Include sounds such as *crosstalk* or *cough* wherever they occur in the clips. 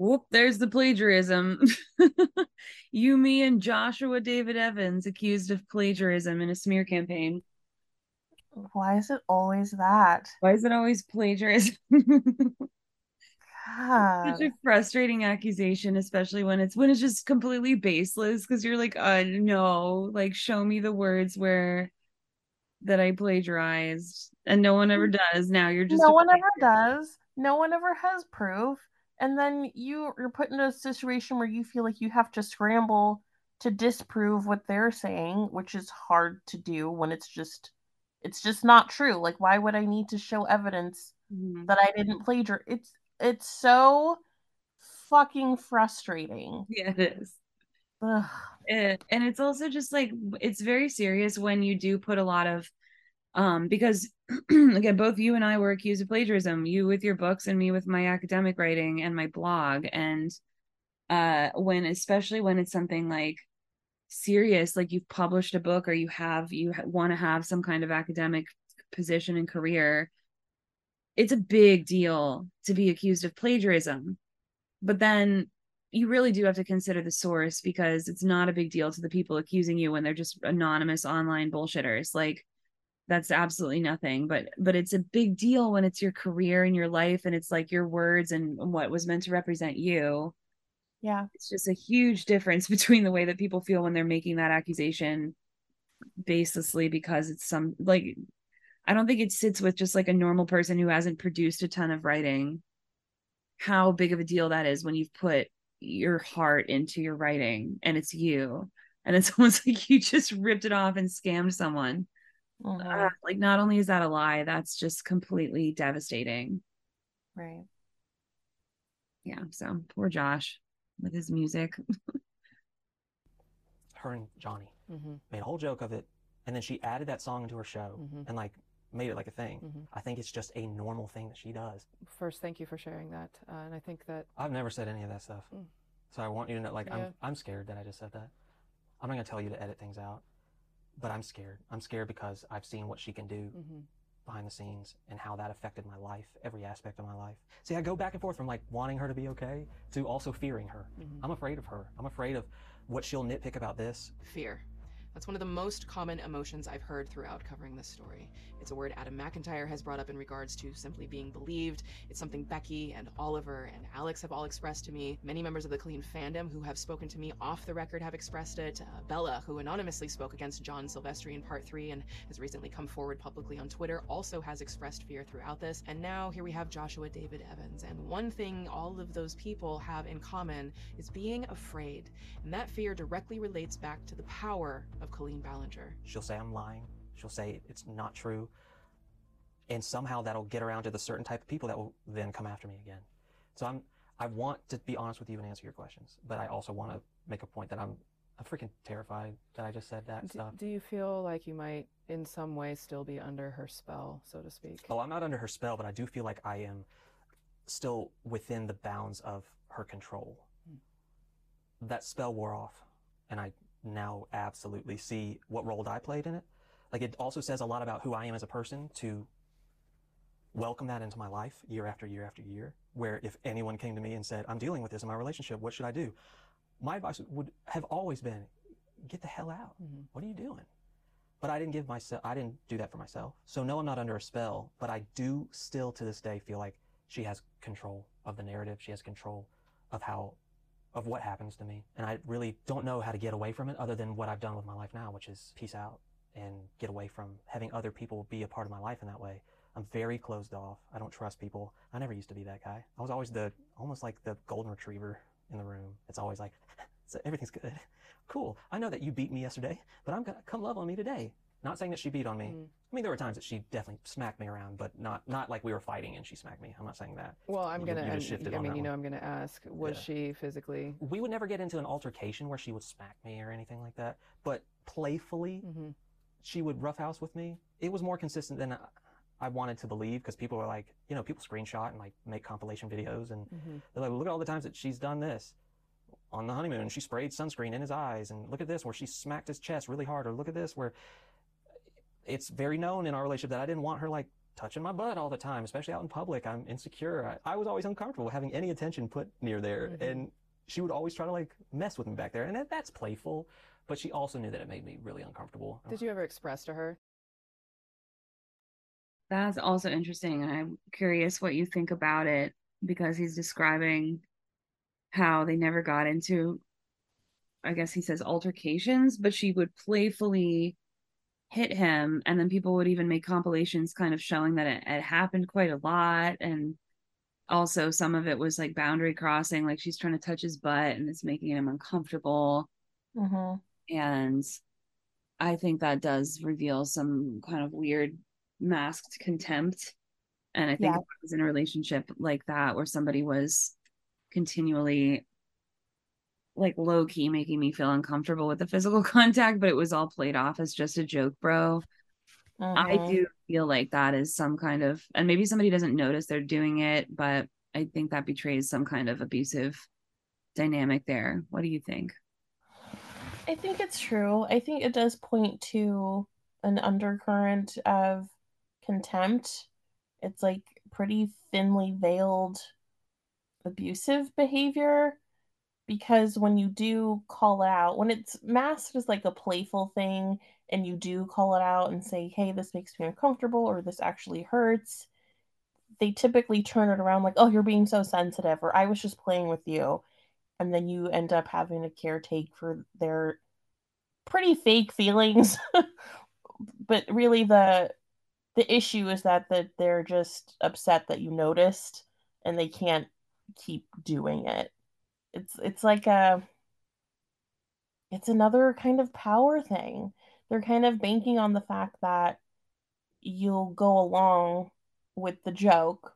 whoop, there's the plagiarism. *laughs* you, me, and Joshua David Evans accused of plagiarism in a smear campaign. Why is it always that? Why is it always plagiarism? God. *laughs* Such a frustrating accusation, especially when it's when it's just completely baseless because you're like, uh no, like show me the words where that I plagiarized. And no one ever does. Now you're just no one ever does. No one ever has proof. And then you you're put in a situation where you feel like you have to scramble to disprove what they're saying, which is hard to do when it's just it's just not true. Like why would I need to show evidence Mhm. that I didn't plagiarize? It's it's so fucking frustrating. Yeah, it is. Ugh. And it's also just like it's very serious when you do put a lot of um because *clears throat* again both you and I were accused of plagiarism you with your books and me with my academic writing and my blog. And uh when especially when it's something like serious like you've published a book or you have you ha- want to have some kind of academic position and career it's a big deal to be accused of plagiarism. But then you really do have to consider the source because it's not a big deal to the people accusing you when they're just anonymous online bullshitters. Like that's absolutely nothing but but it's a big deal when it's your career and your life and it's like your words and what was meant to represent you. Yeah. it's just a huge difference *laughs* between the way that people feel when they're making that accusation baselessly because it's some like I don't think it sits with just like a normal person who hasn't produced a ton of writing how big of a deal that is when you've put your heart into your writing and it's you. And it's *laughs* almost like you just ripped it off and scammed someone Uh, like not only is that a lie that's just completely devastating Right. yeah so poor josh with his music *laughs* her and Johnny Mm-hmm. made a whole joke of it, and then she added that song into her show Mhm. and like made it like a thing. Mhm. I think it's just a normal thing that she does. First, thank you for sharing that, uh, and I think that I've never said any of that stuff, Mm. so I want you to know. Like Yeah. I'm, I'm scared that I just said that. I'm not gonna tell you to edit things out, but I'm scared. I'm scared because I've seen what she can do Mhm. behind the scenes and how that affected my life, every aspect of my life. See, I go back and forth from like wanting her to be okay to also fearing her. Mhm. I'm afraid of her. I'm afraid of what she'll nitpick about this. Fear. That's one of the most common emotions I've heard throughout covering this story. It's a word Adam McIntyre has brought up in regards to simply being believed. It's something Becky and Oliver and Alex have all expressed to me. Many members of the Colleen fandom who have spoken to me off the record have expressed it. Uh, Bella, who anonymously spoke against John Silvestri in part three and has recently come forward publicly on Twitter, also has expressed fear throughout this. And now here we have Joshua David Evans. And one thing all of those people have in common is being afraid. And that fear directly relates back to the power of Colleen Ballinger. She'll say I'm lying. She'll say it's not true. And somehow that'll get around to the certain type of people that will then come after me again. So I'm I want to be honest with you and answer your questions, but I also want to make a point that I'm I'm freaking terrified that I just said that do, stuff. do you feel like you might, in some way, still be under her spell, so to speak? Oh, I'm not under her spell, but I do feel like I am still within the bounds of her control. Hmm. That spell wore off, and I now absolutely see what role I played in it. Like it also says a lot about who I am as a person to welcome that into my life year after year after year. Where if anyone came to me and said, I'm dealing with this in my relationship, what should I do? My advice would have always been, get the hell out. Mhm. What are you doing? But I didn't give myself, I didn't do that for myself. So no, I'm not under a spell, but I do still to this day feel like she has control of the narrative. She has control of how, of what happens to me. And I really don't know how to get away from it other than what I've done with my life now, which is peace out and get away from having other people be a part of my life in that way. I'm very closed off. I don't trust people. I never used to be that guy. I was always the, almost like the golden retriever in the room. It's always like, *laughs* so everything's good. *laughs* Cool. I know that you beat me yesterday, but I'm gonna come love on me today. Not saying that she beat on me. Mm. I mean, there were times that she definitely smacked me around, but not not like we were fighting and she smacked me. I'm not saying that. Well, I'm You- gonna. you just shifted I mean, you know, one. I'm gonna ask. Was Yeah. she physically? We would never get into an altercation where she would smack me or anything like that, but playfully, hmm she would roughhouse with me. It was more consistent than I, I wanted to believe because people were like, you know, people screenshot and like make compilation videos and hmm they're like, look at all the times that she's done this. On the honeymoon, she sprayed sunscreen in his eyes, and look at this where she smacked his chest really hard, or look at this where it's very known in our relationship that I didn't want her like touching my butt all the time, especially out in public. I'm insecure. I, I was always uncomfortable having any attention put near there. Mhm. And she would always try to like mess with me back there. And that, that's playful, but she also knew that it made me really uncomfortable. Did you ever express to her? That's also interesting. And I'm curious what you think about it because he's describing how they never got into, I guess he says altercations, but she would playfully hit him. And then people would even make compilations kind of showing that it, it happened quite a lot. And also some of it was like boundary crossing, like she's trying to touch his butt and it's making him uncomfortable. hmm And I think that does reveal some kind of weird masked contempt. And I think Yeah. if I was in a relationship like that where somebody was continually like low key making me feel uncomfortable with the physical *laughs* contact, but it was all played off as just a joke, bro. I Mhm. do feel like that is some kind of, and maybe somebody doesn't notice they're doing it, but I think that betrays some kind of abusive dynamic there. What do you think? I think it's true. I think it does point to an undercurrent of contempt. It's like pretty thinly veiled abusive behavior because when you do call out, when it's masked as like a playful thing and you do call it out and say, hey, this makes me uncomfortable or this actually hurts, they typically turn it around like, oh, you're being so sensitive or I was just playing with you. And then you end up having to caretake for their pretty fake feelings. *laughs* but really the the issue is that that they're just upset that you noticed and they can't keep doing it. It's it's like a it's another kind of power thing. They're kind of banking on the fact that you'll go along with the joke,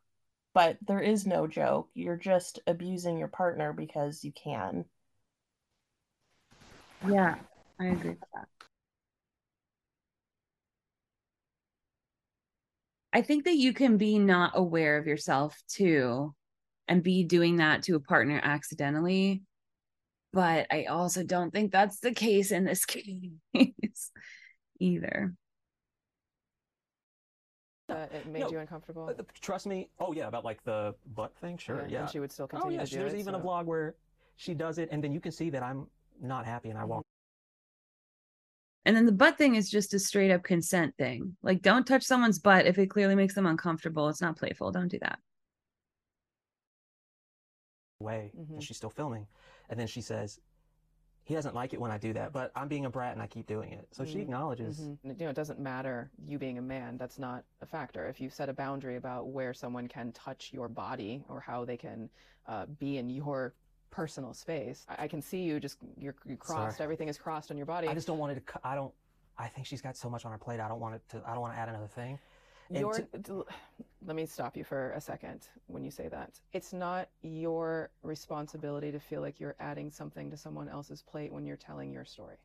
but there is no joke. You're just abusing your partner because you can. Yeah, I agree with that. I think that you can be not aware of yourself too and be doing that to a partner accidentally. But I also don't think that's the case in this *laughs* case either. That it made No, you uncomfortable? Uh, Trust me. Oh yeah, about like the butt thing. Sure. Yeah. And she would still continue. Oh continue yeah. to do There's it. even a vlog where she does it, and then you can see that I'm not happy, and I walk. And then the butt thing is just a straight up consent thing. Like, don't touch someone's butt if it clearly makes them uncomfortable. It's not playful. Don't do that. Away Mhm. and she's still filming. And then she says, he doesn't like it when I do that, but I'm being a brat and I keep doing it. So she Mhm. acknowledges. Mhm. You know, it doesn't matter you being a man. That's not a factor. If you set a boundary about where someone can touch your body or how they can uh, be in your personal space, I, I can see you just you're you crossed. Sorry. Everything is crossed on your body. I just don't want it to, cu- I don't, I think she's got so much on her plate. I don't want it to, I don't want to add another thing. And your to- let me stop you for a second when you say that. It's not your responsibility to feel like you're adding something to someone else's plate when you're telling your story.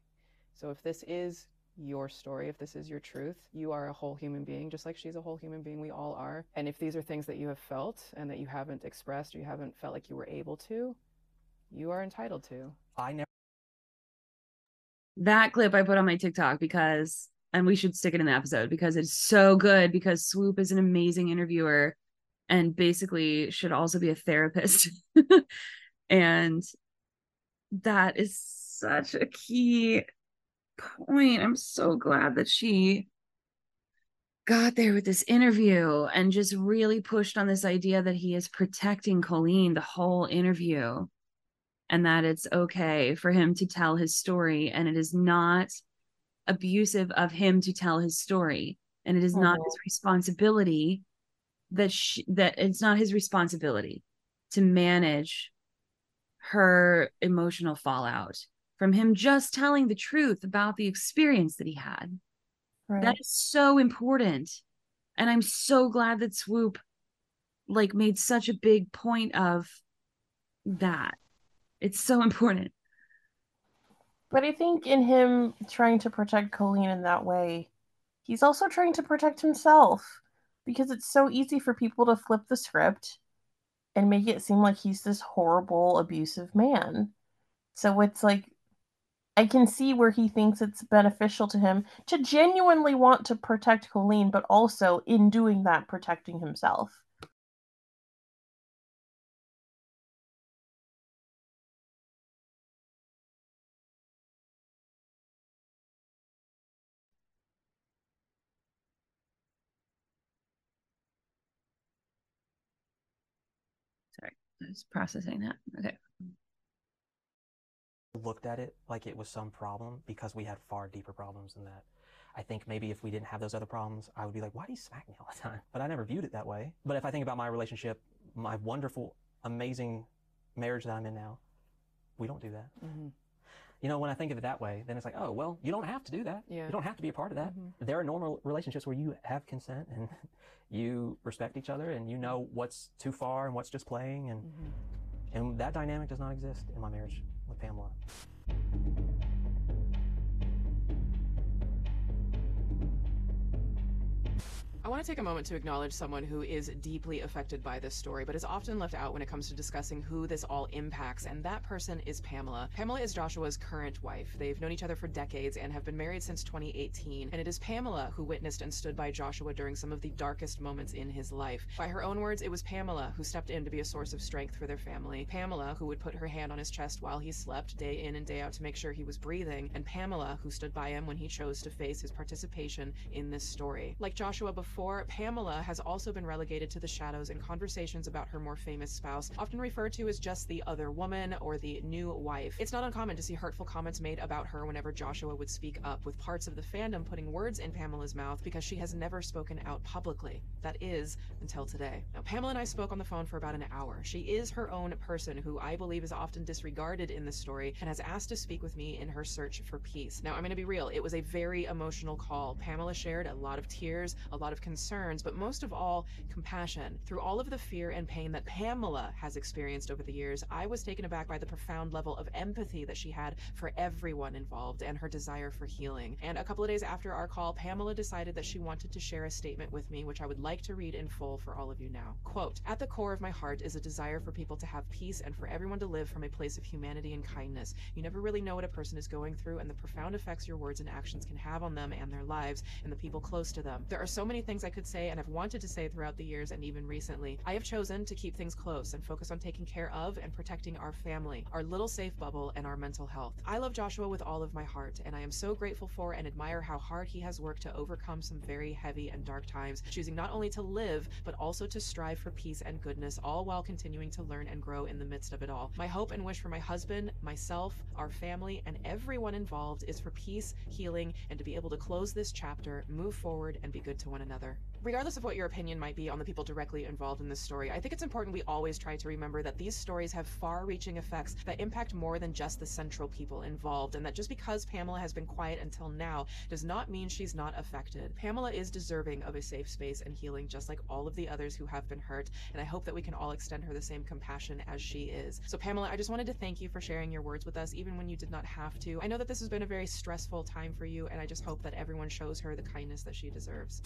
So if this is your story if this is your truth you are a whole human being just like she's a whole human being we all are. And if these are things that you have felt and that you haven't expressed or you haven't felt like you were able to you are entitled to. I never that clip I put on my TikTok because, and we should stick it in the episode because it's so good. Because Swoop is an amazing interviewer and basically should also be a therapist. *laughs* and that is such a key point. I'm so glad that she got there with this interview and just really pushed on this idea that he is protecting Colleen the whole interview and that it's okay for him to tell his story and it is not abusive of him to tell his story. And it is not Mhm. his responsibility that she, that it's not his responsibility to manage her emotional fallout from him just telling the truth about the experience that he had. Right. that is so important. And i'm so glad that swoop like made such a big point of that. It's so *laughs* important But I think in him trying to protect Colleen in that way, he's also trying to protect himself because it's so easy for people to flip the script and make it seem like he's this horrible, abusive man. So it's like, I can see where he thinks it's beneficial to him to genuinely want to protect Colleen, but also in doing that, protecting himself. Sorry, was processing that. Okay. Looked at it like it was some problem because we had far deeper problems than that. I think maybe if we didn't have those other problems, I would be like, why do you smack me all the time? But I never viewed it that way. But if I think about my relationship, my wonderful, amazing marriage that I'm in now, we don't do that. Mm-hmm. You know, when I think of it that way, then it's like, oh, well, you don't have to do that. Yeah. You don't have to be a part of that. Mhm. There are normal relationships where you have consent and *laughs* you respect each other and you know what's too far and what's just playing. And, Mhm. and that dynamic does not exist in my marriage with Pamela. I want to take a moment to acknowledge someone who is deeply affected by this story, but is often left out when it comes to discussing who this all impacts, and that person is Pamela. Pamela is Joshua's current wife. They've known each other for decades and have been married since 2018, and it is Pamela who witnessed and stood by Joshua during some of the darkest moments in his life. By her own words, it was Pamela who stepped in to be a source of strength for their family. Pamela who would put her hand on his chest while he slept day in and day out to make sure he was breathing, and Pamela who stood by him when he chose to face his participation in this story. Like Joshua before, Pamela has also been relegated to the shadows in conversations about her more famous spouse, often referred to as just the other woman or the new wife. It's not uncommon to see hurtful comments made about her whenever Joshua would speak up, with parts of the fandom putting words in Pamela's mouth because she has never spoken out publicly. That is, until today. Now, Pamela and I spoke on the phone for about an hour. She is her own person who I believe is often disregarded in this story and has asked to speak with me in her search for peace. Now, I'm going to be real, it was a very emotional call. Pamela shared a lot of tears, a lot of concerns, but most of all, compassion. Through all of the fear and pain that Pamela has experienced over the years, I was taken aback by the profound level of empathy that she had for everyone involved and her desire for healing. And a couple of days after our call, Pamela decided that she wanted to share a statement with me, which I would like to read in full for all of you now. Quote At the core of my heart is a desire for people to have peace and for everyone to live from a place of humanity and kindness. You never really know what a person is going through and the profound effects your words and actions can have on them and their lives and the people close to them. There are so many things I could say and have wanted to say throughout the years and even recently. I have chosen to keep things close and focus on taking care of and protecting our family, our little safe bubble, and our mental health. I love Joshua with all of my heart, and I am so grateful for and admire how hard he has worked to overcome some very heavy and dark times, choosing not only to live, but also to strive for peace and goodness, all while continuing to learn and grow in the midst of it all. My hope and wish for my husband, myself, our family, and everyone involved is for peace, healing, and to be able to close this chapter, move forward, and be good to one another. Regardless of what your opinion might be on the people directly involved in this story, I think it's important we always try to remember that these stories have far reaching effects that impact more than just the central people involved, and that just because Pamela has been quiet until now does not mean she's not affected. Pamela is deserving of a safe space and healing, just like all of the others who have been hurt, and I hope that we can all extend her the same compassion as she is. So, Pamela, I just wanted to thank you for sharing your words with us, even when you did not have to. I know that this has been a very stressful time for you, and I just hope that everyone shows her the kindness that she deserves.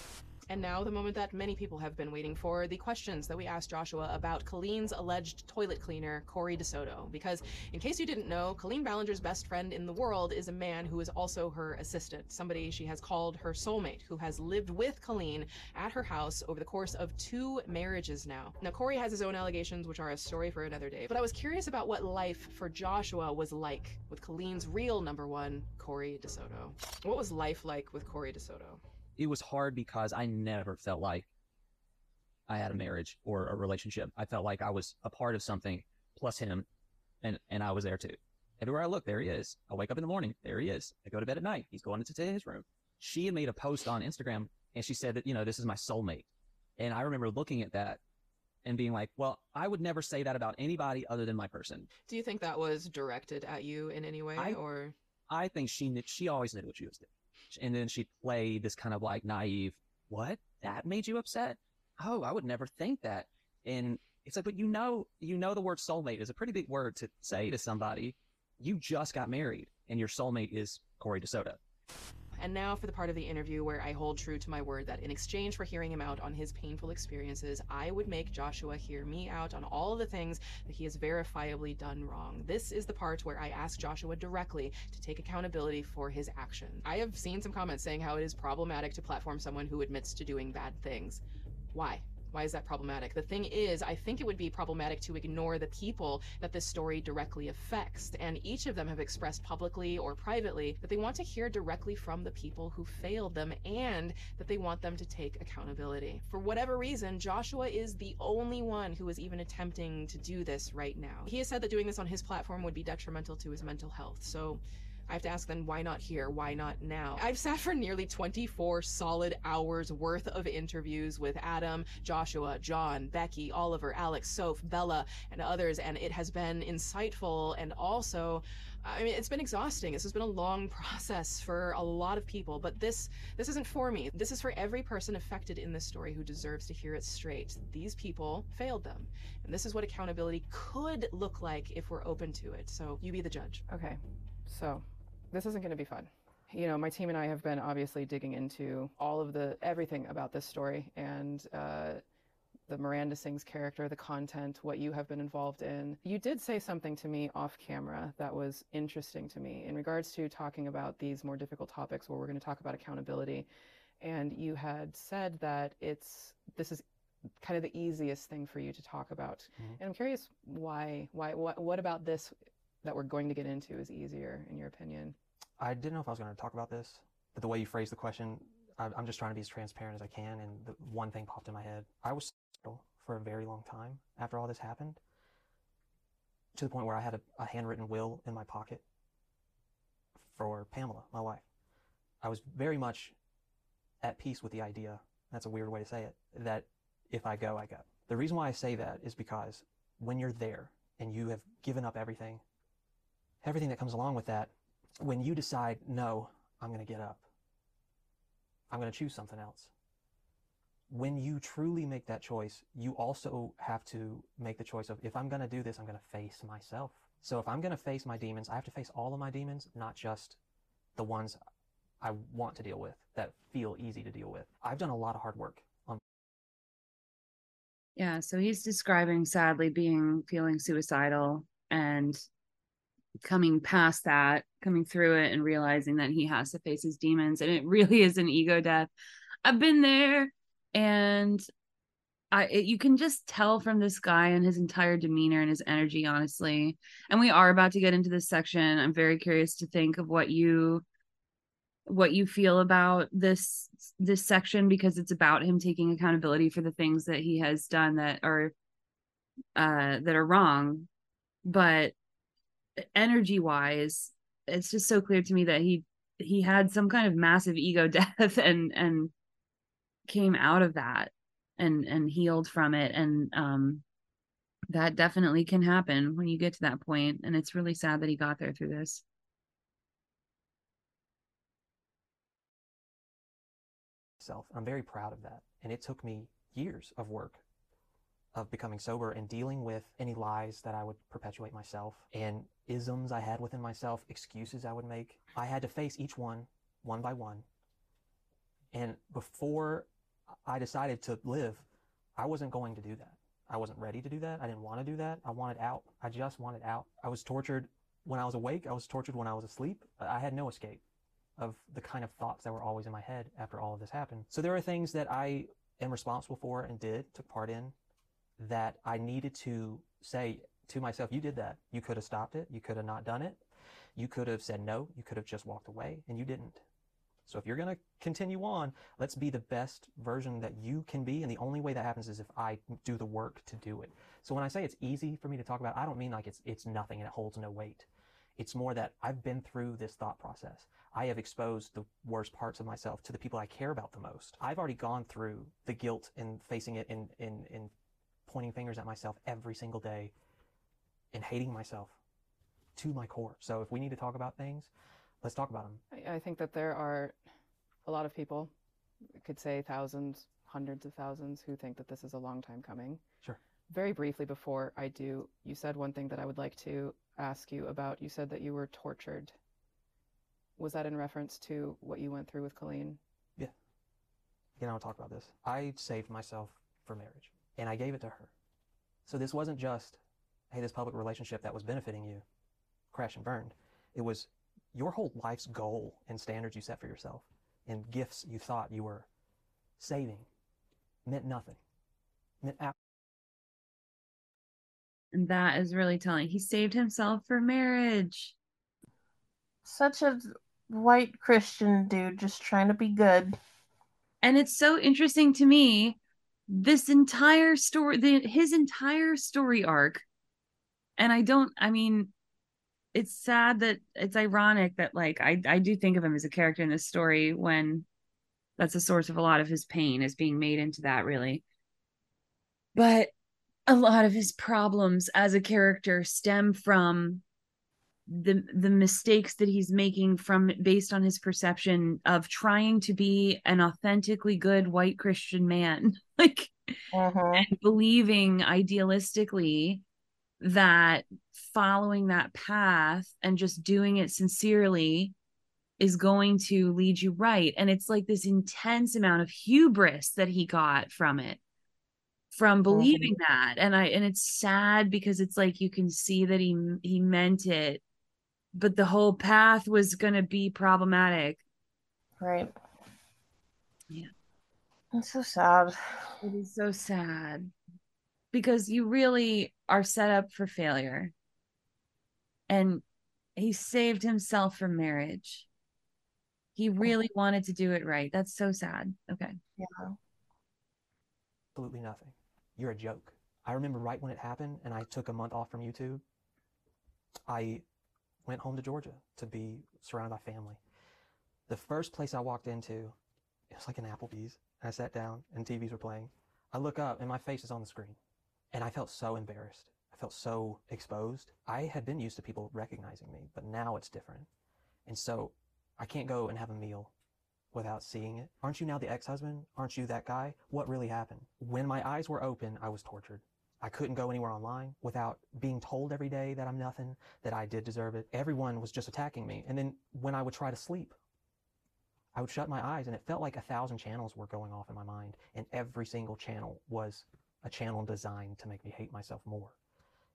And now, the moment that many people have been waiting for the questions that we asked Joshua about Colleen's alleged toilet cleaner, Corey DeSoto. Because, in case you didn't know, Colleen Ballinger's best friend in the world is a man who is also her assistant, somebody she has called her soulmate, who has lived with Colleen at her house over the course of two marriages now. Now, Corey has his own allegations, which are a story for another day, but I was curious about what life for Joshua was like with Colleen's real number one, Corey DeSoto. What was life like with Corey DeSoto? It was hard because I never felt like I had a marriage or a relationship. I felt like I was a part of something plus him and, and I was there too. Everywhere I look, there he is. I wake up in the morning, there he is. I go to bed at night, he's going into his room. She had made a post on Instagram and she said that, you know, this is my soulmate. And I remember looking at that and being like, well, I would never say that about anybody other than my person. Do you think that was directed at you in any way, I- or I think she knew, she always knew what she was doing. And then she'd play this kind of like naive, what? That made you upset? Oh, I would never think that. And it's like, but you know, you know, the word soulmate is a pretty big word to say to somebody. You just got married and your soulmate is Corey DeSoto. And now for the part of the interview where I hold true to my word that in exchange for hearing him out on his painful experiences, I would make Joshua hear me out on all the things that he has verifiably done wrong. This is the part where I ask Joshua directly to take accountability for his actions. I have seen some comments saying how it is problematic to platform someone who admits to doing bad things. Why? Why is that problematic? The thing is, I think it would be problematic to ignore the people that this story directly affects. And each of them have expressed publicly or privately that they want to hear directly from the people who failed them and that they want them to take accountability. For whatever reason, Joshua is the only one who is even attempting to do this right now. He has said that doing this on his platform would be detrimental to his mental health. So I have to ask then, why not here? Why not now? I've sat for nearly 24 solid hours worth of interviews with Adam, Joshua, John, Becky, Oliver, Alex, Soph, Bella, and others, and it has been insightful and also I mean, it's been exhausting. This has been a long *laughs* process for a lot of people, but this this isn't for me. This is for every person affected in this story who deserves to hear it straight. These people failed them, and this is what accountability could look like if we're open to it. So you be the judge. Okay, so this isn't going to be fun. You know, my team and I have been obviously digging into all of the everything about this story and uh, the Miranda Sings character, the content, what you have been involved in. You did say something to me off camera that was interesting to me in regards to talking about these more difficult topics where we're going to talk about accountability. And you had said that it's this is kind of the easiest thing for you to talk about. Mhm. And I'm curious why why what what about this that we're going to get into is easier in your opinion? I didn't know if I was going to talk about this, but the way you phrased the question, I'm just trying to be as transparent as I can. And the one thing popped in my head. I was for a very long time after all this happened, to the point where I had a, a handwritten will in my pocket for Pamela, my wife. I was very much at peace with the idea. That's a weird way to say it. That if I go, I go. The reason why I say that is because when you're there and you have given up everything, everything that comes along with that, when you decide, no, I'm going to get up, I'm going to choose something else. When you truly make that choice, you also have to make the choice of if I'm going to do this, I'm going to face myself. So if I'm going to face my demons, I have to face all of my demons, not just the ones I want to deal with that feel easy to deal with. I've done a lot of hard work on Yeah, so he's describing sadly being feeling suicidal and coming past that, coming through it and realizing that he has to face his demons and it really *laughs* is an ego death. I've been there and I it, you can just tell from this guy and his entire demeanor and his energy honestly. And we are about to get into this section. I'm very curious to think of what you what you feel about this this section because it's about him taking accountability for the things that he has done that are uh that are wrong but energy wise it's just so clear to me that he he had some kind of massive ego *laughs* death and and came out of that and and healed from it and um that definitely can happen when you get to that point and it's really sad that he got there through this self I'm very proud of that. And it took me years of work of becoming sober and dealing with any lies that I would perpetuate myself and isms I had within myself, excuses I would make. I had to face each one, one by one. And before I decided to live, I wasn't going to do that. I wasn't ready to do that. I didn't want to do that. I wanted out. I just wanted out. I was tortured when I was awake. I was tortured when I was asleep. I had no escape of the kind of thoughts that were always in my head after all of this happened. So there are things that I am responsible for and did, took part in, that I needed to say to myself, you did that. You could have stopped it. You could have not done it. You could have said no. You could have just walked away, and you didn't. So if you're going to continue on, let's be the best version that you can be. And the only way that happens is if I do the work to do it. So when I say it's easy for me to talk about, I don't mean like it's, it's nothing and it holds no weight. It's more that I've been through this thought process. I have exposed the worst parts of myself to the people I care about the most. I've already gone through the guilt and facing it and, and, and pointing fingers at myself every single day and hating myself to my core. So if we need to talk about things, let's talk about them. I, think that there are a lot of people, I could say thousands, hundreds of thousands, who think that this is a long time coming. Sure. Very briefly before I do, you said one thing that I would like to ask you about. You said that you were tortured Was that in reference to what you went through with Colleen? Yeah. Again, I talk about this. I saved myself for marriage and I gave it to her. So this wasn't just, hey, this public relationship that was benefiting you crash and burned. It was your whole life's goal and standards you set for yourself and gifts you thought you were saving meant nothing. Meant ab- And that is really telling. He saved himself for marriage. Such a white Christian dude just trying to be good. And it's so interesting to me this entire story the his entire story arc and I don't I mean it's sad that it's ironic that like I I do think of him as a character in this story when that's a source of a lot of his pain is being made into that really. But a lot of his problems as a character stem from the the mistakes that he's making from based on his perception of trying to be an authentically good white christian man *laughs* like Mhm. and believing idealistically that following that path and just doing it sincerely is going to lead you right. And it's like this intense amount of hubris that he got from it from believing that. And i and it's sad because it's like you can see that he he meant it but the whole path was going to be problematic Right. Yeah. It's so sad. it is so sad because you really are set up for failure and he saved himself from marriage he really wanted to do it right that's so sad okay Yeah. absolutely nothing. You're a joke. I remember right when it happened and I took a month off from YouTube, I went home to Georgia to be surrounded by family. The first place I walked into, it was like an Applebee's. I sat down and TVs were playing. I look up and my face is on the screen. And I felt so embarrassed. I felt so exposed. I had been used to people recognizing me, but now it's different. And so I can't go and have a meal without seeing it. Aren't you now the ex-husband? Aren't you that guy? What really happened? When my eyes were open, I was tortured. I couldn't go anywhere online without being told every day that I'm nothing, that I did deserve it. Everyone was just attacking me. And then when I would try to sleep, I would shut my eyes and it felt like a thousand channels were going off in my mind. And every single channel was a channel designed to make me hate myself more.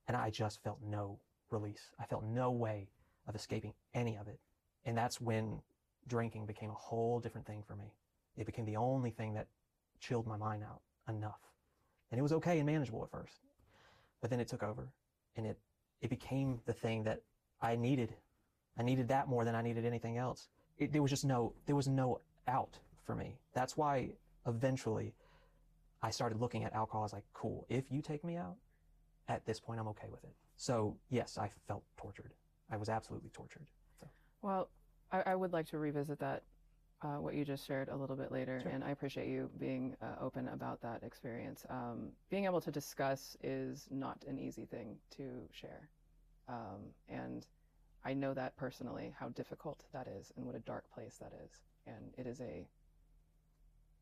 And I just felt no release. I felt no way of escaping any of it. And that's when drinking became a whole different thing for me. It became the only thing that chilled my mind out enough. And it was okay and manageable at first. But then it took over and it it became the thing that I needed. I needed that more than I needed anything else. It, there was just no there was no out for me. That's why eventually I started looking at alcohol as like, cool, if you take me out, at this point I'm okay with it. So yes, I felt tortured. I was absolutely tortured. So Well, I, I would like to revisit that, uh, what you just shared a little bit later, Sure. and I appreciate you being uh, open about that experience. Um, being able to discuss is not an easy thing to share, um, and I know that personally how difficult that is and what a dark place that is, and it is a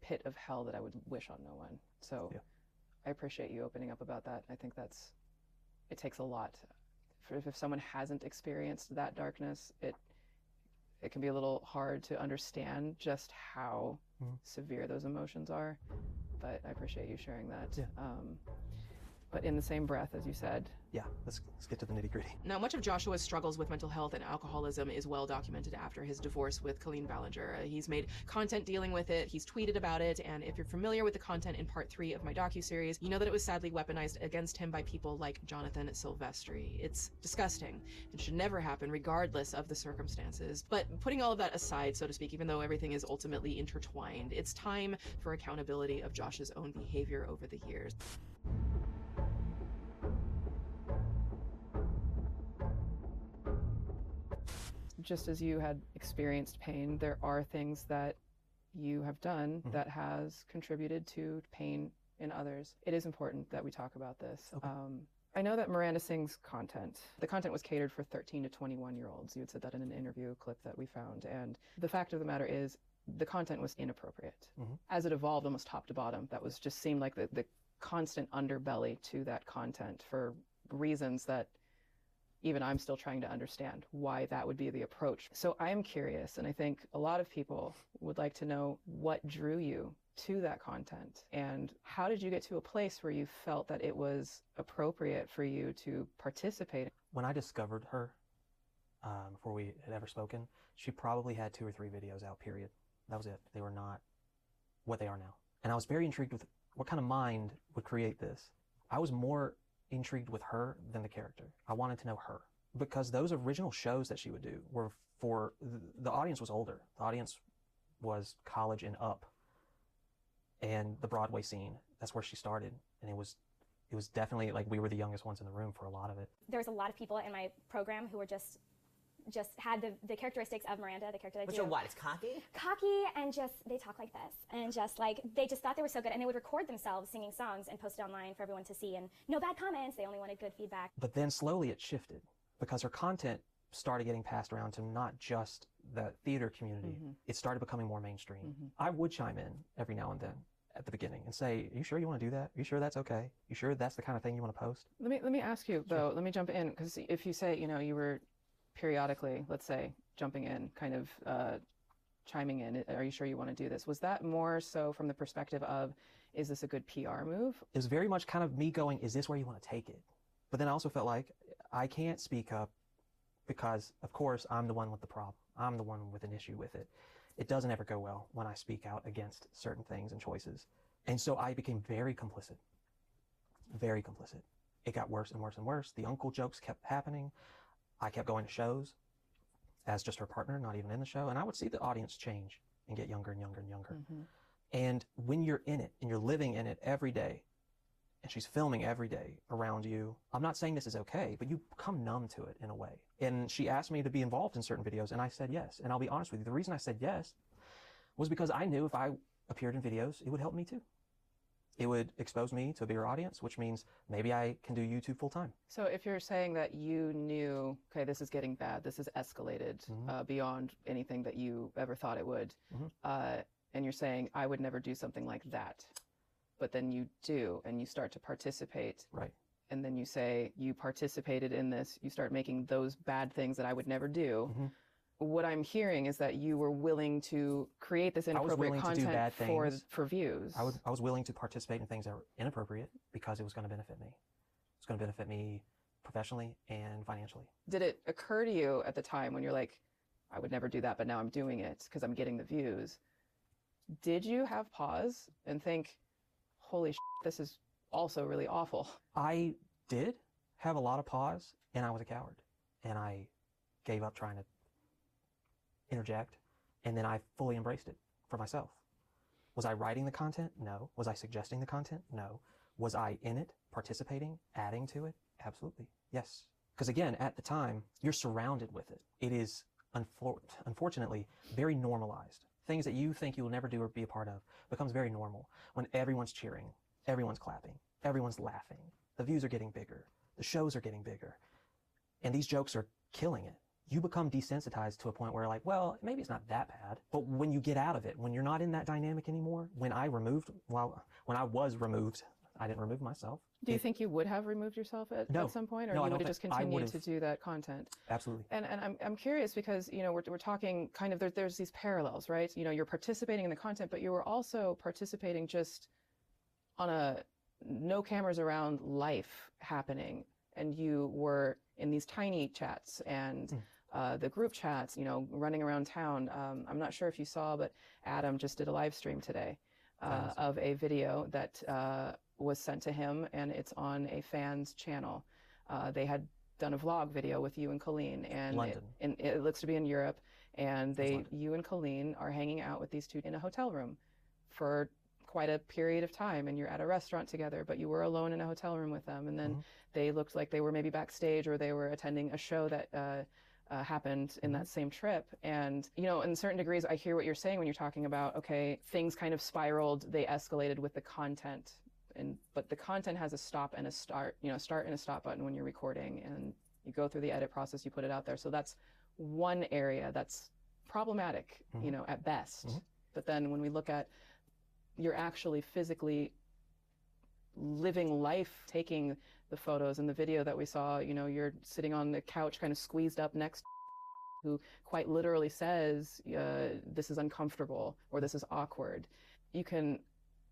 pit of hell that I would wish on no one. So, Yeah. I appreciate you opening up about that. I think that's it takes a lot. For, if someone hasn't experienced that darkness, it it can be a little hard to understand just how Mhm. severe those emotions are. But I appreciate you sharing that. Yeah. Um, but in the same breath, as you said, yeah, let's let's get to the nitty gritty. Now, much of Joshua's struggles with mental health and alcoholism is well documented after his divorce with Colleen Ballinger. Uh, he's made content dealing with it, he's tweeted about it, and if you're familiar with the content in part three of my docuseries, you know that it was sadly weaponized against him by people like Jonathan Silvestri. It's disgusting and should never happen, regardless of the circumstances. But putting all of that aside, so to speak, even though everything is ultimately intertwined, it's time for accountability of Josh's own behavior over the years. Just as you had experienced pain, there are things that you have done Mhm. that has contributed to pain in others. It is important that we talk about this. Okay. Um, I know that Miranda Sings content, the content was catered for 13 to 21 year olds. You had said that in an interview clip that we found. And the fact of the matter is, the content was inappropriate. Mhm. As it evolved almost top to bottom, that was just seemed like the, the constant underbelly to that content for reasons that even I'm still trying to understand why that would be the approach. So I am curious, and I think a lot of people would like to know what drew you to that content and how did you get to a place where you felt that it was appropriate for you to participate? When I discovered her, um, before we had ever spoken, she probably had two or three videos out, period. That was it. They were not what they are now. And I was very intrigued with what kind of mind would create this. I was more intrigued with her than the character. I wanted to know her because those original shows that she would do were for the audience was older. The audience was college and up. And the Broadway scene, that's where she started. And it was it was definitely like we were the youngest ones in the room for a lot of it. There was a lot of people in my program who were just just had the, the characteristics of Miranda, the character that I Which do. are what? It's cocky? Cocky and just they talk like this and just like they just thought they were so good and they would record themselves singing songs and post it online for everyone to see and no bad comments. They only wanted good feedback. But then slowly it shifted because her content started getting passed around to not just the theater community. Mhm. It started becoming more mainstream. Mhm. I would chime in every now and then at the beginning and say, "Are you sure you want to do that? Are you sure that's okay? You sure that's the kind of thing you want to post?" Let me let me ask you though. Let me jump in because if you say you know you were periodically, let's say, jumping in, kind of uh, chiming in, are you sure you want to do this? Was that more so from the perspective of, is this a good PR move? It was very much kind of me going, "Is this where you want to take it?" But then I also felt like I can't speak up because, of course, I'm the one with the problem. I'm the one with an issue with it. It doesn't ever go well when I speak out against certain things and choices. And so I became very complicit. Very complicit. It got worse and worse and worse. The uncle jokes kept happening. I kept going to shows as just her partner, not even in the show. And I would see the audience change and get younger and younger and younger. Mhm. And when you're in it and you're living in it every day, and she's filming every day around you, I'm not saying this is okay, but you become numb to it in a way. And she asked me to be involved in certain videos, and I said yes. And I'll be honest with you, the reason I said yes was because I knew if I appeared in videos, it would help me too. It would expose me to a bigger audience, which means maybe I can do YouTube full time. So if you're saying that you knew, okay, this is getting bad, this has escalated Mhm. uh, beyond anything that you ever thought it would, Mhm. uh, and you're saying I would never do something like that, but then you do, and you start to participate, Right. and then you say you participated in this, you start making those bad things that I would never do. Mhm. What I'm hearing is that you were willing to create this was inappropriate willing to do content bad for for views. I, would, I was willing to participate in things that were inappropriate because it was going to benefit me. It was going to benefit me professionally and financially. did it occur to you at the time when you're like, I would never do that, but now I'm doing it because I'm getting the views? Did you have pause and think, holy sh, this is also really awful? I did have a lot of pause, and I was a coward, and I gave up trying to interject, and then I fully embraced it for myself. Was I writing the content? No. Was I suggesting the content? No. Was I in it, participating, adding to it? Absolutely. Yes. Because again, at the time, you're surrounded with it. It is, unfor- unfortunately, very normalized. Things that you think you will never do or be a part of becomes very normal when everyone's cheering, everyone's clapping, everyone's laughing. The views are getting bigger. The shows are getting bigger. And these jokes are killing it. You become desensitized to a point where like, well, maybe it's not that bad. But when you get out of it, when you're not in that dynamic anymore, when I removed, well, when I was removed, I didn't remove myself. Do you It- think you would have removed yourself at, No. at some point, or No, you would have just continued to do that content? Absolutely. And and I'm I'm curious because you know we're we're talking kind of there, there's these parallels, right? You know, you're participating in the content, but you were also participating just on a no cameras around life happening, and you were in these tiny chats and. Mm. Uh, the group chats, you know, running around town. Um, I'm not sure if you saw, but Adam just did a live stream today uh, Nice. of a video that uh, was sent to him, and it's on a fan's channel. Uh, they had done a vlog video with you and Colleen, and it, and it looks to be in Europe. And they, you and Colleen, are hanging out with these two in a hotel room for quite a period of time, and you're at a restaurant together, but you were alone in a hotel room with them. And then Mhm. they looked like they were maybe backstage or they were attending a show that. Uh, uh, happened in Mhm. that same trip. And, you know, in certain degrees, I hear what you're saying when you're talking about, okay, things kind of spiraled, they escalated with the content. And, but the content has a stop and a start, you know, start and a stop button when you're recording and you go through the edit process, you put it out there. So that's one area that's problematic, you Mhm. know, at best. Mhm. But then when we look at you're actually physically living life taking the photos and the video that we saw you know you're sitting on the couch kind of squeezed up next *laughs* who quite literally says uh, this is uncomfortable or this is awkward you can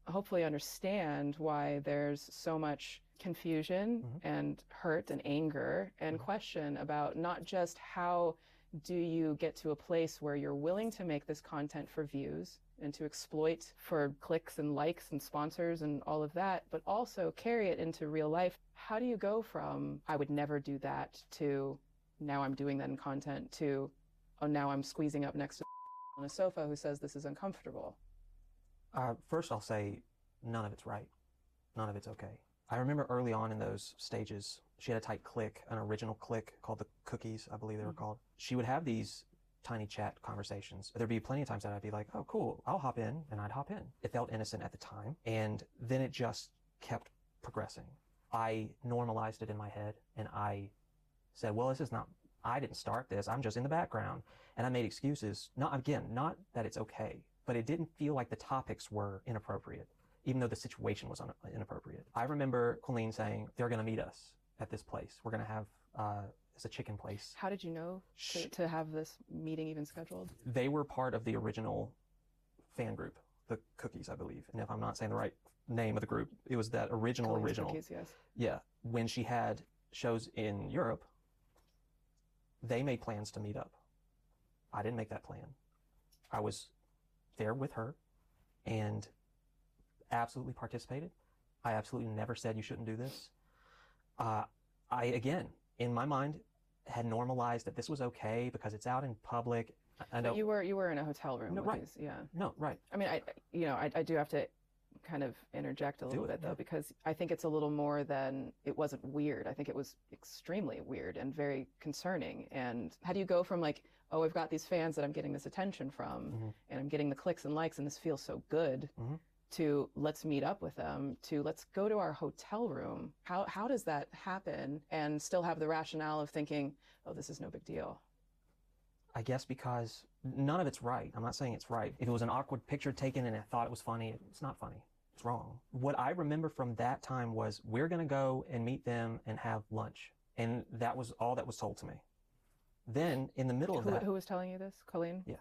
hopefully understand why there's so much confusion Mhm. and hurt and anger and Mhm. question about not just how do you get to a place where you're willing to make this content for views and to exploit for clicks and likes and sponsors and all of that, but also carry it into real life. How do you go from, I would never do that, to now I'm doing that in content, to, oh, now I'm squeezing up next to *laughs* on a sofa who says this is uncomfortable? Uh, first, I'll say none of it's right. None of it's okay. I remember early on in those stages, she had a tight click, an original click called the cookies, I believe they were Mhm. called. She would have these tiny chat conversations. There'd be plenty of times that I'd be like, oh, cool, I'll hop in, and I'd hop in. It felt innocent at the time, and then it just kept progressing. I normalized it in my head, and I said, well, this is not, I didn't start this, I'm just in the background. And I made excuses. Not, again, not that it's okay, but it didn't feel like the topics were inappropriate, even though the situation was un- inappropriate. I remember Colleen saying, they're going to meet us at this place. We're going to have, uh, it's a chicken place. How did you know to, to have this meeting even scheduled? They were part of the original fan group, the Cookies, I believe. And if I'm not saying the right name of the group, it was that original, Colleen's original. Cookies, yes. Yeah. When she had shows in Europe, they made plans to meet up. I didn't make that plan. I was there with her and absolutely participated. I absolutely never said you shouldn't do this. Uh, I, again, in my mind, had normalized that this was okay because it's out in public. I- know. But you were you were in a hotel room No, right. these, yeah. no, right. I mean, I you know, I, I do have to kind of interject a little it, bit though yeah. because I think it's a little more than it wasn't weird. I think it was extremely weird and very concerning. And how do you go from like, oh, I've got these fans that I'm getting this attention from, Mhm. and I'm getting the clicks and likes, and this feels so good. Mhm. To let's meet up with them. To let's go to our hotel room. How how does that happen? And still have the rationale of thinking, oh, this is no big deal. I guess because none of it's right. I'm not saying it's right. If it was an awkward picture taken and I thought it was funny, it's not funny. It's wrong. What I remember from that time was we're going to go and meet them and have lunch. And that was all that was told to me. Then in the middle of Who, that, who was telling you this, Colleen? Yeah.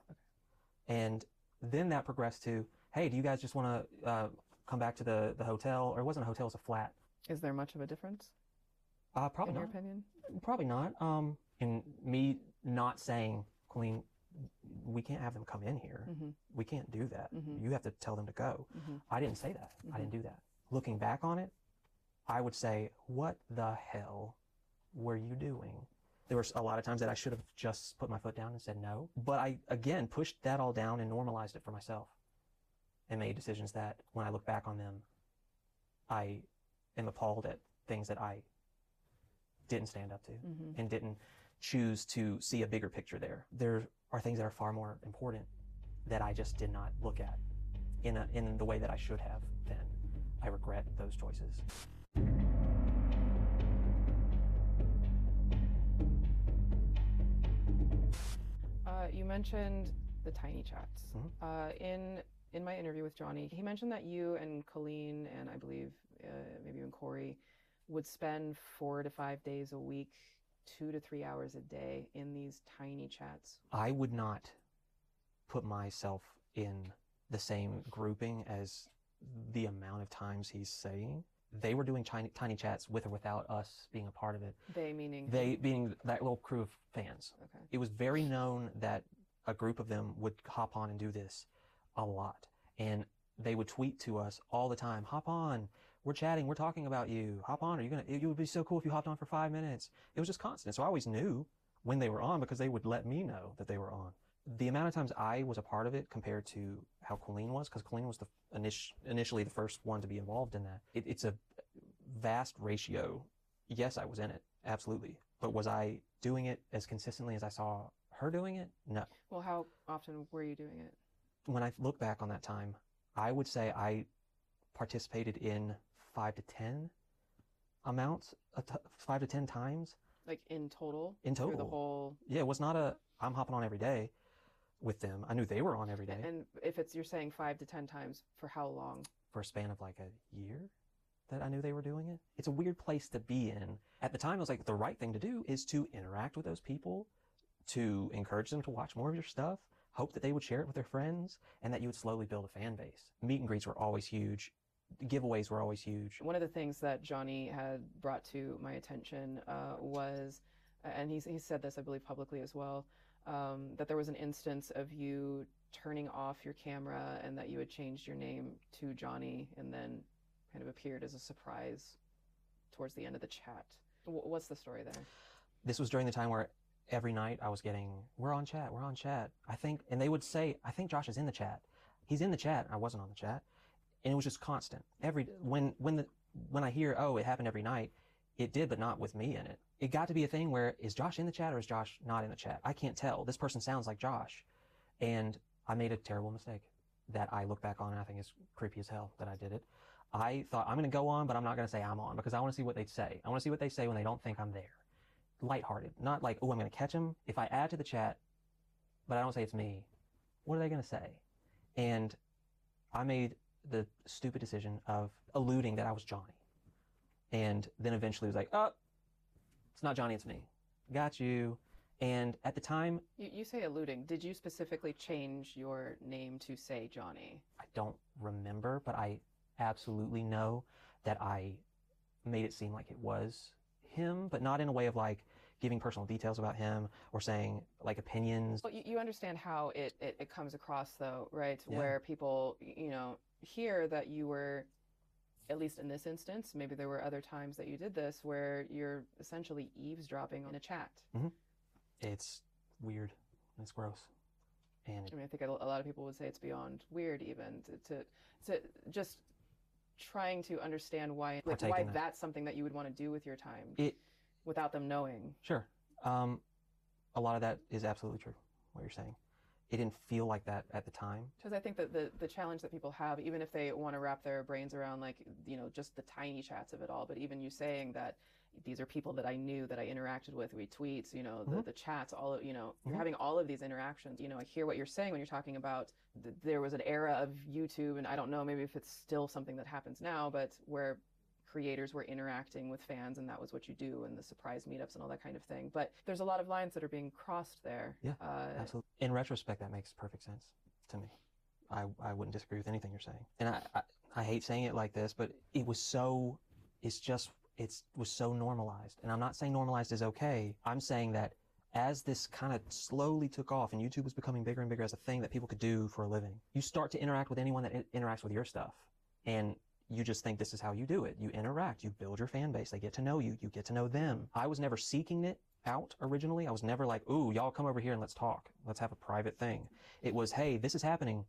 and then that progressed to, hey, do you guys just want to uh, come back to the, the hotel? Or it wasn't a hotel, it was a flat. Is there much of a difference Uh, probably in your not. opinion? Probably not. Um, and me not saying, Colleen, we can't have them come in here. hmm We can't do that. Mhm. You have to tell them to go. hmm I didn't say that. I didn't do that. Looking back on it, I would say, what the hell were you doing? There were a lot of times that I should have just put my foot down and said no. But I, again, pushed that all down and normalized it for myself and made decisions that when I look back on them, I am appalled at things that I didn't stand up to hmm and didn't choose to see a bigger picture there. There are things that are far more important that I just did not look at in, a, in the way that I should have then. I regret those choices. Uh, you mentioned the tiny chats. Mhm. Uh, in in my interview with Johnny, he mentioned that you and Colleen and I believe uh, maybe even Corey would spend four to five days a week, two to three hours a day in these tiny chats. I would not put myself in the same grouping as the amount of times he's saying. They were doing tiny, tiny chats with or without us being a part of it. They meaning They being that little crew of fans. Okay. it was very known that a group of them would hop on and do this a lot. And they would tweet to us all the time, hop on, we're chatting, we're talking about you, hop on, are you gonna, it would be so cool if you hopped on for five minutes. It was just constant. So I always knew when they were on because they would let me know that they were on. The amount of times I was a part of it compared to how Colleen was, because Colleen was the init- initially the first one to be involved in that. It, it's a vast ratio. Yes, I was in it, absolutely. But was I doing it as consistently as I saw her doing it? No. Well, how often were you doing it? When I look back on that time, I would say I participated in five to ten amounts, five to ten times. Like in total? In total. The whole. Yeah, it was not a I'm hopping on every day with them. I knew they were on every day And if it's you're saying five to ten times for how long? for a span of like a year. that I knew they were doing it. It's a weird place to be in. At the time, I was like, the right thing to do is to interact with those people, to encourage them to watch more of your stuff, hope that they would share it with their friends, and that you would slowly build a fan base. Meet and greets were always huge. Giveaways were always huge. One of the things that Johnny had brought to my attention uh, was, and he's, he said this, I believe, publicly as well, um, that there was an instance of you turning off your camera and that you had changed your name to Johnny and then kind of appeared as a surprise towards the end of the chat. W- what's the story there? This was during the time where every night I was getting, we're on chat, we're on chat. I think, and they would say, I think Josh is in the chat. He's in the chat. I wasn't on the chat. And it was just constant. Every, when, when the, when I hear, oh, it happened every night, it did, but not with me in it. It got to be a thing where is Josh in the chat or is Josh not in the chat? I can't tell. This person sounds like Josh. And I made a terrible mistake that I look back on and I think is creepy as hell that I did it. I thought I'm going to go on, but I'm not going to say I'm on because I want to see what they say. I want to see what they say when they don't think I'm there. Lighthearted, not like, oh, I'm going to catch him. If I add to the chat, but I don't say it's me, what are they going to say? And I made the stupid decision of alluding that I was Johnny. And then eventually was like, oh, it's not Johnny, it's me. Got you. And at the time, You, you say alluding. Did you specifically change your name to say Johnny? I don't remember, but I absolutely know that I made it seem like it was him, but not in a way of like giving personal details about him or saying like opinions. Well, you, you understand how it, it, it comes across, though, right? Yeah. Where people, you know, hear that you were, at least in this instance, maybe there were other times that you did this, where you're essentially eavesdropping on a chat. Mm-hmm. It's weird. It's gross. And I mean, I think a a lot of people would say it's beyond weird, even to to, to just trying to understand why, like, why that. that's something that you would want to do with your time it, without them knowing. sure. Um, a lot of that is absolutely true, what you're saying. It didn't feel like that at the time. Because I think that the, the challenge that people have, even if they want to wrap their brains around like, you know, just the tiny chats of it all, but even you saying that these are people that I knew that I interacted with, retweets, you know, the, Mhm. the chats, all of, you know, you're Mhm. having all of these interactions. You know, I hear what you're saying when you're talking about th- there was an era of YouTube, and I don't know, maybe if it's still something that happens now, but where creators were interacting with fans and that was what you do and the surprise meetups and all that kind of thing. But there's a lot of lines that are being crossed there. Yeah, Uh, Absolutely. In retrospect, that makes perfect sense to me. I, I wouldn't disagree with anything you're saying. And I, I, I hate saying it like this, but it was so, it's just, it's was so normalized. And I'm not saying normalized is okay. I'm saying that as this kind of slowly took off and YouTube was becoming bigger and bigger as a thing that people could do for a living, you start to interact with anyone that in- interacts with your stuff. And you just think this is how you do it. You interact, you build your fan base, they get to know you, you get to know them. I was never seeking it out originally. I was never like, ooh, y'all come over here and let's talk. Let's have a private thing. It was, hey, this is happening.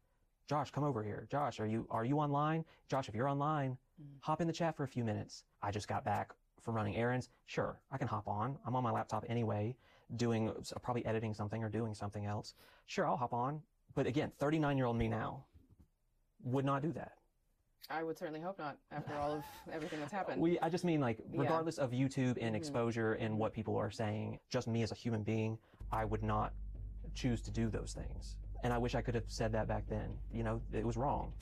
Josh, come over here. Josh, are you are you online? Josh, if you're online, Mhm. hop in the chat for a few minutes. I just got back from running errands. Sure, I can hop on. I'm on my laptop anyway, doing probably editing something or doing something else. Sure, I'll hop on. But again, 39 year old me now would not do that. I would certainly hope not after all of everything that's happened. We, I just mean like, Yeah. regardless of YouTube and Mhm. exposure and what people are saying, just me as a human being, I would not choose to do those things. And I wish I could have said that back then. You know, it was wrong.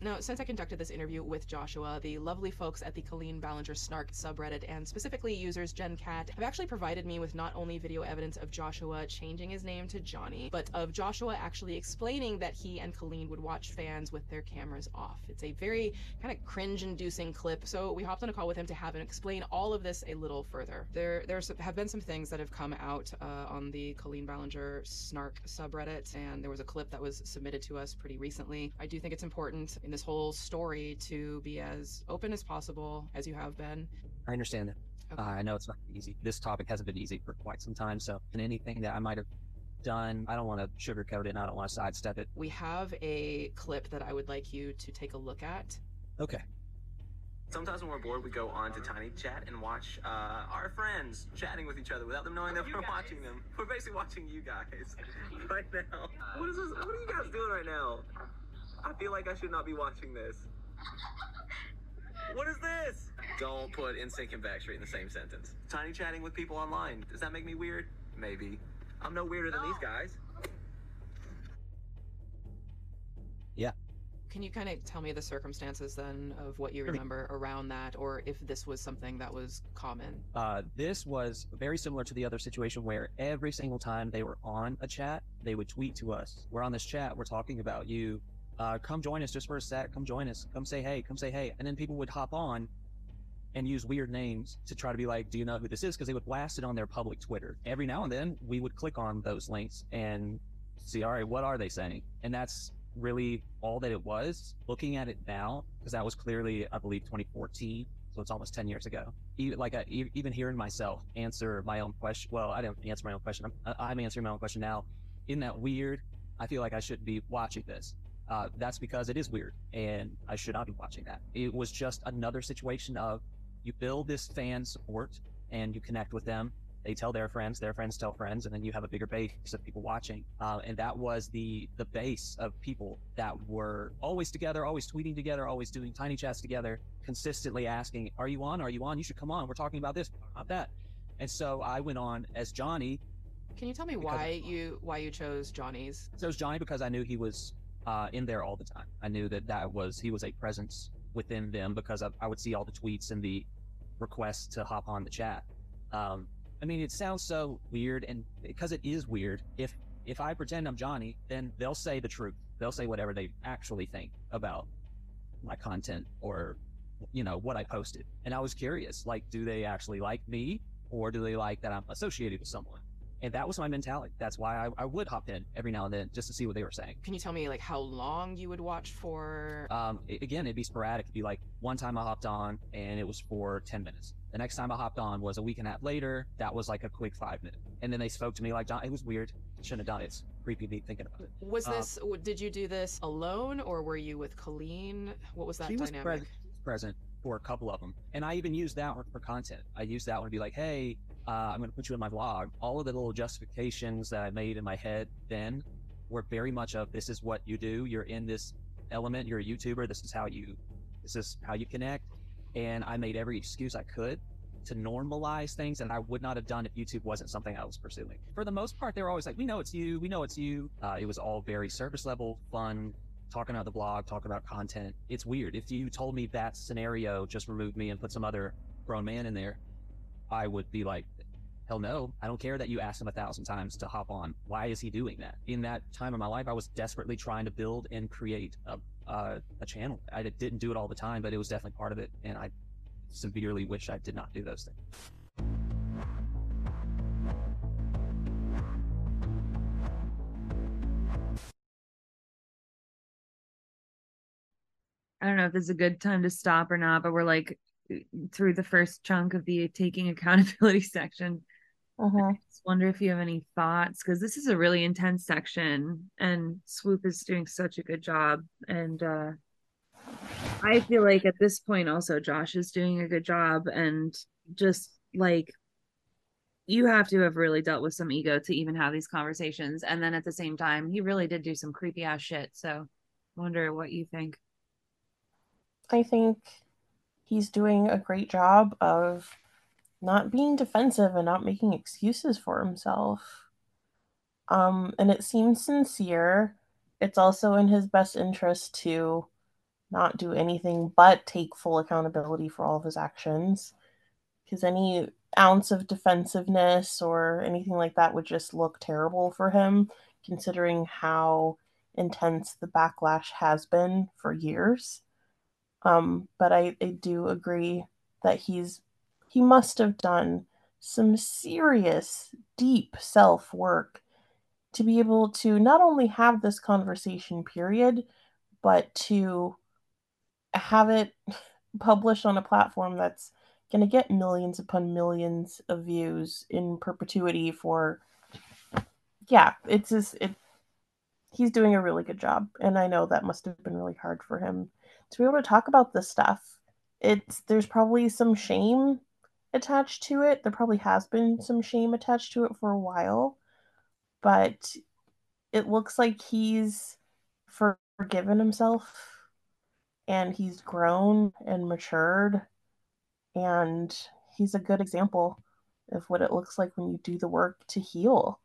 Now, since I conducted this interview with Joshua, the lovely folks at the Colleen Ballinger Snark subreddit, and specifically users Jen Cat, have actually provided me with not only video evidence of Joshua changing his name to Johnny, but of Joshua actually explaining that he and Colleen would watch fans with their cameras off. It's a very kind of cringe-inducing clip, so we hopped on a call with him to have him explain all of this a little further. There, there have been some things that have come out uh, on the Colleen Ballinger Snark subreddit, and there was a clip that was submitted to us pretty recently. I do think it's important in this whole story to be as open as possible as you have been. I understand that. Okay. Uh, I know it's not easy. This topic hasn't been easy for quite some time. So, and anything that I might have done, I don't want to sugarcoat it and I don't want to sidestep it. We have a clip that I would like you to take a look at. Okay. Sometimes when we're bored, we go on to Tiny Chat and watch uh, our friends chatting with each other without them knowing that we're watching them. We're basically watching you guys *laughs* right now. What is this? What are you guys doing right now? I feel like I should not be watching this. What is this? Don't put NSYNC and Backstreet in the same sentence. Tiny chatting with people online. Does that make me weird? Maybe. I'm no weirder than these guys. Yeah. Can you kind of tell me the circumstances then of what you remember around that, or if this was something that was common? Uh, this was very similar to the other situation where every single time they were on a chat, they would tweet to us, "We're on this chat. We're talking about you. Uh, come join us just for a sec. Come join us. Come say hey. Come say hey." And then people would hop on and use weird names to try to be like, "Do you know who this is?" Because they would blast it on their public Twitter. Every now and then, we would click on those links and see, all right, what are they saying? And that's really all that it was. Looking at it now, because that was clearly, I believe, 2014, so it's almost 10 years ago. Even like even hearing myself answer my own question. Well, I didn't answer my own question. I'm, I'm answering my own question now. Isn't that weird? I feel like I shouldn't be watching this. Uh, that's because it is weird, and I should not be watching that. It was just another situation of you build this fan support and you connect with them they tell their friends, their friends tell friends, and then you have a bigger base of people watching. Uh, and that was the the base of people that were always together, always tweeting together, always doing tiny chats together, consistently asking, "Are you on? Are you on? You should come on. We're talking about this, about that." And so I went on as Johnny. Can you tell me why you why you chose Johnny's? So it was Johnny because I knew he was uh, in there all the time. I knew that that was he was a presence within them because I, I would see all the tweets and the requests to hop on the chat. Um, I mean, it sounds so weird, and because it is weird, if if I pretend I'm Johnny, then they'll say the truth. They'll say whatever they actually think about my content or you know what I posted. And I was curious, like, do they actually like me, or do they like that I'm associated with someone? And that was my mentality. That's why I, I would hop in every now and then just to see what they were saying. Can you tell me like how long you would watch for? Um, it, again, it'd be sporadic. It'd be like one time I hopped on and it was for 10 minutes. The next time I hopped on was a week and a half later. That was like a quick five minute. And then they spoke to me like, John, it was weird. Shouldn't have done it. It's creepy me thinking about it. Was um, this, did you do this alone or were you with Colleen? What was that she dynamic? Was pre- present for a couple of them. And I even used that one for content. I used that one to be like, hey, uh, I'm going to put you in my vlog. All of the little justifications that I made in my head then were very much of this is what you do. You're in this element. You're a YouTuber. This is how you, this is how you connect. And I made every excuse I could to normalize things and I would not have done if YouTube wasn't something I was pursuing. For the most part, they were always like, we know it's you. We know it's you. Uh, it was all very surface level, fun, talking about the blog, talking about content. It's weird. If you told me that scenario, just remove me and put some other grown man in there, I would be like, hell no. I don't care that you asked him a thousand times to hop on. Why is he doing that? In that time of my life, I was desperately trying to build and create a, a channel. I didn't do it all the time, but it was definitely part of it. And I severely wish I did not do those things. I don't know if this is a good time to stop or not, but we're like through the first chunk of the taking accountability *laughs* section. Uh-huh. I just wonder if you have any thoughts because this is a really intense section and Swoop is doing such a good job. And uh, I feel like at this point, also, Josh is doing a good job. And just like you have to have really dealt with some ego to even have these conversations. And then at the same time, he really did do some creepy ass shit. So, wonder what you think. I think he's doing a great job of not being defensive and not making excuses for himself. Um, and it seems sincere. It's also in his best interest to not do anything but take full accountability for all of his actions. Because any ounce of defensiveness or anything like that would just look terrible for him, considering how intense the backlash has been for years. Um, but I, I do agree that he's he must have done some serious, deep self work to be able to not only have this conversation, period, but to have it *laughs* published on a platform that's going to get millions upon millions of views in perpetuity for yeah it's just it he's doing a really good job and i know that must have been really hard for him to be able to talk about this stuff. It's there's probably some shame attached to it. There probably has been some shame attached to it for a while, but it looks like he's forgiven himself and he's grown and matured and he's a good example of what it looks like when you do the work to heal.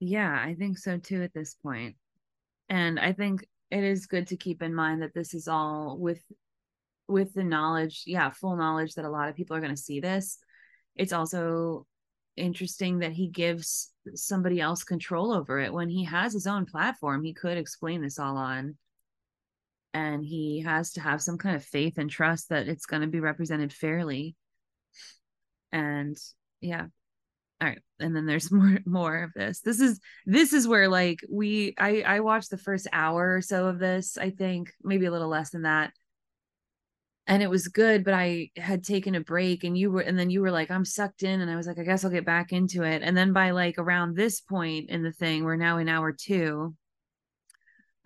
Yeah, I think so too at this point. and I think it is good to keep in mind that this is all with with the knowledge, yeah, full knowledge that a lot of people are going to see this. It's also interesting that he gives somebody else control over it when he has his own platform. He could explain this all on and he has to have some kind of faith and trust that it's going to be represented fairly and yeah all right and then there's *laughs* more more of this this is this is where like we i i watched the first hour or so of this i think maybe a little less than that and it was good but i had taken a break and you were and then you were like i'm sucked in and i was like i guess i'll get back into it and then by like around this point in the thing we're now in hour two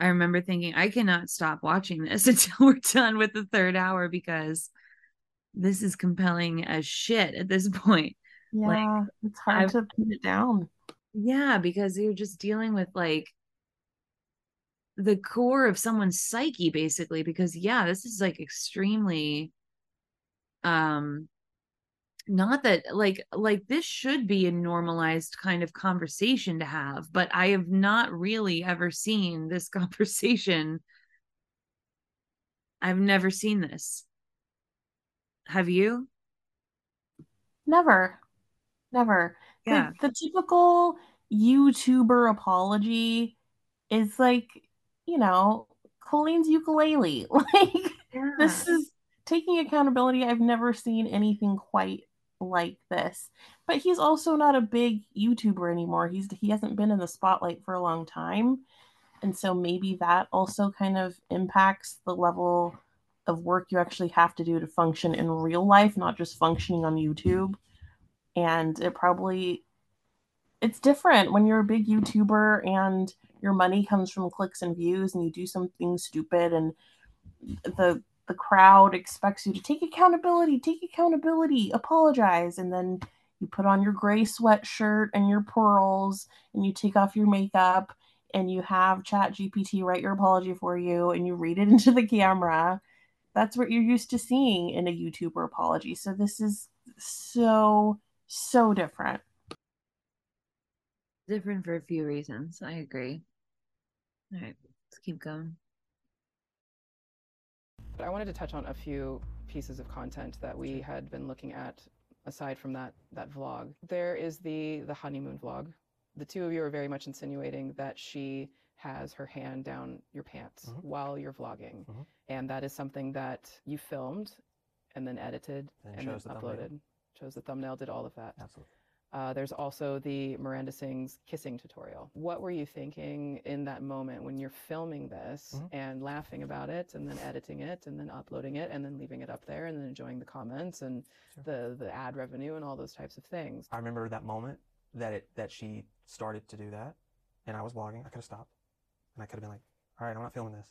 I remember thinking, I cannot stop watching this *laughs* until we're done with the third hour because this is compelling as shit at this point. Yeah, like, it's hard I've, to put it down. Yeah, because you're just dealing with like the core of someone's psyche, basically. Because yeah, this is like extremely um not that like like this should be a normalized kind of conversation to have but i have not really ever seen this *laughs* conversation. I've never seen this. Have you? Never. Never. Yeah. the, the typical youtuber apology is like you know colleen's ukulele *laughs* like yeah. this is taking accountability i've never seen anything quite like this. But he's also not a big YouTuber anymore. He's he hasn't been in the spotlight for a long time. And so maybe that also kind of impacts the level of work you actually have to do to function in real life, not just functioning on YouTube. And it probably it's different when you're a big YouTuber and your money comes from clicks and views and you do something stupid and the the crowd expects you to take accountability, take accountability, apologize, and then you put on your gray sweatshirt and your pearls and you take off your makeup and you have chat gpt write your apology for you and you read it *laughs* into the camera. That's what you're used to seeing in a youtuber apology. So this is so so different. Different for a few reasons. I agree all right let's keep going but I wanted to touch on a few pieces of content that we had been looking at aside from that that vlog. There is the the honeymoon vlog. The two of you are very much insinuating that she has her hand down your pants mm-hmm. while you're vlogging. Mm-hmm. And that is something that you filmed and then edited and, and then the uploaded. Thumbnail. Chose the thumbnail, did all of that. Absolutely. Uh, there's also the Miranda Sings kissing tutorial. What were you thinking in that moment when you're filming this mm-hmm. and laughing about it and then editing it and then uploading it and then leaving it up there and then enjoying the comments and sure. the, the ad revenue and all those types of things? I remember that moment that it that she started to do that and I was vlogging. I could have stopped and I could have been like, all right, I'm not filming this.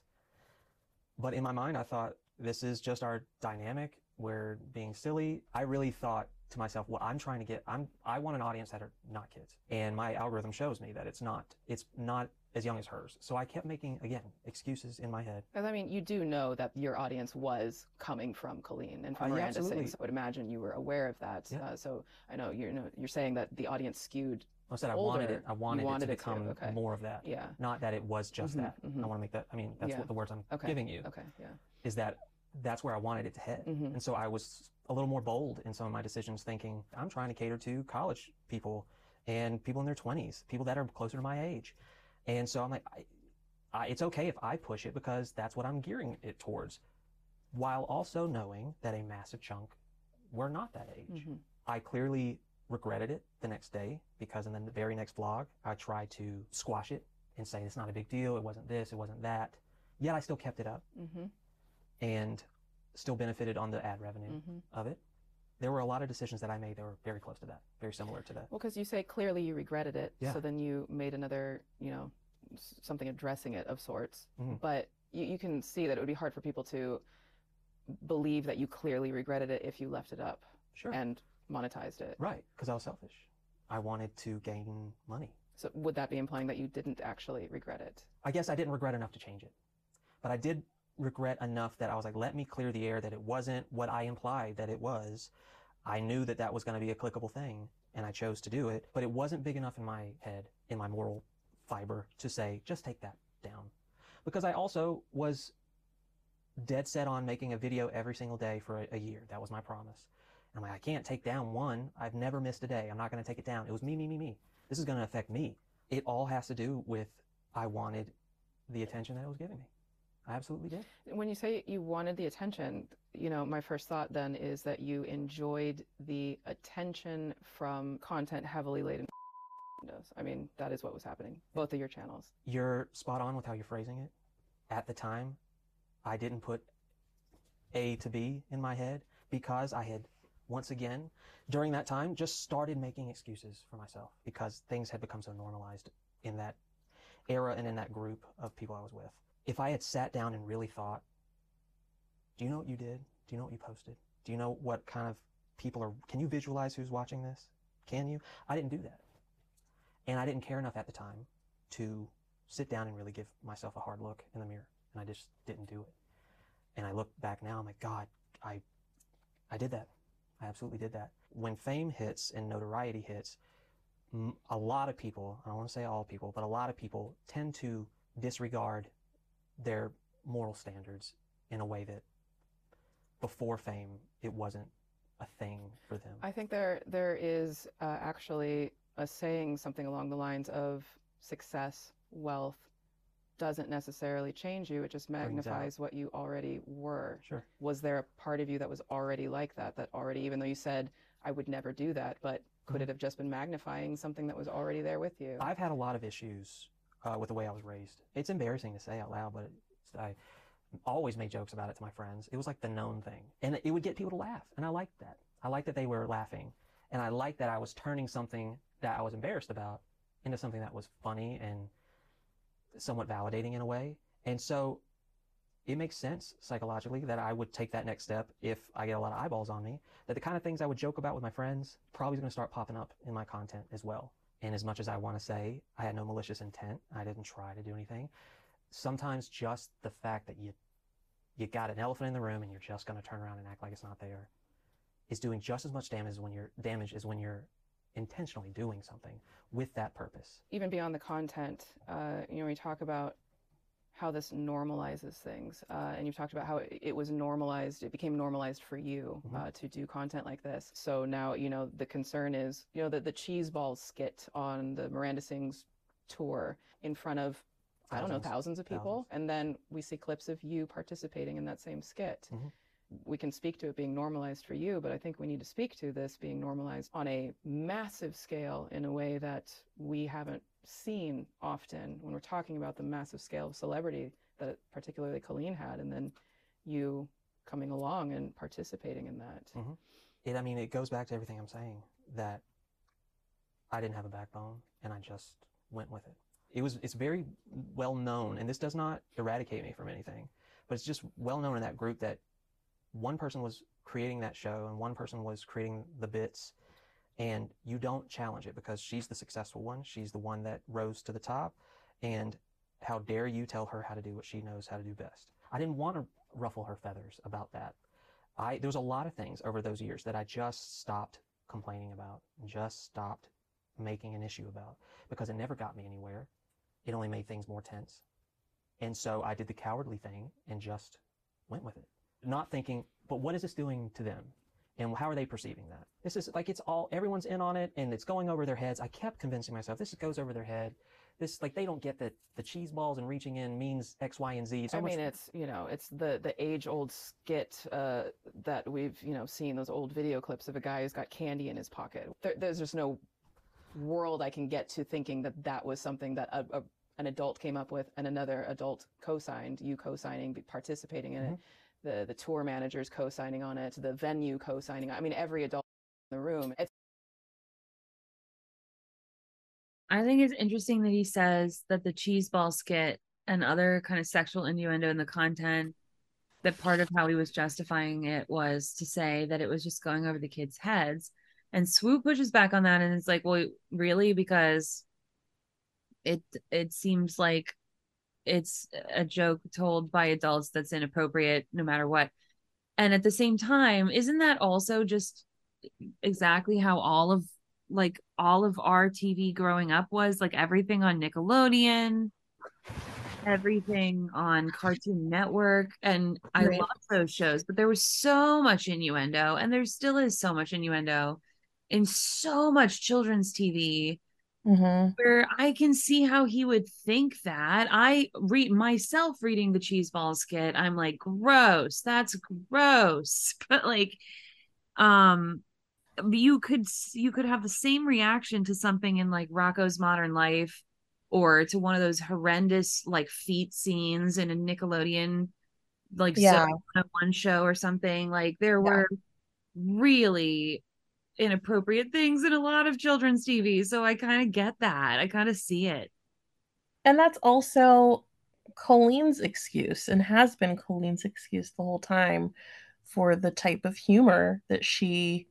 But in my mind, I thought this is just our dynamic. We're being silly. I really thought to myself what I'm trying to get. I'm I want an audience that are not kids, and my algorithm shows me that it's not. It's not as young as hers. So I kept making again excuses in my head. I mean, you do know that your audience was coming from Colleen and from uh, Miranda yeah, Sings. I would imagine you were aware of that. Yeah. Uh, so I know you're you know, you're saying that the audience skewed. I said I wanted it. I wanted, wanted it to become okay. more of that. Yeah. Not that it was just mm-hmm, that. Mm-hmm. I want to make that. I mean, that's yeah. what the words I'm okay. giving you. Okay. Yeah. Is that that's where I wanted it to head. Mm-hmm. And so I was a little more bold in some of my decisions, thinking I'm trying to cater to college people and people in their 20s, people that are closer to my age. And so I'm like, I, I, it's okay if I push it because that's what I'm gearing it towards, while also knowing that a massive chunk were not that age. Mm-hmm. I clearly regretted it the next day because in the very next vlog, I tried to squash it and say it's not a big deal. It wasn't this. It wasn't that. Yet I still kept it up. Mm-hmm and still benefited on the ad revenue mm-hmm. of it. There were a lot of decisions that I made that were very close to that, very similar to that. Well, because you say clearly you regretted it, yeah. so then you made another, you know, something addressing it of sorts. Mm-hmm. But you, you can see that it would be hard for people to believe that you clearly regretted it if you left it up sure. and monetized it. Right, because I was selfish. I wanted to gain money. So would that be implying that you didn't actually regret it? I guess I didn't regret enough to change it. But I did regret enough that I was like, let me clear the air that it wasn't what I implied that it was. I knew that that was going to be a clickable thing and I chose to do it, but it wasn't big enough in my head, in my moral fiber to say, just take that down. because I also was dead set on making a video every single day for a, a year. That was my promise. And I'm like, I can't take down one. I've never missed a day. I'm not going to take it down. It was me, me, me, me. This is going to affect me. It all has to do with I wanted the attention that it was giving me. I absolutely did. When you say you wanted the attention, you know, my first thought then is that you enjoyed the attention from content heavily laden. *laughs* I mean, that is what was happening. Both of your channels. You're spot on with how you're phrasing it. At the time, I didn't put A to B in my head because I had once again during that time just started making excuses for myself because things had become so normalized in that era and in that group of people I was with. If I had sat down and really thought, do you know what you did? Do you know what you posted? Do you know what kind of people are, can you visualize who's watching this? Can you? I didn't do that. And I didn't care enough at the time to sit down and really give myself a hard look in the mirror. And I just didn't do it. And I look back now, I'm like, God, I, I did that. I absolutely did that. When fame hits and notoriety hits, a lot of people, I don't want to say all people, but a lot of people tend to disregard their moral standards in a way that before fame it wasn't a thing for them. I think there there is uh, actually a saying something along the lines of success, wealth doesn't necessarily change you. It just magnifies what you already were. Sure. Was there a part of you that was already like that? That already, even though you said I would never do that, but could mm-hmm. it have just been magnifying something that was already there with you? I've had a lot of issues uh, with the way I was raised. It's embarrassing to say out loud, but I always made jokes about it to my friends. It was like the known thing, and it would get people to laugh, and I liked that. I liked that they were laughing, and I liked that I was turning something that I was embarrassed about into something that was funny and somewhat validating in a way. And so it makes sense psychologically that I would take that next step if I get a lot of eyeballs on me. That the kind of things I would joke about with my friends probably is going to start popping up in my content as well. And as much as I want to say I had no malicious intent, I didn't try to do anything. Sometimes just the fact that you you got an elephant in the room and you're just going to turn around and act like it's not there is doing just as much damage as when you're damage as when you're intentionally doing something with that purpose. Even beyond the content, uh, you know, we talk about how this normalizes things, uh, and you've talked about how it, was normalized. It became normalized for you mm-hmm. uh, to do content like this. So now, you know, the concern is, you know, that the cheese balls skit on the Miranda Sings tour in front of thousands. I don't know thousands of people, thousands. and then we see clips of you participating in that same skit. Mm-hmm we can speak to it being normalized for you, but I think we need to speak to this being normalized on a massive scale in a way that we haven't seen often when we're talking about the massive scale of celebrity that particularly Colleen had, and then you coming along and participating in that. Mm-hmm. It, I mean, it goes back to everything I'm saying that I didn't have a backbone and I just went with it. It was, it's very well known, and this does not eradicate me from anything, but it's just well known in that group that one person was creating that show and one person was creating the bits and you don't challenge it because she's the successful one. She's the one that rose to the top. And how dare you tell her how to do what she knows how to do best? I didn't want to ruffle her feathers about that. I there was a lot of things over those years that i just stopped complaining about just stopped making an issue about because it never got me anywhere. It only made things more tense. And so i did the cowardly thing and just went with it. Not thinking, but what is this doing to them? And how are they perceiving that? This is like it's all everyone's in on it and it's going over their heads. I kept convincing myself this goes over their head. This like they don't get that the cheese balls and reaching in means X, Y, and Z. So I mean, it's you know, it's the the age old skit uh, that we've you know seen those old video clips of a guy who's got candy in his pocket. There, there's just no world I can get to thinking that that was something that a, a, an adult came up with and another adult co-signed, you co-signing, participating in mm-hmm. it the the tour managers co-signing on it, the venue co-signing. I mean, every adult in the room. It's I think it's interesting that he says that the cheese ball skit and other kind of sexual innuendo in the content that part of how he was justifying it was to say that it was just going over the kids' heads. And Swoop pushes back on that and it's like, well, really? Because it it seems like it's a joke told by adults that's inappropriate no matter what and at the same time isn't that also just exactly how all of like all of our tv growing up was like everything on nickelodeon everything on Cartoon Network, and I Right. love those shows. But there was so much innuendo, and there still is so much innuendo in so much children's TV Mm-hmm. where I can see how he would think that. I read myself reading the cheeseball skit. I'm like, gross. That's gross. *laughs* But like, um, you could you could have the same reaction to something in like Rocko's Modern Life, or to one of those horrendous like feet scenes in a Nickelodeon like Yeah. one show or something. Like there Yeah. were really inappropriate things in a lot of children's TV. So I kind of get that. I kind of see it. And that's also Colleen's excuse and has been Colleen's excuse the whole time for the type of humor that she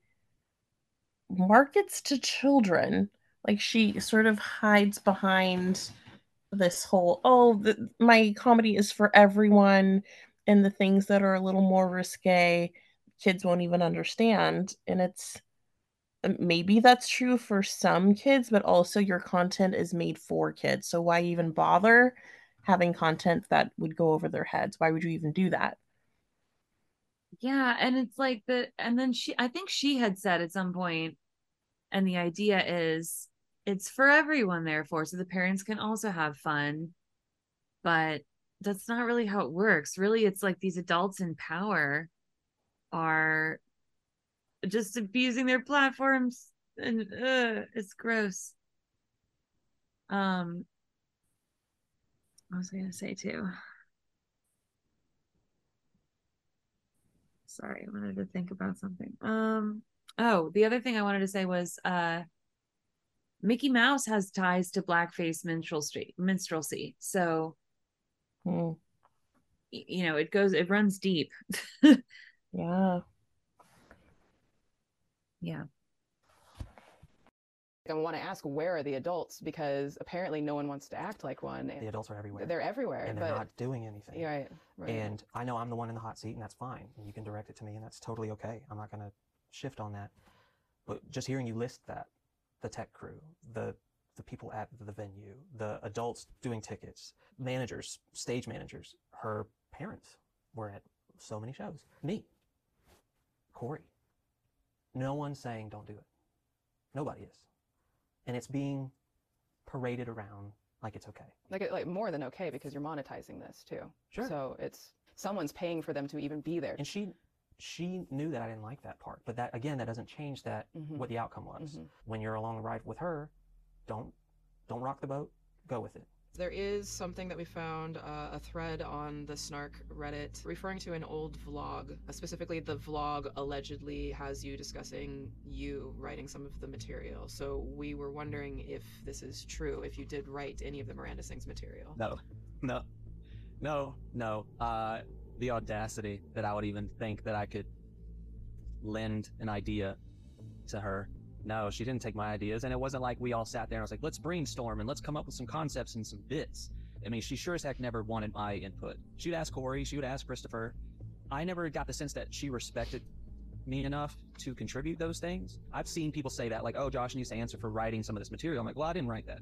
markets to children. Like she sort of hides behind this whole, oh, the, my comedy is for everyone, and the things that are a little more risque, kids won't even understand. And it's maybe that's true for some kids, but also your content is made for kids. So why even bother having content that would go over their heads? Why would you even do that? Yeah, and it's like the and then she I think she had said at some point and the idea is it's for everyone therefore so the parents can also have fun. But that's not really how it works. Really it's like these adults in power are just abusing their platforms and uh, it's gross. Um what was I gonna say too? Sorry, I wanted to think about something. Um, oh, the other thing I wanted to say was uh Mickey Mouse has ties to blackface minstrelsy minstrelsy. So Hmm. you know, it goes it runs deep. *laughs* Yeah. Yeah. I want to ask where are the adults because apparently no one wants to act like one. The adults are everywhere. They're everywhere, and they're but not doing anything. Right, right. And I know I'm the one in the hot seat, and that's fine. You can direct it to me, and that's totally okay. I'm not going to shift on that. But just hearing you list that, the tech crew, the the people at the venue, the adults doing tickets, managers, stage managers, her parents were at so many shows. Me, Corey. No one's saying don't do it. Nobody is. And it's being paraded around like it's okay. like like more than okay because you're monetizing this too. Sure. So it's someone's paying for them to even be there. And she she knew that I didn't like that part. But that again, that doesn't change that Mhm. what the outcome was. Mhm. When you're along the ride with her, don't don't rock the boat. Go with it. There is something that we found, uh, a thread on the Snark Reddit referring to an old vlog. Uh, specifically, the vlog allegedly has you discussing you writing some of the material. So we were wondering if this is true, if you did write any of the Miranda Sings material. No, no, no, no. Uh, the audacity that I would even think that I could lend an idea to her. No, she didn't take my ideas, and it wasn't like we all sat there and I was like, "Let's brainstorm and let's come up with some concepts and some bits." I mean, she sure as heck never wanted my input. She'd ask Corey, she would ask Christopher. I never got the sense that she respected me enough to contribute those things. I've seen people say that, like, "Oh, Josh needs to answer for writing some of this material." I'm like, "Well, I didn't write that."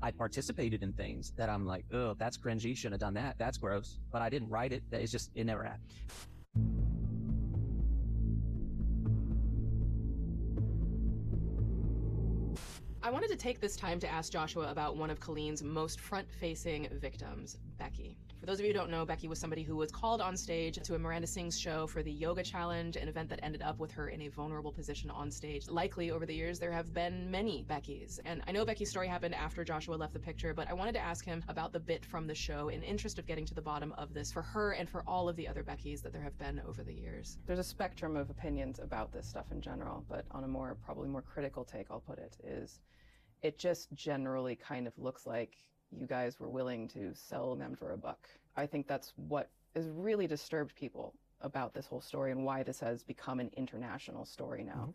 I participated in things that I'm like, oh, that's cringy. Shouldn't have done that. That's gross. But I didn't write it. It's just, it never happened. I wanted to take this time to ask Joshua about one of Colleen's most front facing victims, Becky. For those of you who don't know, Becky was somebody who was called on stage to a Miranda Sings show for the Yoga Challenge, an event that ended up with her in a vulnerable position on stage. Likely over the years, there have been many Beckys. And I know Becky's story happened after Joshua left the picture, but I wanted to ask him about the bit from the show in interest of getting to the bottom of this for her and for all of the other Beckys that there have been over the years. There's a spectrum of opinions about this stuff in general, but on a more probably more critical take, I'll put it is it just generally kind of looks like you guys were willing to sell them for a buck. I think that's what has really disturbed people about this whole story and why this has become an international story now.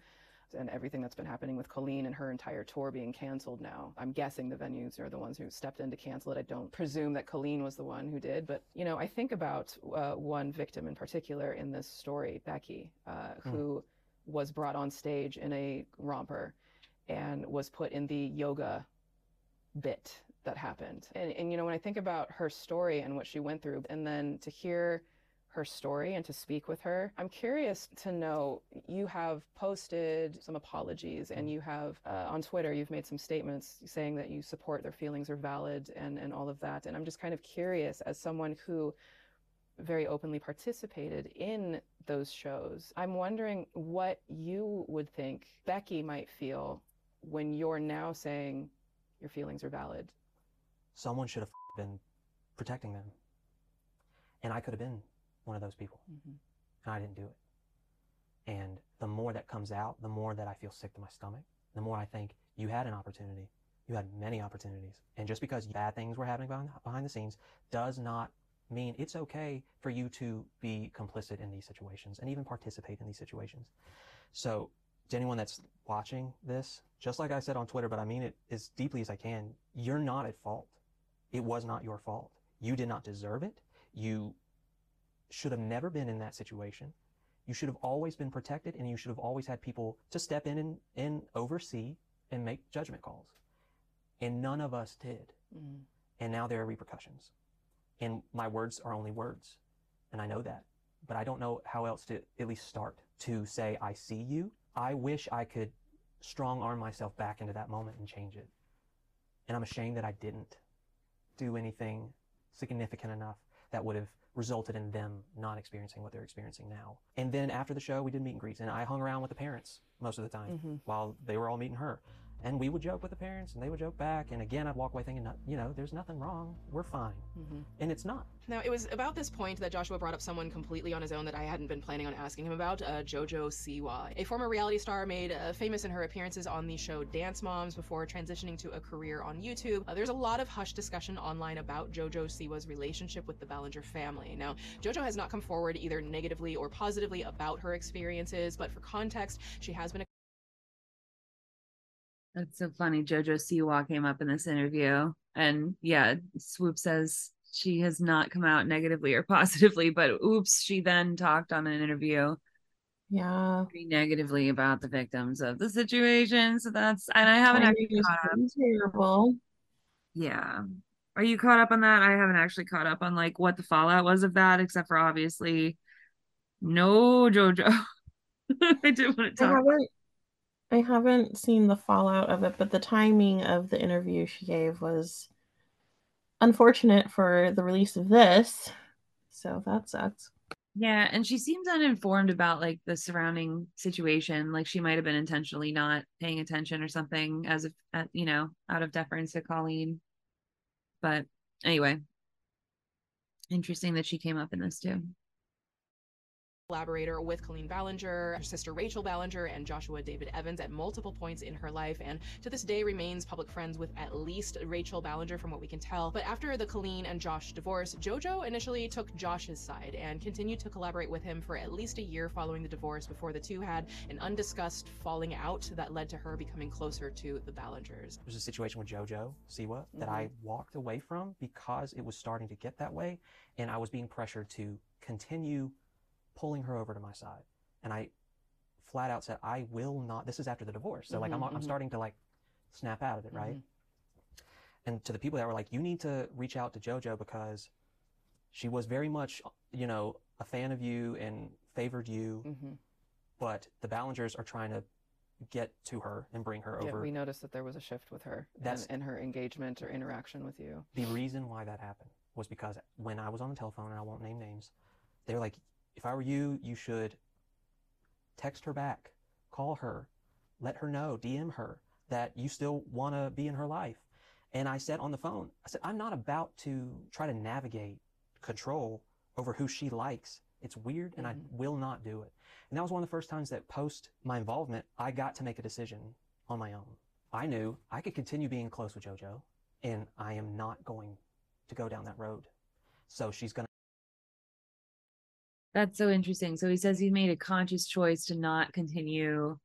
And everything that's been happening with Colleen and her entire tour being canceled now. I'm guessing the venues are the ones who stepped in to cancel it. I don't presume that Colleen was the one who did. But, you know, I think about uh, one victim in particular in this story, Becky, uh, Hmm. who was brought on stage in a romper and was put in the yoga bit that happened. And, and you know, when I think about her story and what she went through, and then to hear her story and to speak with her. I'm curious to know you have posted some apologies and you have uh, on Twitter, you've made some statements saying that you support their feelings are valid and, and all of that. And I'm just kind of curious as someone who very openly participated in those shows. I'm wondering what you would think Becky might feel when you're now saying your feelings are valid. Someone should have been protecting them. And I could have been one of those people. Mm-hmm. And I didn't do it. And the more that comes out, the more that I feel sick to my stomach, the more I think you had an opportunity. You had many opportunities. And just because bad things were happening behind, behind the scenes does not mean it's okay for you to be complicit in these situations and even participate in these situations. So, to anyone that's watching this, just like I said on Twitter, but I mean it as deeply as I can, you're not at fault. It was not your fault. You did not deserve it. You should have never been in that situation. You should have always been protected and you should have always had people to step in and, and oversee and make judgment calls. And none of us did. Mm-hmm. And now there are repercussions. And my words are only words. And I know that. But I don't know how else to at least start to say, I see you. I wish I could strong arm myself back into that moment and change it. And I'm ashamed that I didn't do anything significant enough that would have resulted in them not experiencing what they're experiencing now. And then after the show, we did meet and greets, and I hung around with the parents most of the time Mhm. while they were all meeting her. And we would joke with the parents, and they would joke back. And again, I'd walk away thinking, you know, there's nothing wrong. We're fine. Mm-hmm. And it's not. Now, it was about this point that Joshua brought up someone completely on his own that I hadn't been planning on asking him about, uh, JoJo Siwa. A former reality star made uh, famous in her appearances on the show Dance Moms before transitioning to a career on YouTube. Uh, there's a lot of hush discussion online about JoJo Siwa's relationship with the Ballinger family. Now, JoJo has not come forward either negatively or positively about her experiences, but for context, she has been a That's so funny. Jojo Siwa came up in this interview. And yeah, Swoop says she has not come out negatively or *laughs* positively, but oops, she then talked on an interview Yeah. negatively about the victims of the situation. So that's, and I haven't actually caught up. terrible. Yeah. Are you caught up on that? I haven't actually caught up on like what the fallout was of that, except for obviously no Jojo. *laughs* I did want to I talk. haven't I haven't seen the fallout of it, but the timing of the interview she gave was unfortunate for the release of this. So that sucks. Yeah, and she seems uninformed about like the surrounding situation. Like she might have been intentionally not paying attention or something, as if uh, you know, out of deference to Colleen. But anyway, interesting that she came up in this too. Collaborator with Colleen Ballinger, her sister Rachel Ballinger, and Joshua David Evans at multiple points in her life, and to this day remains public friends with at least Rachel Ballinger, from what we can tell. But after the Colleen and Josh divorce, JoJo initially took Josh's side and continued to collaborate with him for at least a year following the divorce before the two had an undiscussed falling out that led to her becoming closer to the Ballingers. There's a situation with JoJo Siwa that I mm-hmm. walked away from because it was starting to get that way, and I was being pressured to continue pulling her over to my side. And I flat out said, I will not. This is after the divorce, so like I'm Mhm, I'm mhm. starting to like snap out of it, right? Mhm. And to the people that were like, you need to reach out to JoJo because she was very much, you know, a fan of you and favored you, Mm-hmm. but the Ballingers are trying to get to her and bring her Yeah, over. we noticed that there was a shift with her That's- and, and her engagement or interaction with you. The reason why that happened was because when I was on the telephone, and I won't name names, they were like, if I were you, you should text her back, call her, let her know, DM her that you still want to be in her life. And I said on the phone, I said, I'm not about to try to navigate control over who she likes. It's weird and I Mhm. will not do it. And that was one of the first times that post my involvement, I got to make a decision on my own. I knew I could continue being close with JoJo and I am not going to go down that road. So she's going to That's so interesting. So he says he made a conscious choice to not continue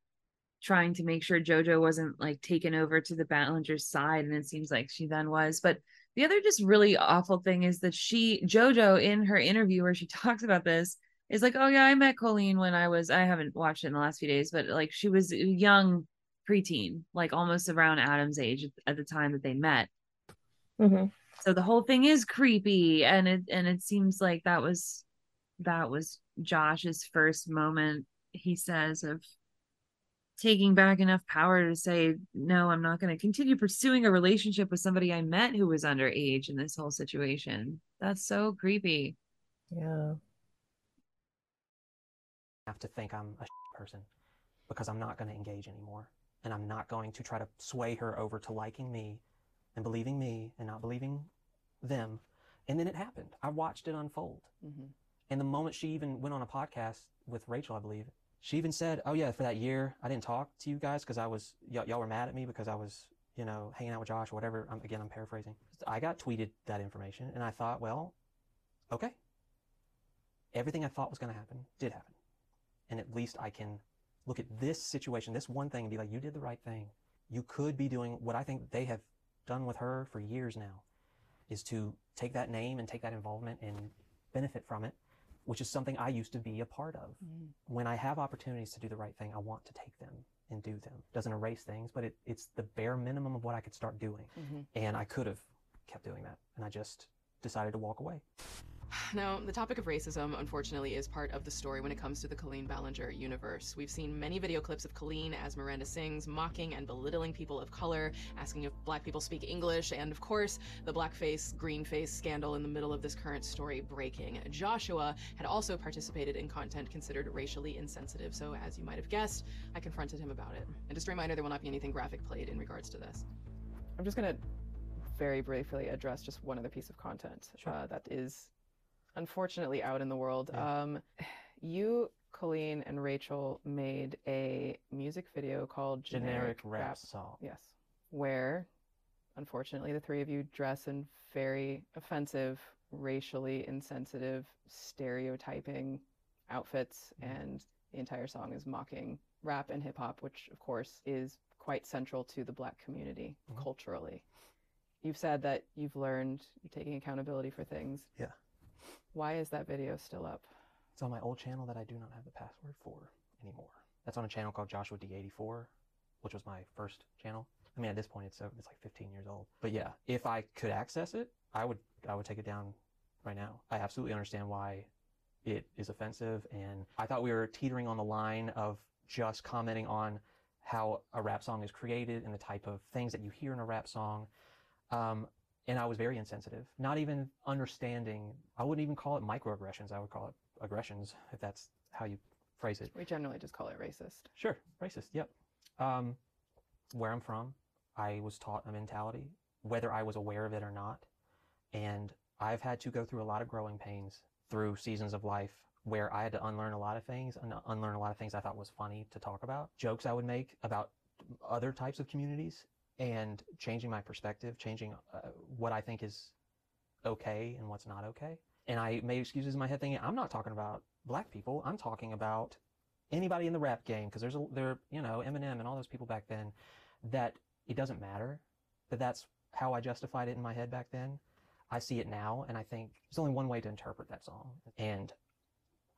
trying to make sure Jojo wasn't like taken over to the Ballinger's side, and it seems like she then was. But the other just really awful thing is that she Jojo in her interview where she *laughs* talks about this is like, oh yeah, I met Colleen when I was I haven't watched it in the last few days, but like she was a young preteen, like almost around Adam's age at- at the time that they met. Mm-hmm. So the whole thing is creepy and it and it seems like that was that was Josh's first moment he says of taking back enough power to say no i'm not going to continue pursuing a relationship with somebody i met who was underage in this whole situation that's so creepy Yeah. I have to think I'm a person because I'm not going to engage anymore. And I'm not going to try to sway her over to liking me and believing me and not believing them. And then it happened. I watched it unfold. hmm And the moment she even went on a podcast with Rachel, I believe, she even said, "Oh yeah, for that year, I didn't talk to you guys because I was y- y'all were mad at me because I was, you know, hanging out with Josh or whatever." I'm, again, I'm paraphrasing. I got tweeted that information, and I thought, well, okay. Everything I thought was going to happen did happen, and at least I can look at this situation, this one thing, and be like, "You did the right thing. You could be doing what I think they have done with her for years now, is to take that name and take that involvement and benefit from it." Which is something I used to be a part of. When I have opportunities to do the right thing, I want to take them and do them. Doesn't erase things, but it, it's the bare minimum of what I could start doing. hmm And I could have kept doing that. And I just decided to walk away. Now, the topic of racism, unfortunately, is part of the story when it comes to the Colleen Ballinger universe. We've seen many video clips of Colleen as Miranda Sings, mocking and belittling people of color, asking if black people speak English, and of course, the blackface, greenface scandal in the middle of this current story breaking. Joshua had also participated in content considered racially insensitive, so as you might have guessed, I confronted him about it. And just a reminder, there will not be anything graphic played in regards to this. I'm just going to very briefly address just one other piece of content Sure. uh, that is unfortunately out in the world. Yeah. Um, you, Colleen, and Rachel made a music video called Generic, rap, song. Yes. Where, unfortunately, the three of you dress in very offensive, racially insensitive, stereotyping outfits, Mhm. and the entire song is mocking rap and hip hop, which, of course, is quite central to the black community Mhm. culturally. You've said that you've learned you're taking accountability for things. Yeah. Why is that video still up? It's on my old channel that I do not have the password for anymore. That's on a channel called Joshua D84, which was my first channel. I mean, at this point, it's so it's like 15 years old. But yeah, if I could access it, I would I would take it down right now. I absolutely understand why it is offensive, and I thought we were teetering on the line of just commenting on how a rap song is created and the type of things that you hear in a rap song. Um, and I was very insensitive, not even understanding. I wouldn't even call it microaggressions. I would call it aggressions, if that's how you phrase it. We generally just call it racist. Sure, racist. Yep. Um, where I'm from, I was taught a mentality, whether I was aware of it or not, and I've had to go through a lot of growing pains through seasons of life where I had to unlearn a lot of things and unlearn a lot of things I thought was funny to talk about, jokes I would make about other types of communities, and changing my perspective, changing uh, what I think is okay and what's not okay. And I made excuses in my head thinking, I'm not talking about black people. I'm talking about anybody in the rap game because there's a there you know Eminem and all those people back then that it doesn't matter. that that's how I justified it in my head back then. I see it now, and I think there's only one way to interpret that song, and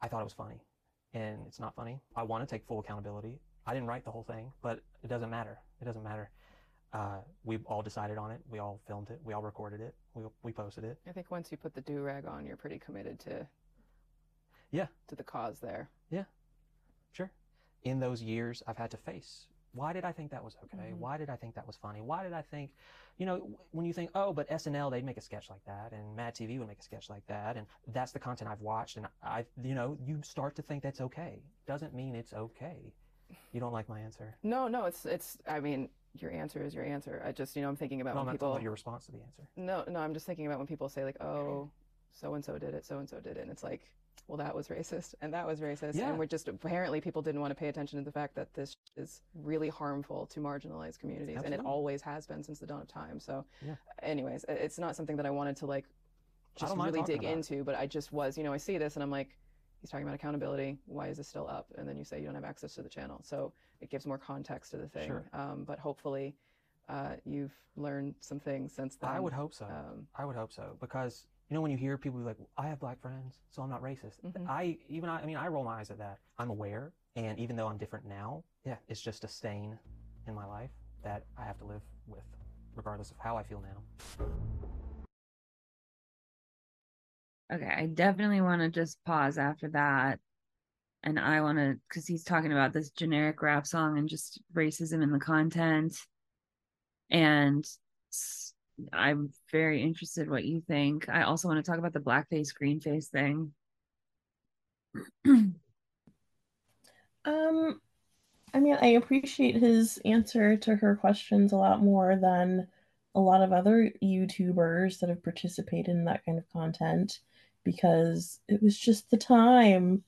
I thought it was funny, and it's not funny. I want to take full accountability. I didn't write the whole thing, but it doesn't matter. It doesn't matter. Uh, we all decided on it. We all filmed it. We all recorded it. We we posted it. I think once you put the do rag on, you're pretty committed to Yeah. to the cause there. Yeah. Sure. In those years, I've had to face why did I think that was okay? Mhm. Why did I think that was funny? Why did I think, you know, w- when you think, oh, but SNL, they'd make a sketch like that, and Mad TV would make a sketch like that, and that's the content I've watched, and I, you know, you start to think that's okay. Doesn't mean it's okay. You don't like my answer. No, no, it's it's. I mean, your answer is your answer. I just, you know, I'm thinking about No, when not people. about your response to the answer. No, no, I'm just thinking about when people say like, oh, so and so did it, so and so did it, and it's like, well, that was racist, and that was racist, Yeah. and we're just apparently people didn't want to pay attention to the fact that this is really harmful to marginalized communities, and it always has been since the dawn of time. So, Yeah. anyways, it's not something that I wanted to like just really dig into, but I just was, you know, I see this and I'm like, he's talking about accountability. Why is this still up? And then you say you don't have access to the channel, so it gives more context to the thing. Sure. Um, but hopefully, uh, you've learned some things since then. I would hope so. Um, I would hope so because you know when you hear people be like, I have black friends, so I'm not racist. Mhm. I even I, I mean I roll my eyes at that. I'm aware, and even though I'm different now, yeah, it's just a stain in my life that I have to live with. regardless of how I feel now. Okay, I definitely want to just pause after that. And I want to, because he's talking about this generic rap song and just racism in the content. And I'm very interested what you think. I also want to talk about the blackface, green face thing. *clears throat* um, I mean, I appreciate his answer to her questions a lot more than a lot of other YouTubers that have participated in that kind of content because it was just the time.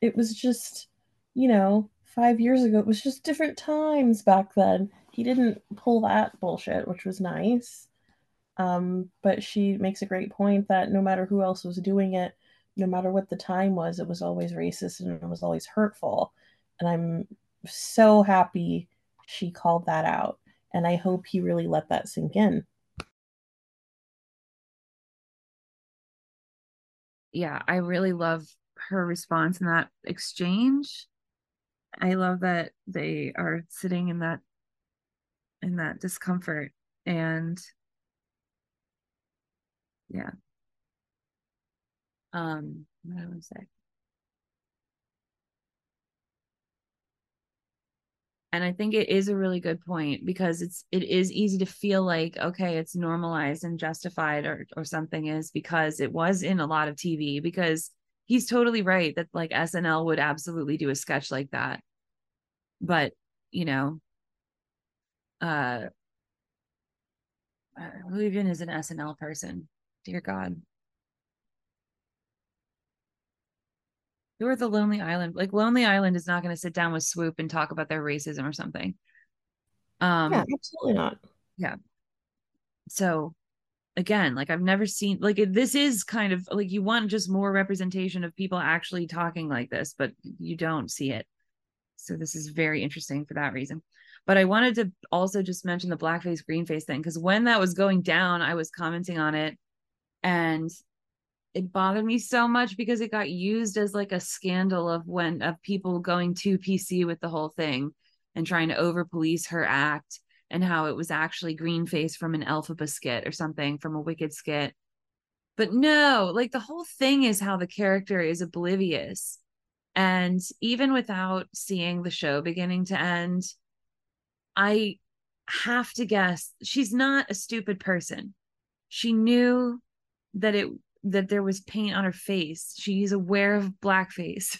It was just, you know, five years ago. It was just different times back then. He didn't pull that bullshit, which was nice. Um, but she makes a great point that no matter who else was doing it, no matter what the time was, it was always racist and it was always hurtful. And I'm so happy she called that out. And I hope he really let that sink in. Yeah, I really love her response in that exchange. I love that they are sitting in that in that discomfort and yeah. Um, what I want to say. And i think it is a really good point because it's it is easy to feel like okay it's normalized and justified or or something is because it was in a lot of tv because he's totally right that like snl would absolutely do a sketch like that. But you know uh who even is an snl person? Dear god who are the Lonely Island? Like Lonely Island is not going to sit down with Swoop and talk about their racism or something. Um, yeah, absolutely not. Yeah. So again, like I've never seen like this is kind of like you want just more representation of people actually talking like this, but you don't see it. So this is very interesting for that reason. But I wanted to also just mention the blackface green face thing because when that was going down, I was commenting on it and it bothered me so much because it got used as like a scandal of when of people going to PC with the whole thing and trying to over police her act and how it was actually green face from an Elphaba skit or something from a Wicked skit. But no, like the whole thing is how the character is oblivious. And even without seeing the show beginning to end, I have to guess she's not a stupid person. She knew that it that there was paint on her face. She's aware of blackface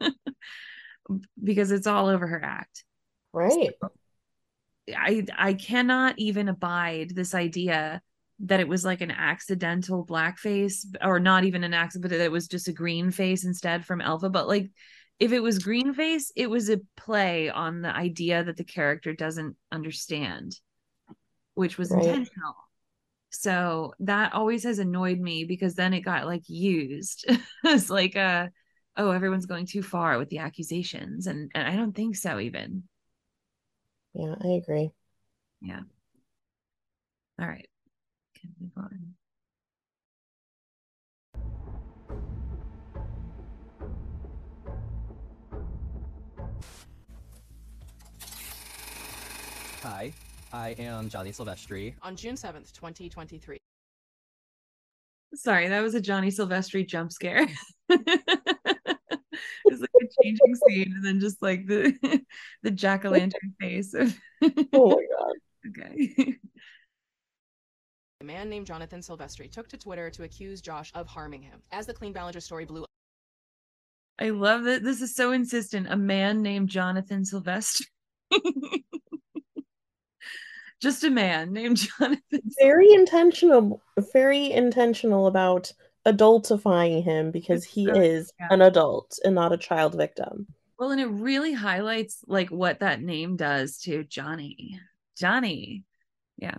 *laughs* because it's all over her act. Right. So I I cannot even abide this idea that it was like an accidental blackface or not even an accident, but that it was just a green face instead from Elphaba. But like if it was green face, it was a play on the idea that the character doesn't understand, which was right. intentional so that always has annoyed me because then it got like used. *laughs* As like a oh everyone's going too far with the accusations and, and i don't think so even. Yeah i agree. Yeah. All right. Can move on I am Johnny Silvestri. On June 7th, 2023. Sorry, that was a Johnny Silvestri jump scare. *laughs* it's like a changing scene and then just like the *laughs* the jack-o'-lantern face of oh my god *laughs* okay a man named jonathan silvestri took to twitter to accuse josh of harming him as the Colleen Ballinger story blew up. i love that this is so insistent a man named jonathan silvestri just a man named *laughs* Jonathan. Very intentional, very intentional about adultifying him because he is yeah. an adult and not a child victim. Well, and it really highlights like what that name does to Johnny. Johnny. Yeah.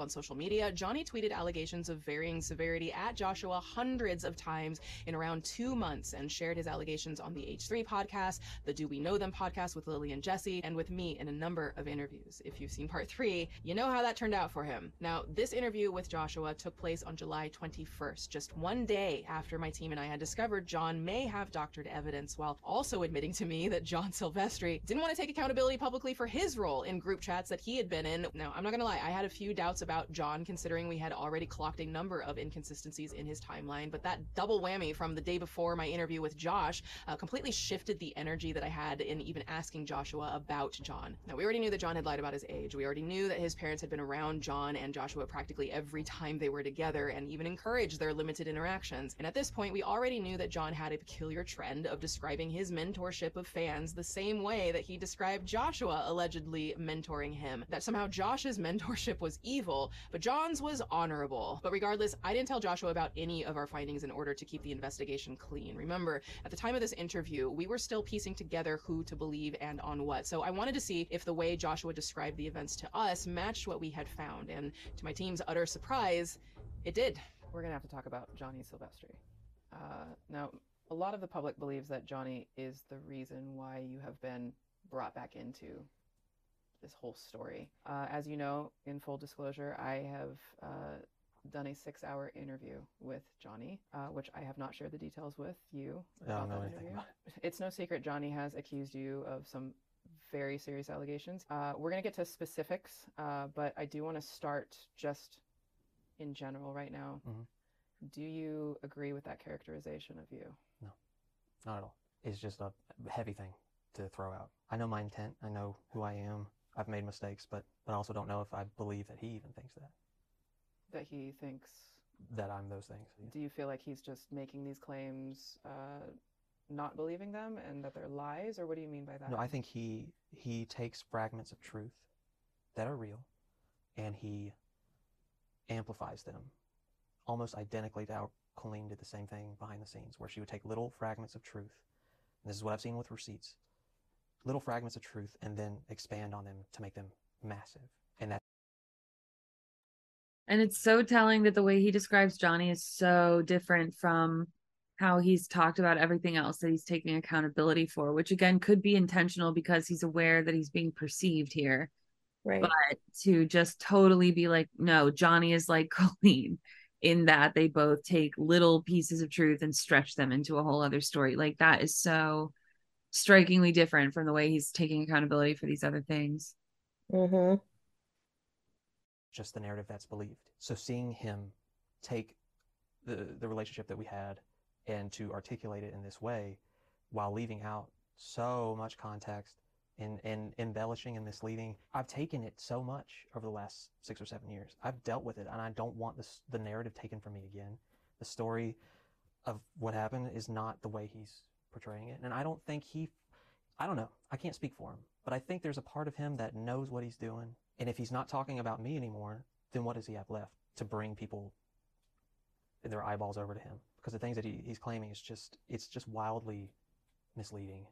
On social media, Johnny tweeted allegations of varying severity at Joshua hundreds of times in around two months and shared his allegations on the H3 podcast, the Do We Know Them podcast with Lily and Jesse, and with me in a number of interviews. If you've seen part three, you know how that turned out for him. Now, this interview with Joshua took place on July 21st, just one day after my team and I had discovered John may have doctored evidence while also admitting to me that John Silvestri didn't want to take accountability publicly for his role in group chats that he had been in. Now, I'm not gonna lie, I had a few doubts about John considering we had already clocked a number of inconsistencies in his timeline, but that double whammy from the day before my interview with Josh uh, completely shifted the energy that I had in even asking Joshua about John. Now, we already knew that John had lied about his age. We already knew that his parents had been around John and Joshua practically every time they were together and even encouraged their limited interactions. And at this point, we already knew that John had a peculiar trend of describing his mentorship of fans the same way that he described Joshua allegedly mentoring him. That somehow Josh's *laughs* mentorship was evil, but John's was honorable. But regardless, I didn't tell Joshua about any of our findings in order to keep the investigation clean. Remember, at the time of this interview, we were still piecing together who to believe and on what. So I wanted to see if the way Joshua described the events to us matched what we had found. And to my team's utter surprise, it did. We're going to have to talk about Johnny Silvestri. Uh, now, a lot of the public believes that Johnny is the reason why you have been brought back into this whole story. Uh, as you know, in full disclosure, I have uh, done a six hour interview with Johnny, uh, which I have not shared the details with you. I don't know anything interview. about It's no secret Johnny has accused you of some very serious allegations. Uh, we're going to get to specifics, uh, but I do want to start just in general right now. Mhm. Do you agree with that characterization of you? No. Not at all. It's just a heavy thing to throw out. I know my intent. I know who I am. I've made mistakes, but but I also don't know if I believe that he even thinks that That he thinks. that I'm those things. Do you feel like he's just making these claims, uh, not believing them, and that they're lies, or what do you mean by that? No, I think he he takes fragments of truth that are real, and he amplifies them, almost identically to how Colleen did the same thing behind the scenes, where she would take little fragments of truth. And this is what I've seen with receipts, little fragments of truth, and then expand on them to make them massive. And that And it's so telling that the way he describes Johnny is so different from how he's talked about everything else that he's taking accountability for, which again could be intentional because he's aware that he's being perceived here. Right. But to just totally be like, no, Johnny is like *laughs* Colleen in that they both take little pieces of truth and stretch them into a whole other story. Like that is so strikingly different from the way he's taking accountability for these other things. mm-hmm. just the narrative that's believed. So seeing him take the the relationship that we had and to articulate it in this way while leaving out so much context and, and embellishing and misleading. I've taken it so much over the last six or seven years. I've dealt with it and I don't want this the narrative taken from me again. The story of what happened is not the way he's portraying it. And I don't think he I don't know. I can't speak for him, but I think there's a part of him that knows what he's doing. And if he's not talking about me anymore, then what does he have left to bring people their eyeballs over to him? Because the things that he, he's claiming is just it's just wildly misleading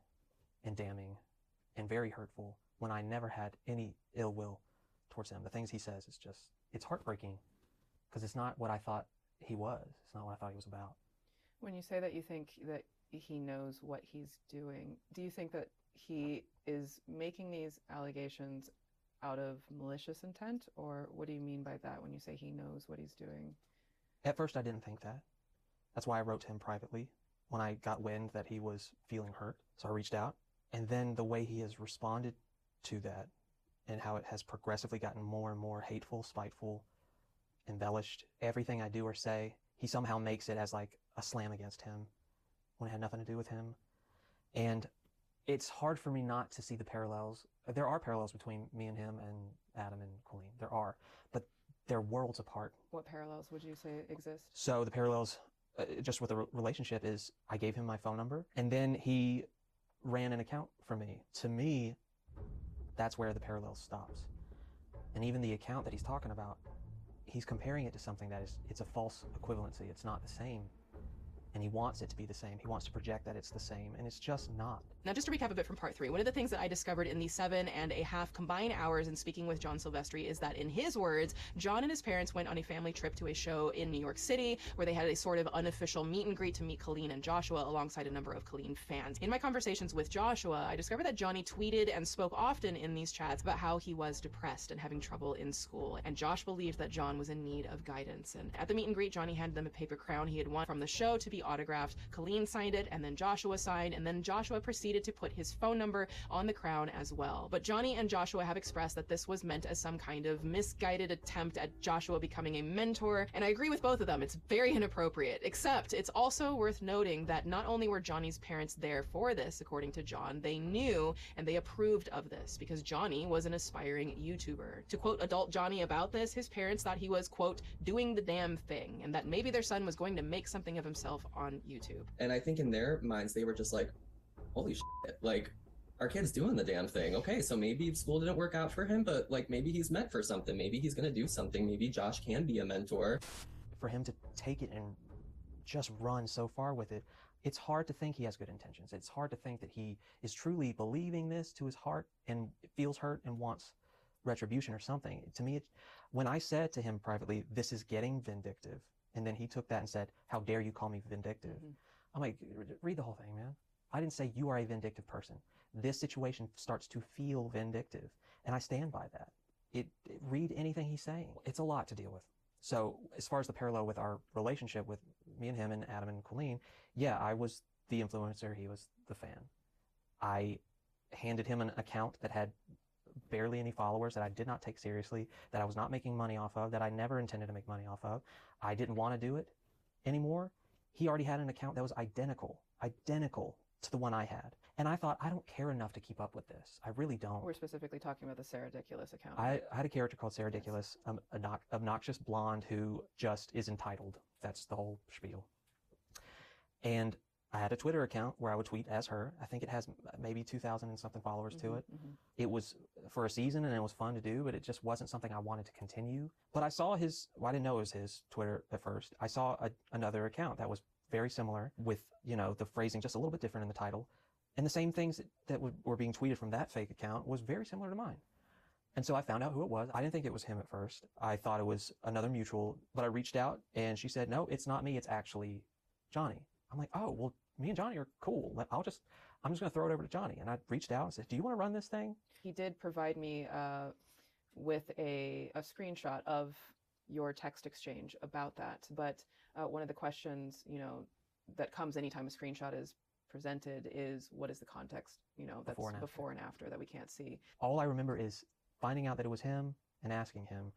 and damning and very hurtful when I never had any ill will towards him. The things he says is just it's heartbreaking because it's not what I thought he was. It's not what I thought he was about. When you say that you think that he knows what he's doing, do you think that he is making these allegations out of malicious intent, or what do you mean by that when you say he knows what he's doing? At first, I didn't think that. That's why I wrote to him privately when I got wind that he was feeling hurt. So I reached out. And then the way he has responded to that and how it has progressively gotten more and more hateful, spiteful, embellished, everything I do or say, he somehow makes it as like a slam against him when it had nothing to do with him. And it's hard for me not to see the parallels. There are parallels between me and him and Adam and Colleen. There are, but they're worlds apart. What parallels would you say exist? So the parallels, uh, just with the re- relationship, is I gave him my phone number, and then he ran an account for me. To me, that's where the parallel stops. And even the account that he's talking about, he's comparing it to something that is it's a false equivalency. It's not the same. And he wants it to be the same. He wants to project that it's the same, and it's just not. Now, just to recap a bit from part three, one of the things that I discovered in the seven and a half combined hours in speaking with John Silvestri is that, in his words, John and his parents went on a family trip to a show in New York City where they had a sort of unofficial meet and greet to meet Colleen and Joshua alongside a number of Colleen fans. In my conversations with Joshua, I discovered that Johnny tweeted and spoke often in these chats about how he was depressed and having trouble in school, and Josh believed that John was in need of guidance. And at the meet and greet, Johnny handed them a paper crown he had won from the show to be autographed. Colleen signed it, and then Joshua signed, and then Joshua proceeded to put his phone number on the crown as well. But Johnny and Joshua have expressed that this was meant as some kind of misguided attempt at Joshua becoming a mentor, and I agree with both of them. It's very inappropriate, except it's also worth noting that not only were Johnny's parents there for this, according to John, they knew and they approved of this because Johnny was an aspiring YouTuber. To quote adult Johnny about this, his parents thought he was, quote, doing the damn thing, and that maybe their son was going to make something of himself on YouTube. And I think in their minds, they were just like, holy shit, like, our kid's doing the damn thing. Okay, so maybe school didn't work out for him, but like maybe he's meant for something. Maybe he's gonna do something. Maybe Josh can be a mentor. For him to take it and just run so far with it, it's hard to think he has good intentions. It's hard to think that he is truly believing this to his heart and feels hurt and wants retribution or something. To me, it, when I said to him privately, this is getting vindictive, and then he took that and said, how dare you call me vindictive? Mhm. I'm like, read the whole thing, man. I didn't say you are a vindictive person. This situation starts to feel vindictive, and I stand by that. It, it- read anything he's saying. It's a lot to deal with. So as far as the parallel with our relationship with me and him and Adam and Colleen, yeah, I was the influencer. He was the fan. I handed him an account that had barely any followers that I did not take seriously, that I was not making money off of, that I never intended to make money off of. I didn't want to do it anymore. He already had an account that was identical, identical to the one I had. And I thought, I don't care enough to keep up with this. I really don't. We're specifically talking about the Sarah Ridiculous account. I, I had a character called Sarah Ridiculous, um, an obnox- obnoxious blonde who just is entitled. That's the whole spiel. And I had a Twitter account where I would tweet as her. I think it has maybe 2,000 and something followers to Mhm, it. mhm. It was for a season and it was fun to do, but it just wasn't something I wanted to continue. But I saw his, well, I didn't know it was his Twitter at first. I saw a, another account that was very similar with, you know, the phrasing just a little bit different in the title. And the same things that, that were being tweeted from that fake account was very similar to mine. And so I found out who it was. I didn't think it was him at first. I thought it was another mutual, but I reached out and she said, no, it's not me. It's actually Johnny. I'm like, oh, well, me and Johnny are cool. I'll just, I'm just going to throw it over to Johnny. And I reached out and said, do you want to run this thing? He did provide me uh, with a, a screenshot of your text exchange about that. But uh, one of the questions, you know, that comes anytime a screenshot is presented is what is the context, you know, that's Before and after. before and after that we can't see. All I remember is finding out that it was him and asking him.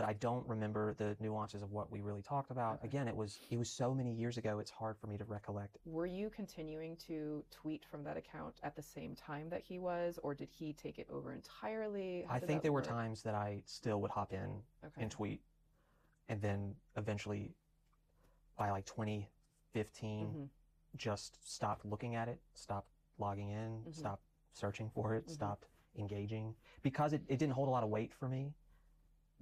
But I don't remember the nuances of what we really talked about. Okay. Again, it was it was so many years ago. It's hard for me to recollect. Were you continuing to tweet from that account at the same time that he was, or did he take it over entirely? How I think there were times that I still would hop in Okay. and tweet, and then eventually, by like 2015, Mhm. just stopped looking at it, stopped logging in, Mhm. stopped searching for it, Mhm. stopped engaging because it, it didn't hold a lot of weight for me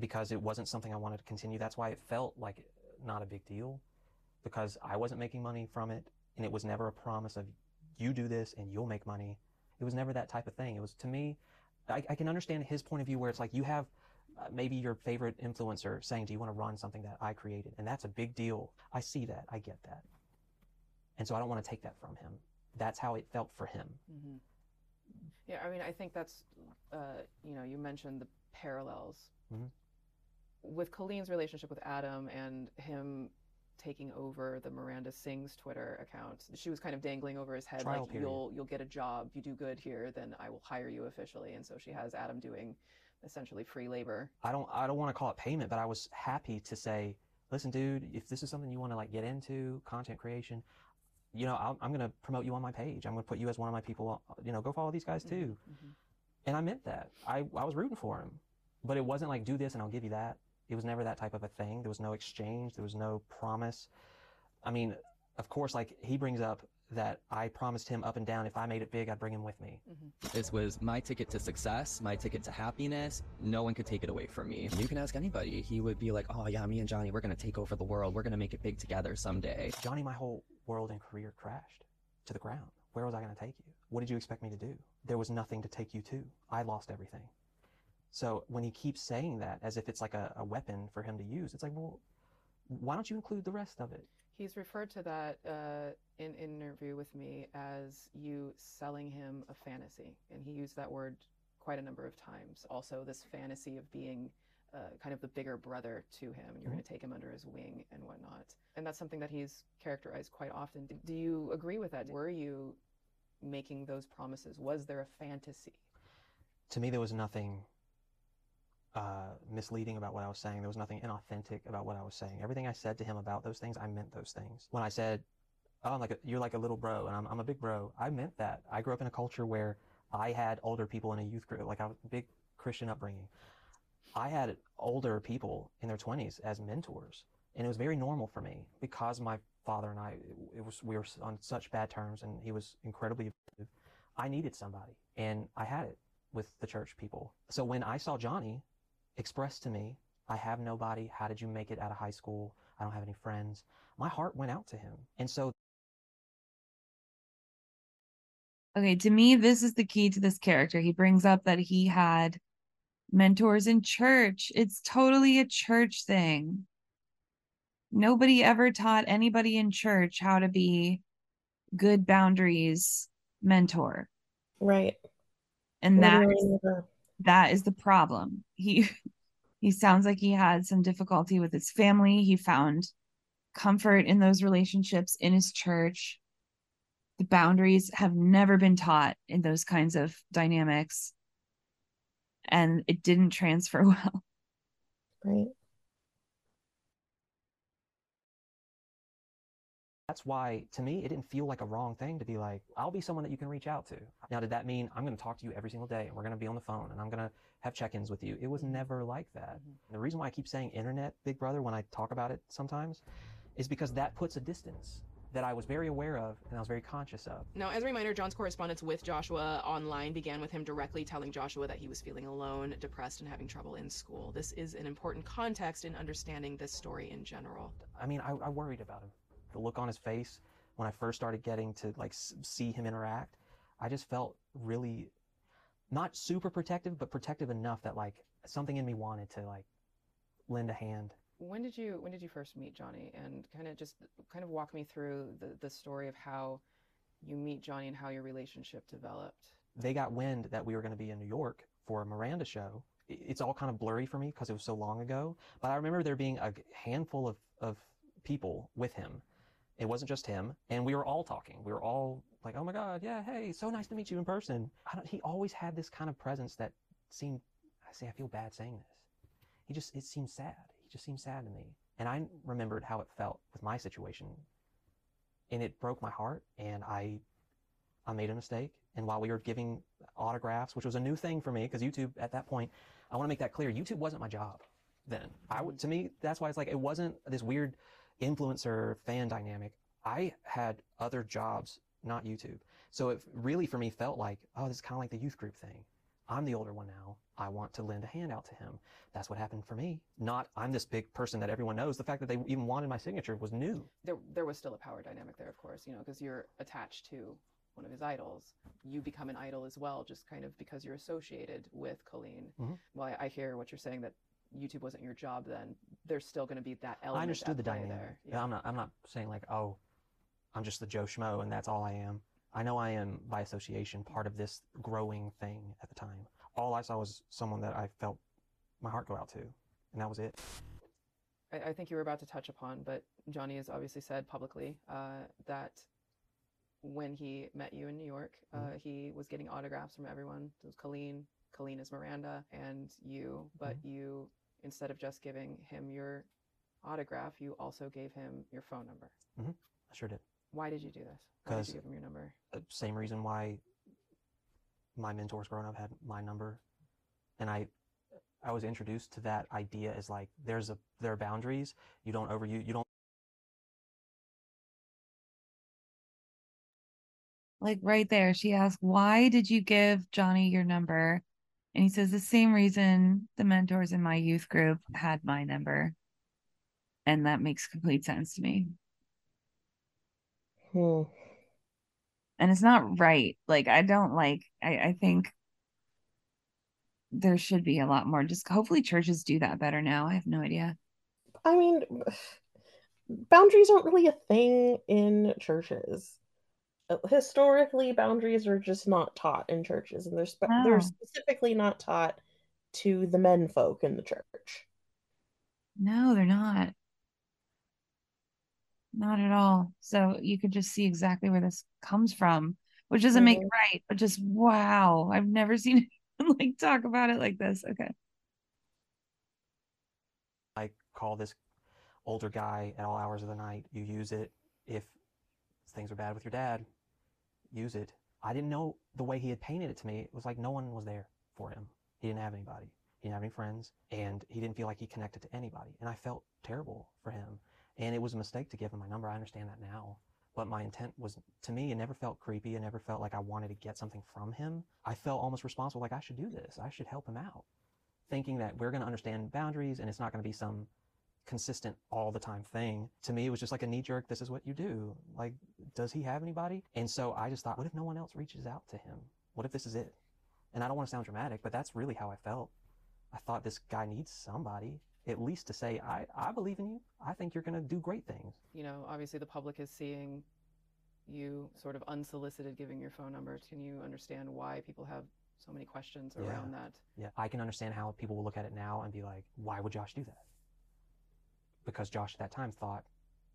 because it wasn't something I wanted to continue. That's why it felt like not a big deal because I wasn't making money from it and it was never a promise of you do this and you'll make money. It was never that type of thing. It was to me, I, I can understand his point of view where it's like you have uh, maybe your favorite influencer saying, do you want to run something that I created? And that's a big deal. I see that. I get that. And so I don't want to take that from him. That's how it felt for him. hmm Yeah, I mean, I think that's, uh, you know, you mentioned the parallels Mhm. With Colleen's relationship with Adam and him taking over the Miranda Sings Twitter account. She was kind of dangling over his head, Trial like, period. "You'll you'll get a job. You do good here, then I will hire you officially." And so she has Adam doing essentially free labor. I don't I don't want to call it payment, but I was happy to say, listen, dude, if this is something you want to like get into, content creation, you know, I'll, I'm going to promote you on my page. I'm going to put you as one of my people. You know, go follow these guys too. Mhm. And I meant that. I I was rooting for him, but it wasn't like do this and I'll give you that. It was never that type of a thing. There was no exchange. There was no promise. I mean, of course, like he brings up that I promised him up and down if I made it big, I'd bring him with me. Mm-hmm. This was my ticket to success, my ticket to happiness. No one could take it away from me. You can ask anybody. He would be like, oh, yeah, me and Johnny, we're going to take over the world. We're going to make it big together someday. Johnny, my whole world and career crashed to the ground. Where was I going to take you? What did you expect me to do? There was nothing to take you to. I lost everything. So when he keeps saying that as if it's like a, a weapon for him to use, it's like, well, why don't you include the rest of it? He's referred to that uh, in in an interview with me as you selling him a fantasy, and he used that word quite a number of times. Also, this fantasy of being uh, kind of the bigger brother to him, and you're going to take him under his wing and whatnot. And that's something that he's characterized quite often. Do, do you agree with that? Were you making those promises? Was there a fantasy? To me, there was nothing uh, misleading about what I was saying. There was nothing inauthentic about what I was saying. Everything I said to him about those things, I meant those things. When I said, "Oh, I'm like a, you're like a little bro," and I'm, I'm a big bro, I meant that. I grew up in a culture where I had older people in a youth group, like I was big Christian upbringing. I had older people in their 20s as mentors, and it was very normal for me because my father and I, it was we were on such bad terms, and he was incredibly abusive. I needed somebody, and I had it with the church people. So when I saw Johnny express to me, I have nobody. How did you make it out of high school? I don't have any friends. My heart went out to him. And so Okay, to me, this is the key to this character. He brings up that he had mentors in church. It's totally a church thing. Nobody ever taught anybody in church how to be good boundaries mentor. Right. And that Literally never. That is the problem. He *laughs* he sounds like he had some difficulty with his family. He found comfort in those relationships in his church. The boundaries have never been taught in those kinds of dynamics. And it didn't transfer *laughs* well. Right. That's why, to me, it didn't feel like a wrong thing to be like, I'll be someone that you can reach out to. Now, did that mean I'm going to talk to you every single day and we're going to be on the phone and I'm going to have check ins with you? It was mm-hmm. never like that. Mm-hmm. The reason why I keep saying internet, Big Brother, when I talk about it sometimes, is because that puts a distance that I was very aware of and I was very conscious of. Now, as a reminder, John's correspondence with Joshua online began with him directly telling Joshua that he was feeling alone, depressed, and having trouble in school. This is an important context in understanding this story in general. I mean, I, I worried about him. The look on his face when I first started getting to like s- see him interact, I just felt really not super protective, but protective enough that like something in me wanted to like lend a hand. When did you when did you first meet Johnny? And kind of just kind of walk me through the, the story of how you meet Johnny and how your relationship developed. They got wind that we were going to be in New York for a Miranda show. It's all kind of blurry for me because it was so long ago, but I remember there being a handful of, of people with him. It wasn't just him, and we were all talking. We were all like, "Oh my God, yeah, hey, so nice to meet you in person." He always had this kind of presence that seemed. I say I feel bad saying this. He just it seemed sad. He just seemed sad to me, and I remembered how it felt with my situation, and it broke my heart. And I, I made a mistake. And while we were giving autographs, which was a new thing for me, because YouTube at that point, I want to make that clear. YouTube wasn't my job then. I would, to me, that's why it's like it wasn't this weird influencer fan dynamic. I had other jobs, not YouTube. So it really for me felt like, oh, this is kind of like the youth group thing. I'm the older one now. I want to lend a hand out to him. That's what happened for me. Not I'm this big person that everyone knows. The fact that they even wanted my signature was new. There there was still a power dynamic there, of course, you know, because you're attached to one of his idols. You become an idol as well, just kind of because you're associated with Colleen. Mhm. Well, I, I hear what you're saying that YouTube wasn't your job then. There's still going to be that element. I understood the dynamic. there. Yeah. I'm not. I'm not saying like, oh, I'm just the Joe Schmo and that's all I am. I know I am by association part of this growing thing at the time. All I saw was someone that I felt my heart go out to, and that was it. I, I think you were about to touch upon, but Johnny has obviously said publicly uh, that when he met you in New York, uh, Mhm. he was getting autographs from everyone. It was Colleen, Colleen is Miranda, and you. But you, instead of just giving him your autograph, you also gave him your phone number. Mm-hmm. I sure did. Why did you do this? Why did 'Cause- you give him your number? Same reason why my mentors growing up had my number, and I I was introduced to that idea as like there's a there are boundaries. You don't overuse you don't like right there, she asked, Why did you give Johnny your number? And he says, The same reason the mentors in my youth group had my number. And that makes complete sense to me. Hmm. And it's not right. Like, I don't like, I, I think there should be a lot more. Just hopefully churches do that better now. I have no idea. I mean, *sighs* boundaries aren't really a thing in churches. Historically, boundaries are just not taught in churches, and they're spe- they're specifically not taught to the men folk in the church. No, they're not. Not at all. So you could just see exactly where this comes from, which doesn't make it Mhm. right, but just wow. I've never seen *laughs* anyone like talk about it like this. Okay. I call this older guy at all hours of the night. You use it if things are bad with your dad. Use it. I didn't know the way he had painted it to me. It was like no one was there for him. He didn't have anybody. He didn't have any friends, and he didn't feel like he connected to anybody. And I felt terrible for him. And it was a mistake to give him my number. I understand that now. But my intent was, to me, it never felt creepy. It never felt like I wanted to get something from him. I felt almost responsible, like I should do this. I should help him out. Thinking that we're going to understand boundaries and it's not going to be some consistent all the time thing. To me, it was just like a knee jerk. This is what you do. Like, does he have anybody? And so I just thought, what if no one else reaches out to him? What if this is it? And I don't want to sound dramatic, but that's really how I felt. I thought this guy needs somebody, at least to say, I, I believe in you. I think you're going to do great things. You know, obviously the public is seeing you sort of unsolicited giving your phone number. Can you understand why people have so many questions Yeah. around that? Yeah, I can understand how people will look at it now and be like, why would Josh do that? Because Josh at that time thought,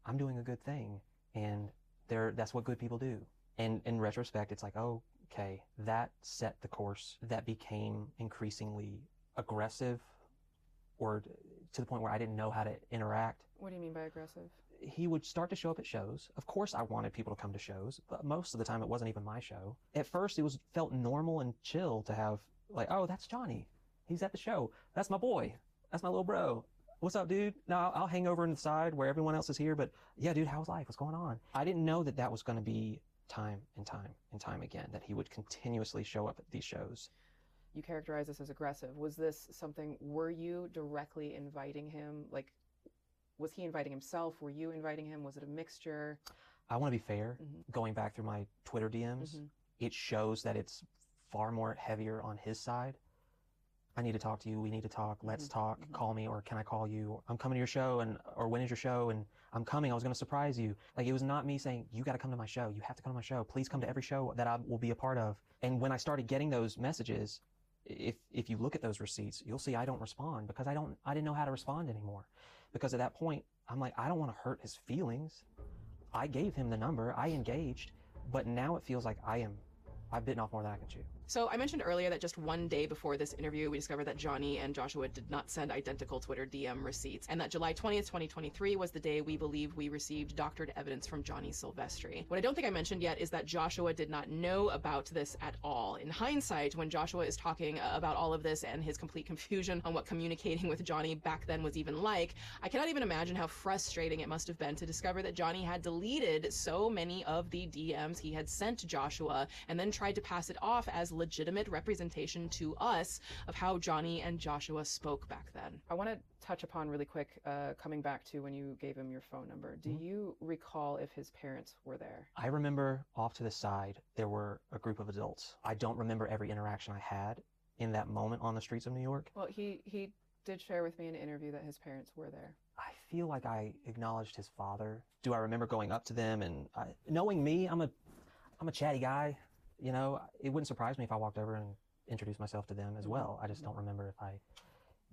I'm doing a good thing, and there that's what good people do. And in retrospect, it's like, oh, okay, that set the course that became increasingly aggressive or to the point where I didn't know how to interact. What do you mean by aggressive? He would start to show up at shows. Of course, I wanted people to come to shows, but most of the time it wasn't even my show. At first, it was felt normal and chill to have like, oh, that's Johnny. He's at the show. That's my boy. That's my little bro. What's up, dude? No, I'll, hang over in the side where everyone else is here. But yeah, dude, how's life? What's going on? I didn't know that that was going to be time and time and time again. That he would continuously show up at these shows. You characterize this as aggressive. Was this something, were you directly inviting him? Like, was he inviting himself? Were you inviting him? Was it a mixture? I want to be fair. Mhm. Going back through my Twitter DMs, Mhm. it shows that it's far more heavier on his side. I need to talk to you. We need to talk. Let's Mhm, talk. mhm. Call me or can I call you? I'm coming to your show and or when is your show and I'm coming. I was going to surprise you. Like it was not me saying you got to come to my show. You have to come to my show. Please come to every show that I will be a part of. And when I started getting those messages, if if you look at those receipts, you'll see I don't respond because I don't I didn't know how to respond anymore. Because at that point, I'm like I don't want to hurt his feelings. I gave him the number. I engaged, but now it feels like I am I've bitten off more than I can chew. So I mentioned earlier that just one day before this interview, we discovered that Johnny and Joshua did not send identical Twitter DM receipts, and that July 20th, 2023 was the day we believe we received doctored evidence from Johnny Silvestri. What I don't think I mentioned yet is that Joshua did not know about this at all. In hindsight, when Joshua is talking about all of this and his complete confusion on what communicating with Johnny back then was even like, I cannot even imagine how frustrating it must have been to discover that Johnny had deleted so many of the DMs he had sent Joshua and then tried to pass it off as legitimate representation to us of how Johnny and Joshua spoke back then. I want to touch upon really quick, uh, coming back to when you gave him your phone number. Do Mhm. you recall if his parents were there? I remember off to the side there were a group of adults. I don't remember every interaction I had in that moment on the streets of New York. Well, he he did share with me in an interview that his parents were there. I feel like I acknowledged his father. Do I remember going up to them and I, knowing me, I'm a I'm a chatty guy. You know, it wouldn't surprise me if I walked over and introduced myself to them as Mhm, well. I just don't remember if I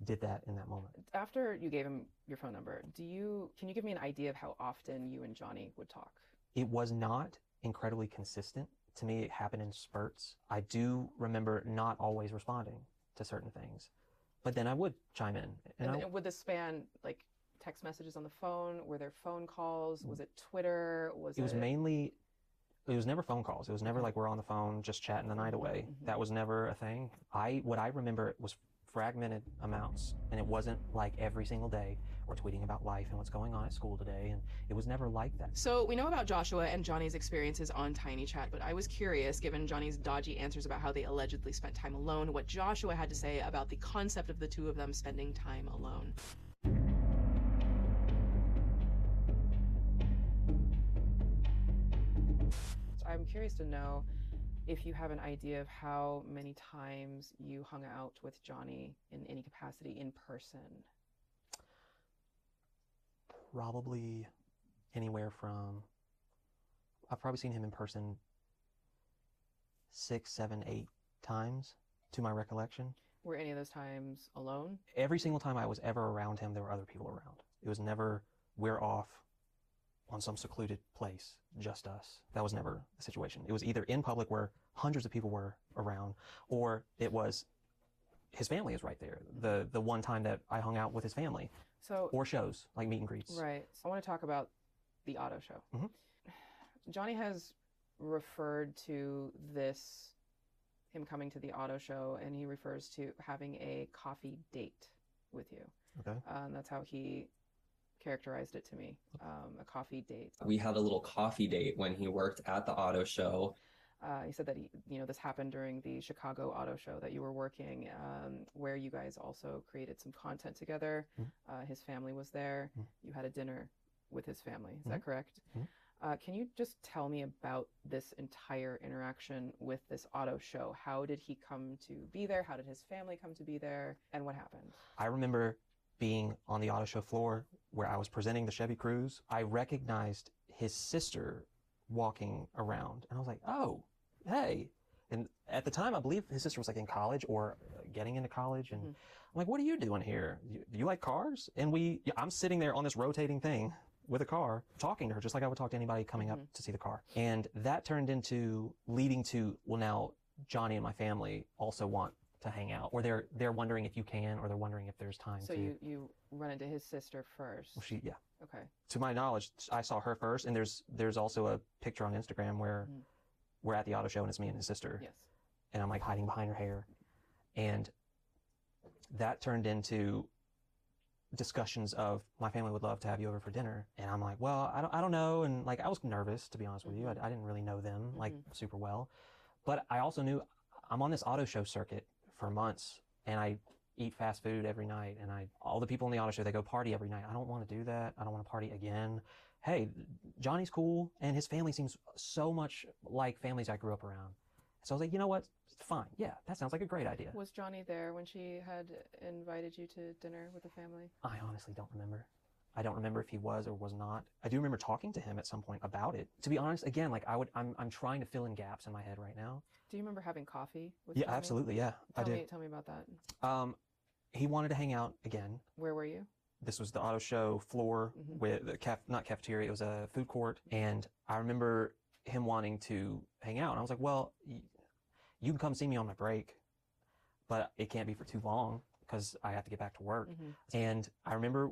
did that in that moment. After you gave him your phone number, do you can you give me an idea of how often you and Johnny would talk? It was not incredibly consistent. To me, it happened in spurts. I do remember not always responding to certain things, but then I would chime in. And And, I, and would this span like text messages on the phone? Were there phone calls? Was it Twitter? Was it, it was mainly, it was never phone calls. It was never like we're on the phone just chatting the night away. Mhm. That was never a thing. I what I remember was fragmented amounts, and it wasn't like every single day we're tweeting about life and what's going on at school today, and it was never like that. So we know about Joshua and Johnny's experiences on Tiny Chat, but I was curious, given Johnny's dodgy answers about how they allegedly spent time alone, what Joshua had to say about the concept of the two of them spending time alone. I'm curious to know if you have an idea of how many times you hung out with Johnny in any capacity in person. Probably anywhere from, I've probably seen him in person six, seven, eight times to my recollection. Were any of those times alone? Every single time I was ever around him, there were other people around. It was never, we're off on some secluded place, just us. That was never the situation. It was either in public where hundreds of people were around, or it was his family is right there. The the one time that I hung out with his family, So or shows like meet and greets. Right. So I want to talk about the auto show. Mhm. Johnny has referred to this, him coming to the auto show, and he refers to having a coffee date with you. Okay. and that's how he characterized it to me. Um, a coffee date. We had a little coffee date when he worked at the auto show. Uh, he said that he, you know, this happened during the Chicago Auto Show that you were working, um, where you guys also created some content together. Mhm. Uh, his family was there. Mhm. You had a dinner with his family. Is that correct? Mhm. Uh, can you just tell me about this entire interaction with this auto show? How did he come to be there? How did his family come to be there? And what happened? I remember being on the auto show floor where I was presenting the Chevy Cruze. I recognized his sister walking around, and I was like, "Oh, hey!" And at the time, I believe his sister was like in college or uh, getting into college, and Mhm. I'm like, "What are you doing here? You, do you like cars?" And we, I'm sitting there on this rotating thing with a car, talking to her just like I would talk to anybody coming up Mhm. to see the car, and that turned into leading to well, now Johnny and my family also want to hang out, or they're they're wondering if you can, or they're wondering if there's time So to. you you run into his sister first. Well, she, yeah. Okay. To my knowledge, I saw her first, and there's there's also a picture on Instagram where Mhm. we're at the auto show and it's me and his sister, Yes. and I'm like hiding behind her hair, and that turned into discussions of my family would love to have you over for dinner, and I'm like, well, I don't, I don't know, and like I was nervous to be honest with you, I, I didn't really know them like Mhm. super well, but I also knew I'm on this auto show circuit for months, and I eat fast food every night and I all the people in the auto show they go party every night. I don't want to do that. I don't want to party again. Hey, Johnny's cool and his family seems so much like families I grew up around. So I was like, you know what? Fine. Yeah, that sounds like a great idea. Was Johnny there when she had invited you to dinner with the family? I honestly don't remember. I don't remember if he was or was not. I do remember talking to him at some point about it. To be honest, again, like I would I'm I'm trying to fill in gaps in my head right now. Do you remember having coffee with Yeah, absolutely. Yeah, I did. me tell me about that. Um he wanted to hang out again. Where were you? this was the auto show floor Mhm. with the caf not cafeteria it was a food court and i remember him wanting to hang out and i was like well y- you can come see me on my break but it can't be for too long because i have to get back to work Mhm. and i remember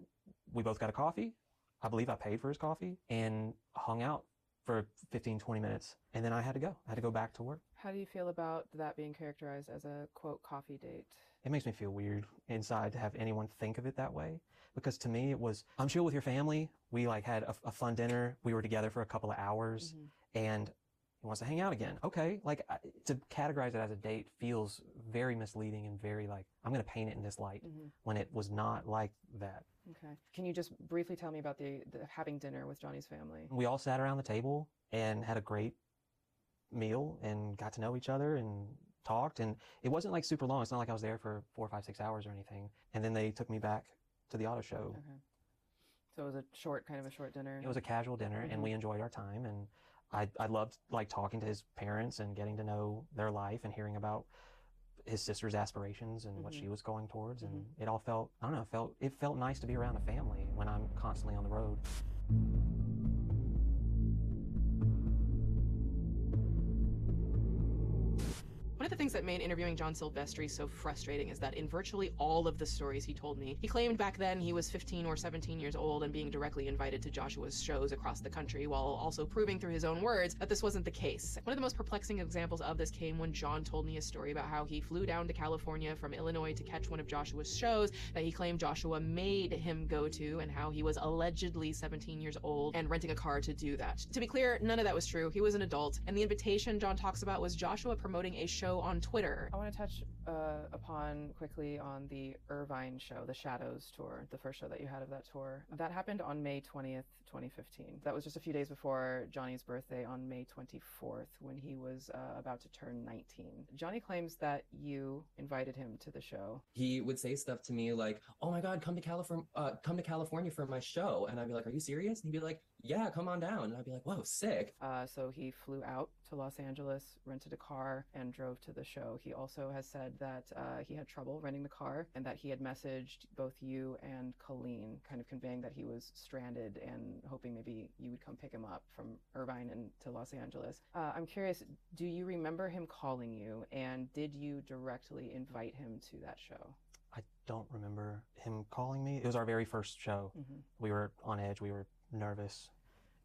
we both got a coffee. I believe i paid for his coffee and hung out for 15 20 minutes and then i had to go. I had to go back to work. How do you feel about that being characterized as a quote coffee date? it makes me feel weird inside to have anyone think of it that way because to me it was i'm chill with your family. We like had a, a fun dinner. We were together for a couple of hours Mhm. and he wants to hang out again okay like I- to categorize it as a date feels very misleading and very like i'm going to paint it in this light Mhm. when it was not like that Okay. Can you just briefly tell me about the, the having dinner with Johnny's family? we all sat around the table and had a great meal and got to know each other and talked and it wasn't like super long it's not like i was there for four five six hours or anything and then they took me back to the auto show Okay. So it was a short, kind of a short dinner. It was a casual dinner, and Mhm. we enjoyed our time. And I I loved like talking to his parents and getting to know their life and hearing about his sister's aspirations and what Mhm. she was going towards. And Mhm. it all felt I don't know felt it felt nice to be around a family when I'm constantly on the road. Of the things that made interviewing John Silvestri so frustrating is that in virtually all of the stories he told me, he claimed back then he was 15 or 17 years old and being directly invited to Joshua's shows across the country while also proving through his own words that this wasn't the case. One of the most perplexing examples of this came when John told me a story about how he flew down to California from Illinois to catch one of Joshua's shows that he claimed Joshua made him go to and how he was allegedly 17 years old and renting a car to do that. To be clear, none of that was true. He was an adult, and the invitation John talks about was Joshua promoting a show on Twitter. I want to touch uh, upon quickly on the Irvine show, the Shadows tour, the first show that you had of that tour. That happened on May 20th, 2015. That was just a few days before Johnny's birthday on May 24th when he was uh, about to turn 19. Johnny claims that you invited him to the show. He would say stuff to me like, "Oh my God, come to California, uh, come to California for my show," and I'd be like, "Are you serious?" And he'd be like, "Yeah, come on down," and I'd be like, "Whoa, sick." Uh, so he flew out to Los Angeles, rented a car, and drove to the show. He also has said that uh, he had trouble renting the car and that he had messaged both you and Colleen, kind of conveying that he was stranded and hoping maybe you would come pick him up from Irvine and to Los Angeles. Uh, I'm curious, do you remember him calling you, and did you directly invite him to that show? I don't remember him calling me. It was our very first show. Mhm. We were on edge. We were nervous.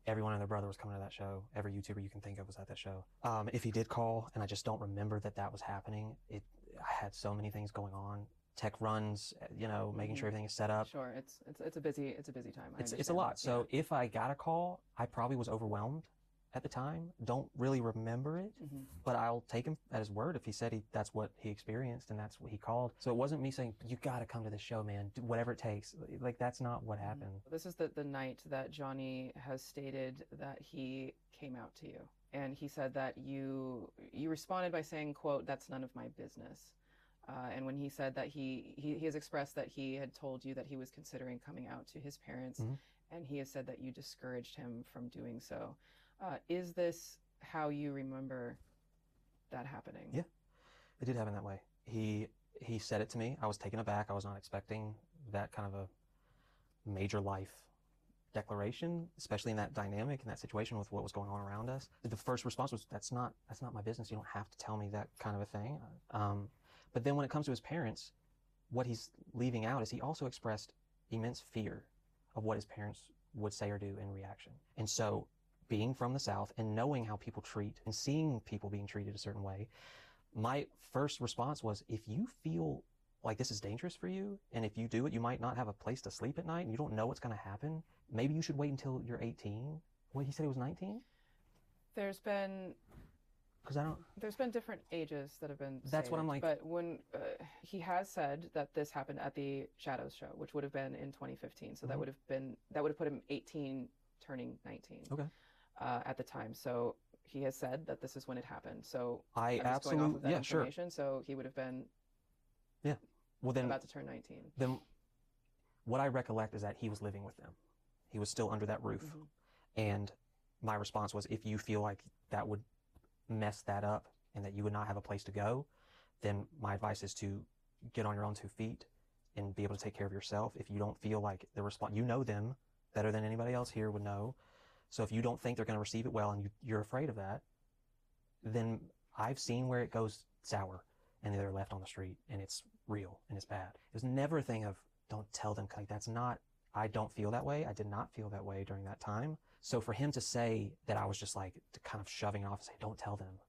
Everyone and their brother was coming to that show. Every YouTuber you can think of was at that show. Um, if he did call, and I just don't remember that that was happening, it I had so many things going on. Tech runs, uh, you know, making sure Mhm. everything is set up. Sure, it's it's it's a busy it's a busy time. I It's it's a lot. So yeah. if I got a call, I probably was overwhelmed at the time. Don't really remember it, Mhm. but I'll take him at his word if he said he that's what he experienced and that's what he called. So it wasn't me saying you got to come to the show, man. Do whatever it takes. Like that's not what Mm-hmm. happened. This is the, the night that Johnny has stated that he came out to you. And he said that you you responded by saying, quote, that's none of my business. Uh, and when he said that he, he, he has expressed that he had told you that he was considering coming out to his parents, Mhm. and he has said that you discouraged him from doing so. Uh, is this how you remember that happening? Yeah. It did happen that way. He he said it to me. I was taken aback. I was not expecting that kind of a major life declaration, especially in that dynamic in that situation with what was going on around us. The first response was, "That's not that's not my business. You don't have to tell me that kind of a thing." Um, but then when it comes to his parents, what he's leaving out is he also expressed immense fear of what his parents would say or do in reaction. And so, being from the South and knowing how people treat and seeing people being treated a certain way, my first response was if you feel like this is dangerous for you, and if you do it, you might not have a place to sleep at night, and you don't know what's going to happen, maybe you should wait until you're 18. What, he said he was 19? There's been Because I don't. There's been different ages that have been. That's what I'm like- But when uh, he has said that this happened at the Shadows show, which would have been in 2015, so that Mhm. would have been that would have put him 18, turning 19. Okay. Uh, at the time, so he has said that this is when it happened. So I I'm going off absolutely. of that Yeah, sure. So he would have been yeah Well, then. about to turn 19. then what I recollect is that he was living with them. He was still under that roof. Mhm. And my response was if you feel like that would mess that up and that you would not have a place to go, then my advice is to get on your own two feet and be able to take care of yourself. If you don't feel like the response, you know them better than anybody else here would know. So if you don't think they're going to receive it well and you, you're afraid of that, then I've seen where it goes sour and they're left on the street and it's real and it's bad. It was never a thing of don't tell them like that's not I don't feel that way. I did not feel that way during that time. So for him to say that I was just like kind of shoving it off and say don't tell them.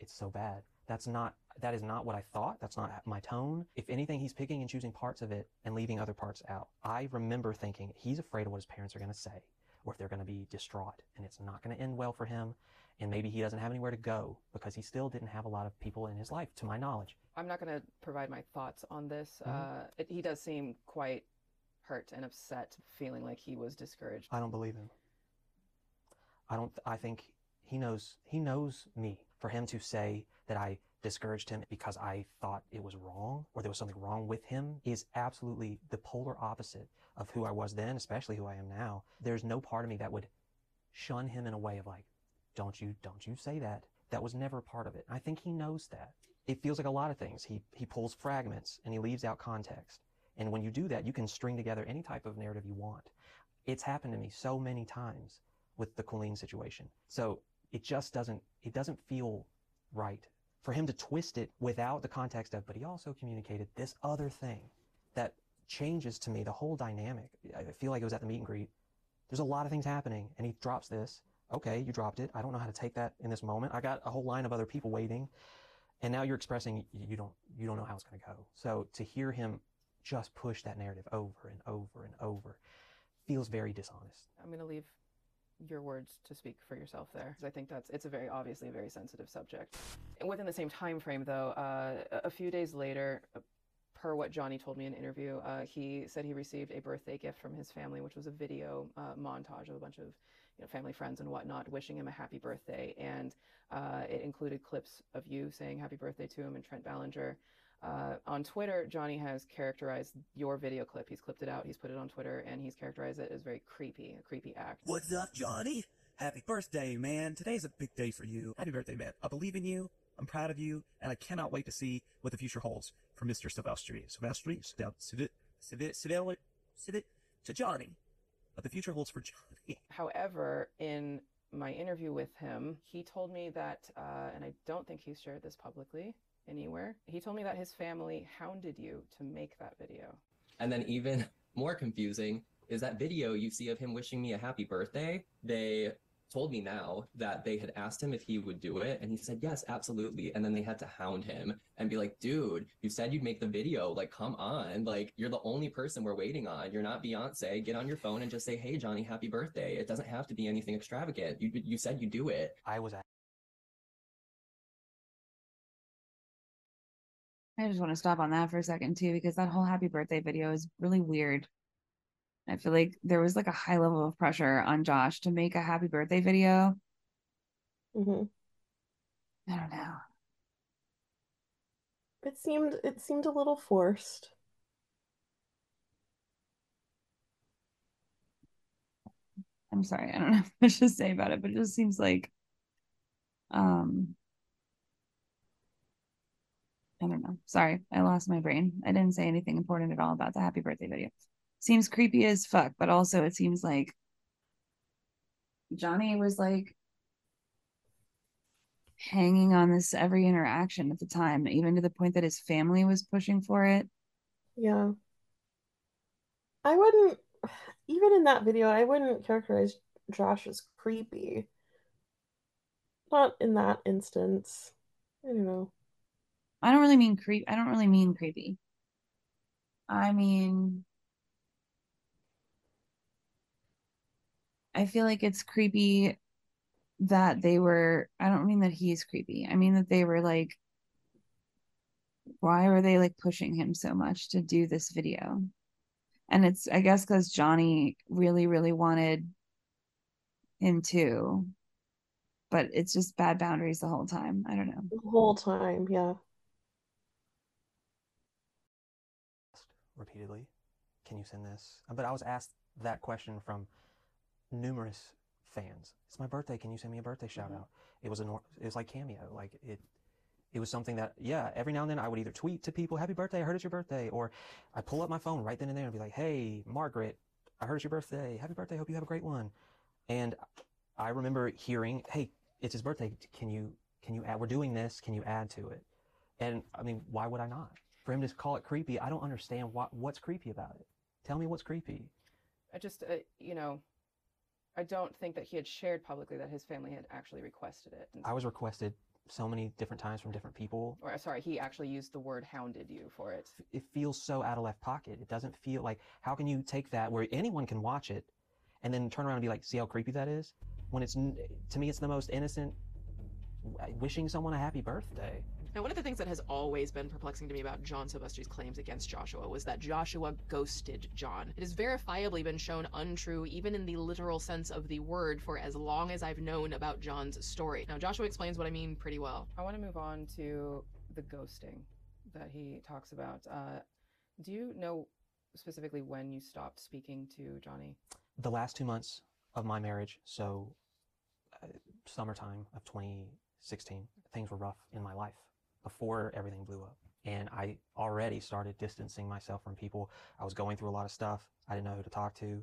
It's so bad. That's not that is not what I thought. That's not my tone. If anything he's picking and choosing parts of it and leaving other parts out. I remember thinking he's afraid of what his parents are going to say or if they're going to be distraught and it's not going to end well for him and maybe he doesn't have anywhere to go because he still didn't have a lot of people in his life to my knowledge. I'm not going to provide my thoughts on this. Mhm. Uh, it, he does seem quite hurt and upset, feeling like he was discouraged. I don't believe him. I don't. I think he knows. He knows me. For him to say that I discouraged him because I thought it was wrong or there was something wrong with him is absolutely the polar opposite of who I was then, especially who I am now. There's no part of me that would shun him in a way of like, "Don't you, don't you say that." That was never a part of it. I think he knows that. It feels like a lot of things. He he pulls fragments and he leaves out context. And when you do that, you can string together any type of narrative you want. It's happened to me so many times with the Colleen situation. So it just doesn't, it doesn't feel right for him to twist it without the context of, but he also communicated this other thing that changes to me the whole dynamic. I feel like it was at the meet and greet. There's a lot of things happening, and he drops this. Okay, you dropped it. I don't know how to take that in this moment. I got a whole line of other people waiting, and now you're expressing you don't you don't know how it's going to go. So to hear him just push that narrative over and over and over feels very dishonest. I'm going to leave your words to speak for yourself there I think that's it's a very obviously a very sensitive subject. And within the same time frame, though, uh, a few days later, uh, per what Johnny told me in an interview, uh, he said he received a birthday gift from his family, which was a video uh, montage of a bunch of you know, family, friends, and whatnot wishing him a happy birthday, and uh, it included clips of you saying happy birthday to him and Trent Ballinger. Uh, on Twitter, Johnny has characterized your video clip. He's clipped it out, he's put it on Twitter, and he's characterized it as very creepy, a creepy act. What's up, Johnny? Happy birthday, man. Today's a big day for you. Happy birthday, man. I believe in you. I'm proud of you, and I cannot wait to see what the future holds for Mr. Silvestri. Silvestri, Silvestri, Silvestri, Silvestri, to Johnny. What the future holds for Johnny. *laughs* However, in my interview with him, he told me that, uh, and I don't think he's shared this publicly, anywhere. He told me that his family hounded you to make that video. And then even *laughs* more confusing is that video you see of him wishing me a happy birthday. They told me now that they had asked him if he would do it and he said yes absolutely. And then they had to hound him and be like dude you said you'd make the video. Like come on. Like you're the only person we're waiting on. You're not beyonce. Get on your phone and just say hey johnny happy birthday it doesn't have to be anything extravagant. You, you said you'd do it. I was I just want to stop on that for a second too, because that whole happy birthday video is really weird. I feel like there was like a high level of pressure on Josh to make a happy birthday video. hmm I don't know. It seemed it seemed a little forced. I'm sorry. I don't know *laughs* what to say about it, but it just seems like um I don't know. Sorry, I lost my brain. I didn't say anything important at all about the happy birthday video. Seems creepy as fuck, but also it seems like Johnny was like hanging on this every interaction at the time, even to the point that his family was pushing for it. Yeah. I wouldn't even in that video, I wouldn't characterize Josh as creepy. Not in that instance. I don't know. I don't really mean creep. I don't really mean creepy. I mean, I feel like it's creepy that they were. I don't mean that he's creepy. I mean that they were like, why were they like pushing him so much to do this video? And it's, I guess, because Johnny really, really wanted him to, but it's just bad boundaries the whole time. I don't know. The whole time, yeah. Repeatedly, can you send this? Uh, but I was asked that question from numerous fans. It's my birthday. Can you send me a birthday shout mm-hmm. out? It was a it was like cameo. Like it it was something that yeah, every now and then I would either tweet to people, "Happy birthday! I heard it's your birthday," or I pull up my phone right then and there and be like, "Hey, Margaret, I heard it's your birthday. Happy birthday! Hope you have a great one." And I remember hearing, "Hey, it's his birthday. Can you can you add? We're doing this. Can you add to it?" And I mean, why would I not? For him to call it creepy, I don't understand what what's creepy about it. Tell me what's creepy. I just, uh, you know, I don't think that he had shared publicly that his family had actually requested it. And- I was requested so many different times from different people. or sorry, he actually used the word hounded you for it. It feels so out of left pocket. It doesn't feel like how can you take that where anyone can watch it and then turn around and be like, see how creepy that is? When it's to me, it's the most innocent wishing someone a happy birthday. Now, one of the things that has always been perplexing to me about John Silvestri's claims against Joshua was that Joshua ghosted John. It has verifiably been shown untrue, even in the literal sense of the word, for as long as I've known about John's story. Now, Joshua explains what I mean pretty well. I want to move on to the ghosting that he talks about. Uh, do you know specifically when you stopped speaking to Johnny? The last two months of my marriage, so uh, summertime of 2016, things were rough in my life before everything blew up. And I already started distancing myself from people. I was going through a lot of stuff. I didn't know who to talk to.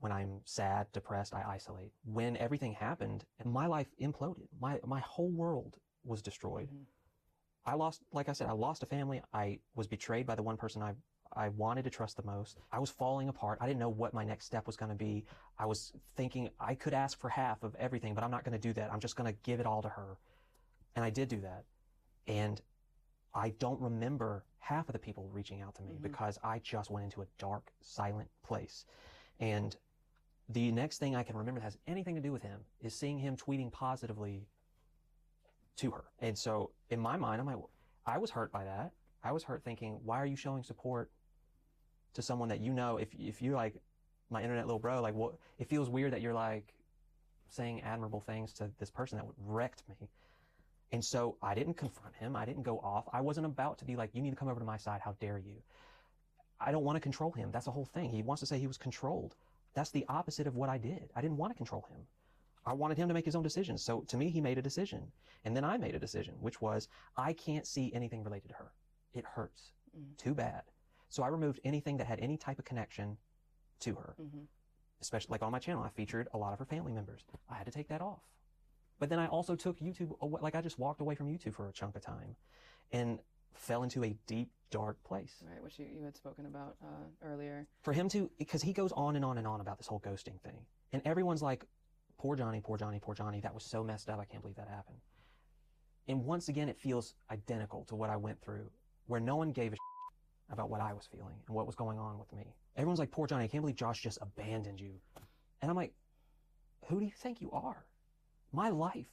When I'm sad, depressed, I isolate. When everything happened, my life imploded. My my whole world was destroyed. Mm-hmm. I lost, like I said, I lost a family. I was betrayed by the one person I I wanted to trust the most. I was falling apart. I didn't know what my next step was going to be. I was thinking I could ask for half of everything, but I'm not going to do that. I'm just going to give it all to her. And I did do that. And I don't remember half of the people reaching out to me Mhm. because I just went into a dark, silent place. And the next thing I can remember that has anything to do with him is seeing him tweeting positively to her. And so in my mind, I'm like, I was hurt by that. I was hurt thinking, why are you showing support to someone that you know? If if you're like my internet little bro, like what? It feels weird that you're like saying admirable things to this person that wrecked me. And so I didn't confront him. I didn't go off. I wasn't about to be like, you need to come over to my side. How dare you? I don't want to control him. That's the whole thing. He wants to say he was controlled. That's the opposite of what I did. I didn't want to control him. I wanted him to make his own decisions. So to me, he made a decision. And then I made a decision, which was I can't see anything related to her. It hurts. Mm. Too bad. So I removed anything that had any type of connection to her. Mhm. Especially like on my channel, I featured a lot of her family members. I had to take that off. But then I also took YouTube, awa- like I just walked away from YouTube for a chunk of time and fell into a deep, dark place. Right, which you, you had spoken about uh, earlier. For him to, because he goes on and on and on about this whole ghosting thing. And everyone's like, poor Johnny, poor Johnny, poor Johnny. That was so messed up. I can't believe that happened. And once again, it feels identical to what I went through, where no one gave a about what I was feeling and what was going on with me. Everyone's like, poor Johnny, I can't believe Josh just abandoned you. And I'm like, who do you think you are? My life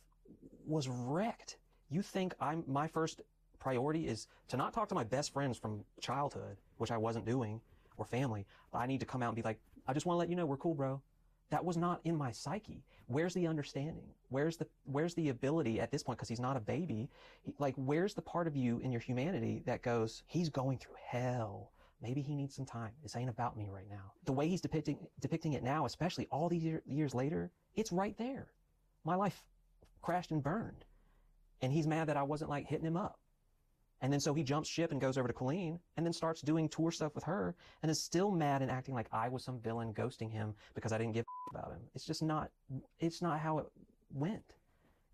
was wrecked. You think I'm my first priority is to not talk to my best friends from childhood, which I wasn't doing, or family, I need to come out and be like, I just want to let you know we're cool, bro. That was not in my psyche. Where's the understanding? Where's the where's the ability at this point? Because he's not a baby. He, like, where's the part of you in your humanity that goes, he's going through hell. Maybe he needs some time. This ain't about me right now. The way he's depicting depicting it now, especially all these year, years later, it's right there. My life crashed and burned, and he's mad that I wasn't like hitting him up. And then so he jumps ship and goes over to Colleen and then starts doing tour stuff with her and is still mad and acting like I was some villain ghosting him because I didn't give a about him. It's just not, it's not how it went.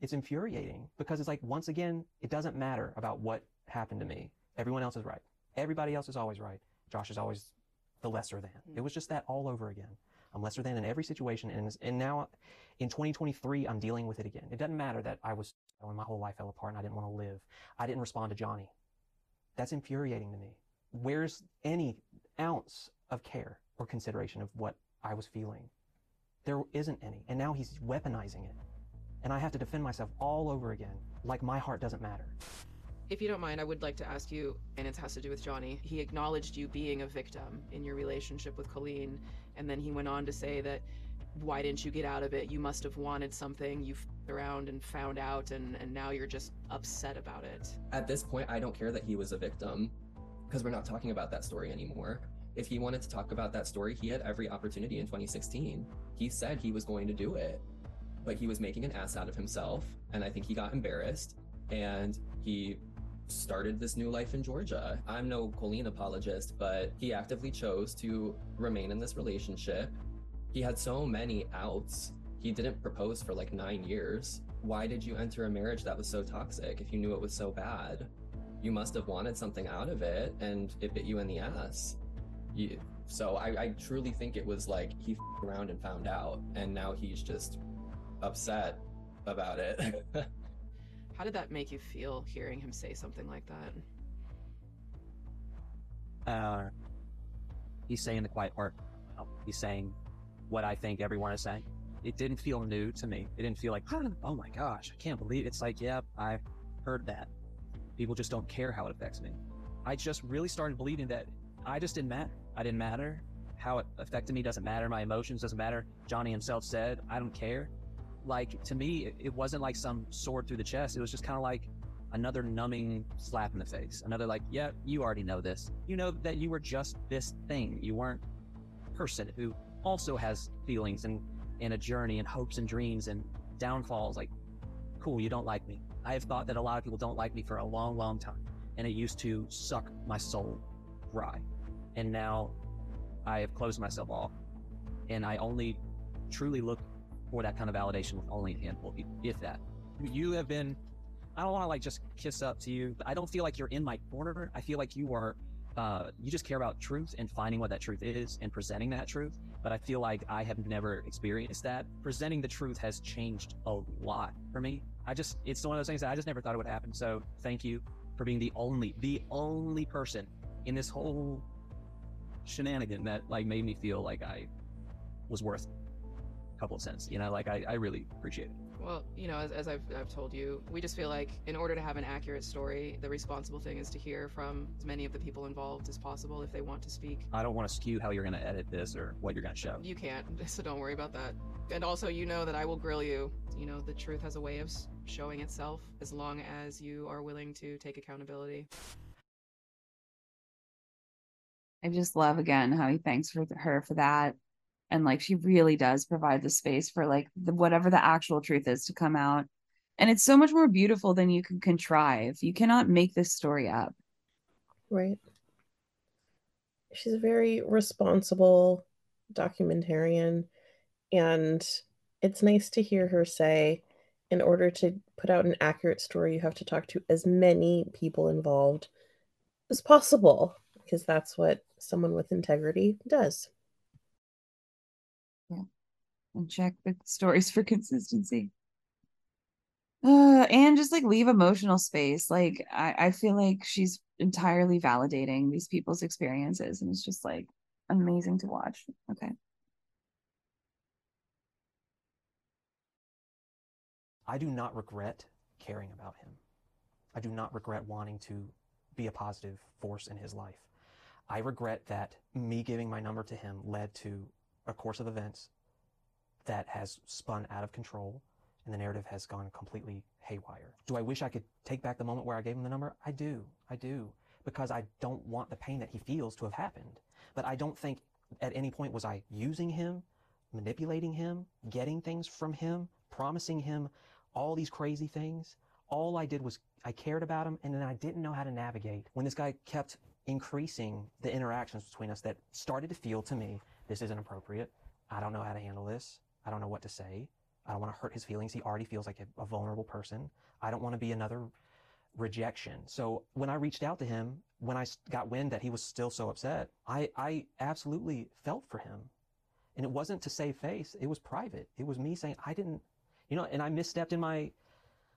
It's infuriating because it's like, once again, it doesn't matter about what happened to me. Everyone else is right. Everybody else is always right. Josh is always the lesser than. It was just that all over again. I'm lesser than in every situation. And, and now in 2023, I'm dealing with it again. It doesn't matter that I was, when my whole life fell apart and I didn't want to live. I didn't respond to Johnny. That's infuriating to me. Where's any ounce of care or consideration of what I was feeling? There isn't any. And now he's weaponizing it. And I have to defend myself all over again, like my heart doesn't matter. If you don't mind, I would like to ask you, and it has to do with Johnny. He acknowledged you being a victim in your relationship with Colleen, and then he went on to say that why didn't you get out of it? You must have wanted something. You f***ed around and found out, and, and now you're just upset about it. At this point, I don't care that he was a victim because we're not talking about that story anymore. If he wanted to talk about that story, he had every opportunity in 2016. He said he was going to do it, but he was making an ass out of himself, and I think he got embarrassed and he started this new life in Georgia. I'm no Colleen apologist, but he actively chose to remain in this relationship. He had so many outs. He didn't propose for like nine years. Why did you enter a marriage that was so toxic if you knew it was so bad? You must have wanted something out of it and it bit you in the ass. You, so I, I truly think it was like he around and found out, and now he's just upset about it. *laughs* How did that make you feel hearing him say something like that? Uh, he's saying the quiet part. Um, He's saying what I think everyone is saying. It didn't feel new to me. It didn't feel like, oh my gosh, I can't believe it. It's like, yeah, I've heard that. People just don't care how it affects me. I just really started believing that I just didn't matter. I didn't matter. How it affected me doesn't matter. My emotions doesn't matter. Johnny himself said, I don't care. Like, to me, it- wasn't like some sword through the chest. It was just kind of like another numbing slap in the face. Another like, yeah, you already know this. You know that you were just this thing. You weren't a person who also has feelings and, and a journey and hopes and dreams and downfalls. Like, cool, you don't like me. I have thought that a lot of people don't like me for a long, long time. And it used to suck my soul dry. And now I have closed myself off. And I only truly look for that kind of validation with only a handful of people, if that. You have been I don't want to like just kiss up to you. I don't feel like you're in my corner. I feel like you are, uh, you just care about truth and finding what that truth is and presenting that truth. But I feel like I have never experienced that. Presenting the truth has changed a lot for me. I just, it's one of those things that I just never thought it would happen. So thank you for being the only, the only person in this whole shenanigan that like made me feel like I was worth couple of cents. You know, like I, I really appreciate it. Well, you know, as, as I've, I've told you, we just feel like in order to have an accurate story, the responsible thing is to hear from as many of the people involved as possible if they want to speak. I don't want to skew how you're going to edit this or what you're going to show. You can't, *laughs* so don't worry about that. And also, you know that I will grill you. You know, the truth has a way of showing itself as long as you are willing to take accountability. I just love again how he thanks for her for that. And like she really does provide the space for like the, whatever the actual truth is to come out. And it's so much more beautiful than you can contrive. You cannot make this story up. Right. She's a very responsible documentarian. And it's nice to hear her say, in order to put out an accurate story, you have to talk to as many people involved as possible, because that's what someone with integrity does. And check the stories for *laughs* consistency. Uh, and just like leave emotional space. Like I, I feel like she's entirely validating these people's experiences, and it's just like amazing to watch. Okay. I do not regret caring about him. I do not regret wanting to be a positive force in his life. I regret that me giving my number to him led to a course of events that has spun out of control and the narrative has gone completely haywire. Do I wish I could take back the moment where I gave him the number? I do. I do. Because I don't want the pain that he feels to have happened. But I don't think at any point was I using him, manipulating him, getting things from him, promising him all these crazy things. All I did was I cared about him and then I didn't know how to navigate. When this guy kept increasing the interactions between us that started to feel to me, this isn't appropriate. I don't know how to handle this. I don't know what to say. I don't want to hurt his feelings. He already feels like a, a vulnerable person. I don't want to be another rejection. So when I reached out to him, when I got wind that he was still so upset, I, I absolutely felt for him. And it wasn't to save face. It was private. It was me saying, I didn't, you know, and I misstepped in my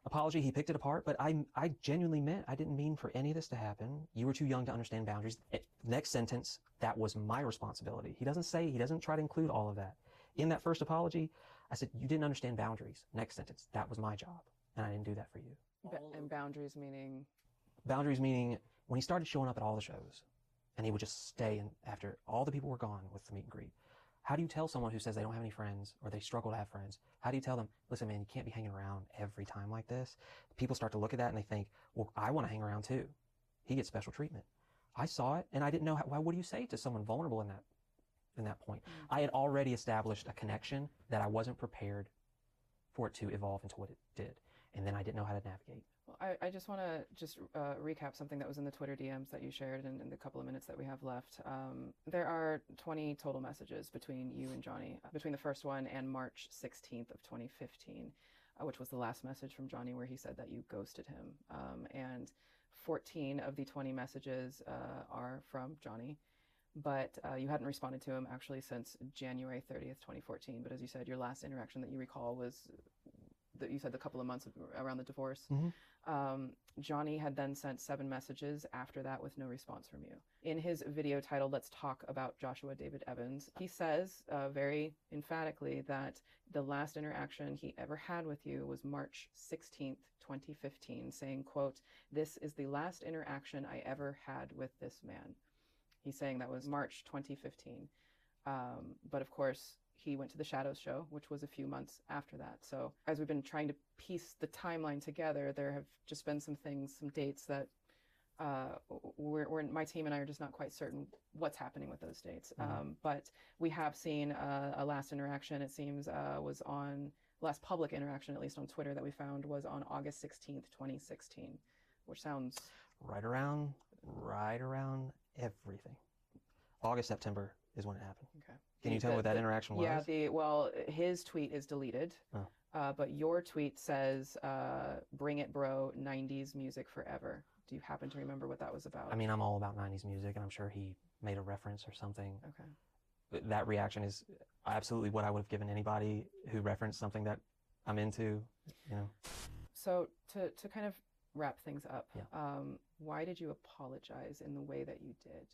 apology. He picked it apart, but I, I genuinely meant I didn't mean for any of this to happen. You were too young to understand boundaries. Eh, Next sentence, that was my responsibility. He doesn't say, he doesn't try to include all of that. In that first apology, I said, you didn't understand boundaries. Next sentence, that was my job. And I didn't do that for you. And boundaries meaning Boundaries meaning when he started showing up at all the shows and he would just stay and after all the people were gone with the meet and greet. How do you tell someone who says they don't have any friends or they struggle to have friends? How do you tell them, listen, man, you can't be hanging around every time like this? People start to look at that and they think, well, I want to hang around too. He gets special treatment. I saw it and I didn't know how, why, what do you say to someone vulnerable in that, in that point? I had already established a connection that I wasn't prepared for it to evolve into what it did. And then I didn't know how to navigate. Well, I, I just want to just uh, recap something that was in the Twitter DMs that you shared in, in the couple of minutes that we have left. Um, there are 20 total messages between you and Johnny, uh, between the first one and March 16th of 2015, uh, which was the last message from Johnny where he said that you ghosted him. Um, and 14 of the 20 messages uh, are from Johnny. But uh, you hadn't responded to him actually since January 30th, 2014. But as you said, your last interaction that you recall was that you said the couple of months around the divorce. Mhm. Um, Johnny had then sent seven messages after that with no response from you. In his video titled Let's Talk About Joshua David Evans, he says uh, very emphatically that the last interaction he ever had with you was March 16th, 2015, saying, quote, this is the last interaction I ever had with this man. He's saying that was March 2015. Um, but of course, he went to the Shadows show, which was a few months after that. So, as we've been trying to piece the timeline together, there have just been some things, some dates that uh, we're, we're, my team and I are just not quite certain what's happening with those dates. Mhm. Um, but we have seen uh, a last interaction, it seems, uh, was on last public interaction, at least on Twitter, that we found was on August 16th, 2016, which sounds right around right around everything. August, September is when it happened. Okay. Can you The- tell me what that the- interaction was? Yeah, the well, his tweet is deleted. Oh. Uh, but your tweet says, uh, "Bring it, bro! '90s music forever." Do you happen to remember what that was about? I mean, I'm all about 90s music, and I'm sure he made a reference or something. Okay. That reaction is absolutely what I would have given anybody who referenced something that I'm into. You know, So to to kind of wrap things up, Yeah. um, why did you apologize in the way that you did?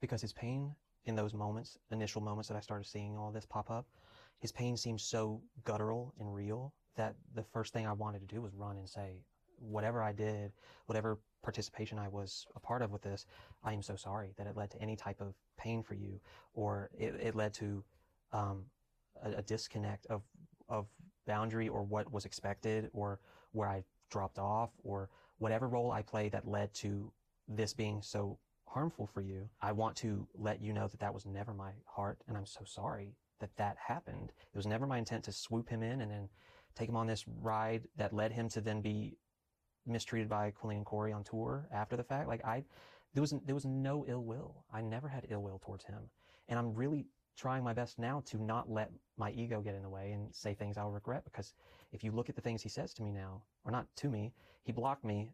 because his pain in those moments, initial moments that I started seeing all this pop up, his pain seemed so guttural and real that the first thing I wanted to do was run and say, whatever I did, whatever participation I was a part of with this, I am so sorry that it led to any type of pain for you, or it, it led to um, a, a disconnect of of boundary or what was expected, or where I dropped off, or whatever role I played that led to this being so harmful for you. I want to let you know that that was never my heart, and I'm so sorry that that happened. It was never my intent to swoop him in and then take him on this ride that led him to then be mistreated by Colleen and Corey on tour after the fact. Like I, there was there was no ill will. I never had ill will towards him, and I'm really trying my best now to not let my ego get in the way and say things I'll regret. Because if you look at the things he says to me now, or not to me, he blocked me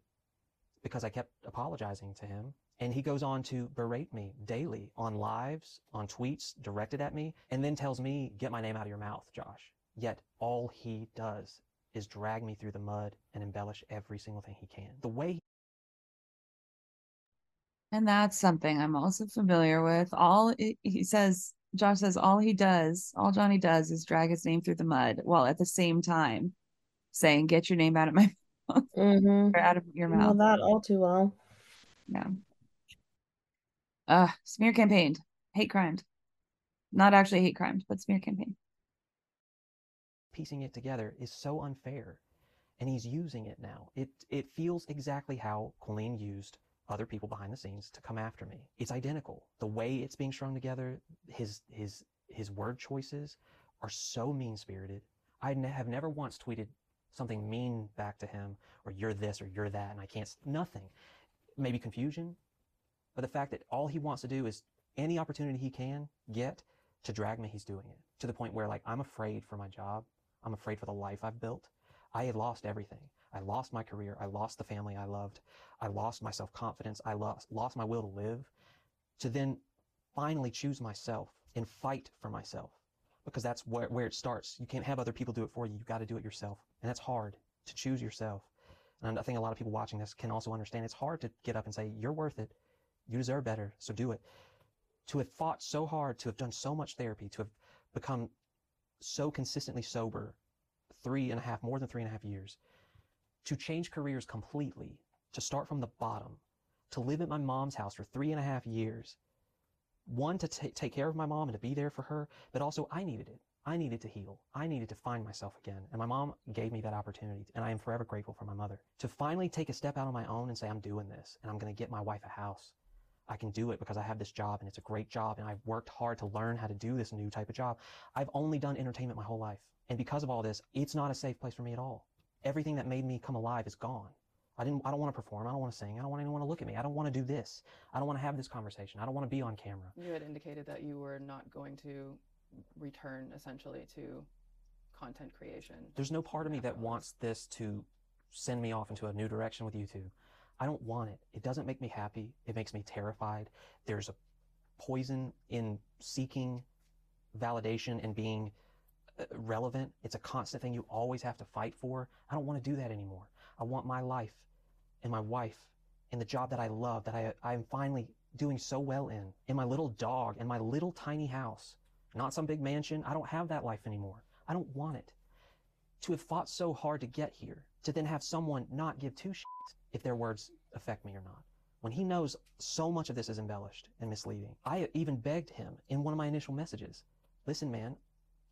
because I kept apologizing to him. And he goes on to berate me daily on lives, on tweets directed at me, and then tells me, get my name out of your mouth, Josh. Yet all he does is drag me through the mud and embellish every single thing he can. The way And that's something I'm also familiar with. All he he says, Josh says, all he does, all Johnny does is drag his name through the mud while at the same time saying, get your name out of my mouth, Mm-hmm. or out of your Know mouth. that all too well. Yeah. Uh, smear campaigned, hate crimed. Not actually hate crimed, but smear campaign. piecing it together is so unfair and he's using it now it it feels exactly how colleen used other people behind the scenes to come after me. It's identical. The way it's being strung together his his his word choices are so mean spirited i ne- have never once tweeted something mean back to him or you're this or you're that and i can't nothing. Maybe confusion but the fact that all he wants to do is any opportunity he can get to drag me he's doing it. To the point where like i'm afraid for my job. I'm afraid for the life I've built. I had lost everything. I lost my career. I lost the family I loved. I lost my self confidence. I lost, lost my will to live. To then finally choose myself and fight for myself because that's where, where it starts. You can't have other people do it for you. You've got to do it yourself. And that's hard to choose yourself. And I think a lot of people watching this can also understand it's hard to get up and say, You're worth it. You deserve better. So do it. To have fought so hard, to have done so much therapy, to have become so consistently sober three and a half, more than three and a half years, to change careers completely, to start from the bottom, to live at my mom's house for three and a half years. One, to ta take care of my mom and to be there for her, but also I needed it. I needed to heal. I needed to find myself again. And my mom gave me that opportunity. And I am forever grateful for my mother. To finally take a step out on my own and say, I'm doing this and I'm going to get my wife a house. I can do it because I have this job and it's a great job and I've worked hard to learn how to do this new type of job. I've only done entertainment my whole life. And because of all this, it's not a safe place for me at all. Everything that made me come alive is gone. I didn't I don't want to perform. I don't want to sing. I don't want anyone to look at me. I don't want to do this. I don't want to have this conversation. I don't want to be on camera. You had indicated that you were not going to return essentially to content creation. There's no part of me that wants this to send me off into a new direction with YouTube. I don't want it. It doesn't make me happy. It makes me terrified. There's a poison in seeking validation and being relevant. It's a constant thing you always have to fight for. I don't want to do that anymore. I want my life and my wife and the job that I love that I, I'm finally doing so well in, and my little dog and my little tiny house, not some big mansion. I don't have that life anymore. I don't want it. To have fought so hard to get here, to then have someone not give two shits if their words affect me or not. When he knows so much of this is embellished and misleading, I even begged him in one of my initial messages, listen, man,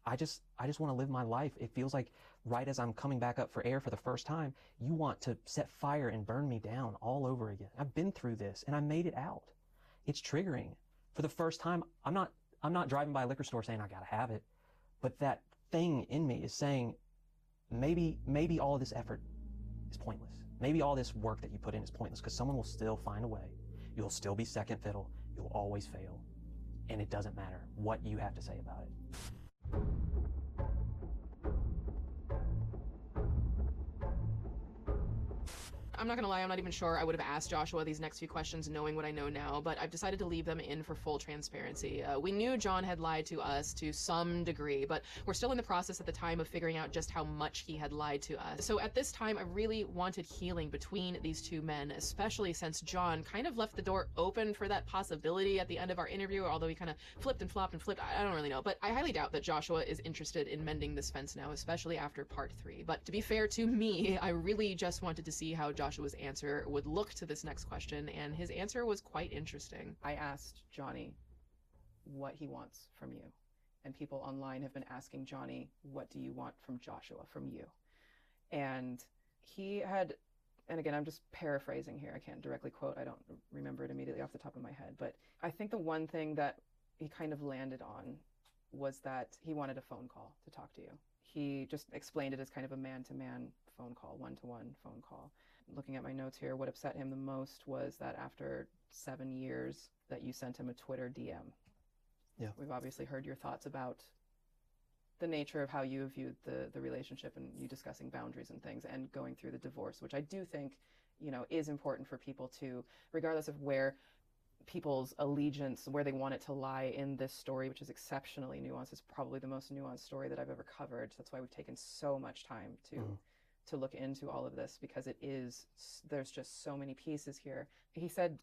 I just I just want to live my life. It feels like right as I'm coming back up for air for the first time, you want to set fire and burn me down all over again. I've been through this and I made it out. It's triggering. For the first time, I'm not I'm not driving by a liquor store saying I got to have it, but that thing in me is saying maybe maybe all this effort is pointless. Maybe all this work that you put in is pointless because someone will still find a way. You'll still be second fiddle. You'll always fail. And it doesn't matter what you have to say about it you I'm not gonna lie, I'm not even sure I would have asked Joshua these next few questions knowing what I know now, but I've decided to leave them in for full transparency. Uh, we knew John had lied to us to some degree, but we're still in the process at the time of figuring out just how much he had lied to us. So at this time, I really wanted healing between these two men, especially since John kind of left the door open for that possibility at the end of our interview, although he kind of flipped and flopped and flipped. I don't really know, but I highly doubt that Joshua is interested in mending this fence now, especially after part three. But to be fair to me, *laughs* I really just wanted to see how Joshua's answer would look to this next question, and his answer was quite interesting. I asked Johnny what he wants from you. And people online have been asking Johnny, what do you want from Joshua, from you? And he had, and again, I'm just paraphrasing here. I can't directly quote, I don't remember it immediately off the top of my head. But I think the one thing that he kind of landed on was that he wanted a phone call to talk to you. He just explained it as kind of a man to man phone call, one to one phone call. Looking at my notes here, what upset him the most was that after seven years that you sent him a Twitter DM. Yeah. We've obviously heard your thoughts about the nature of how you viewed the the relationship and you discussing boundaries and things and going through the divorce, which I do think, you know, is important for people to, regardless of where people's allegiance, where they want it to lie in this story, which is exceptionally nuanced. It's probably the most nuanced story that I've ever covered. That's why we've taken so much time to Mhm. To look into all of this because it is there's just so many pieces here. He said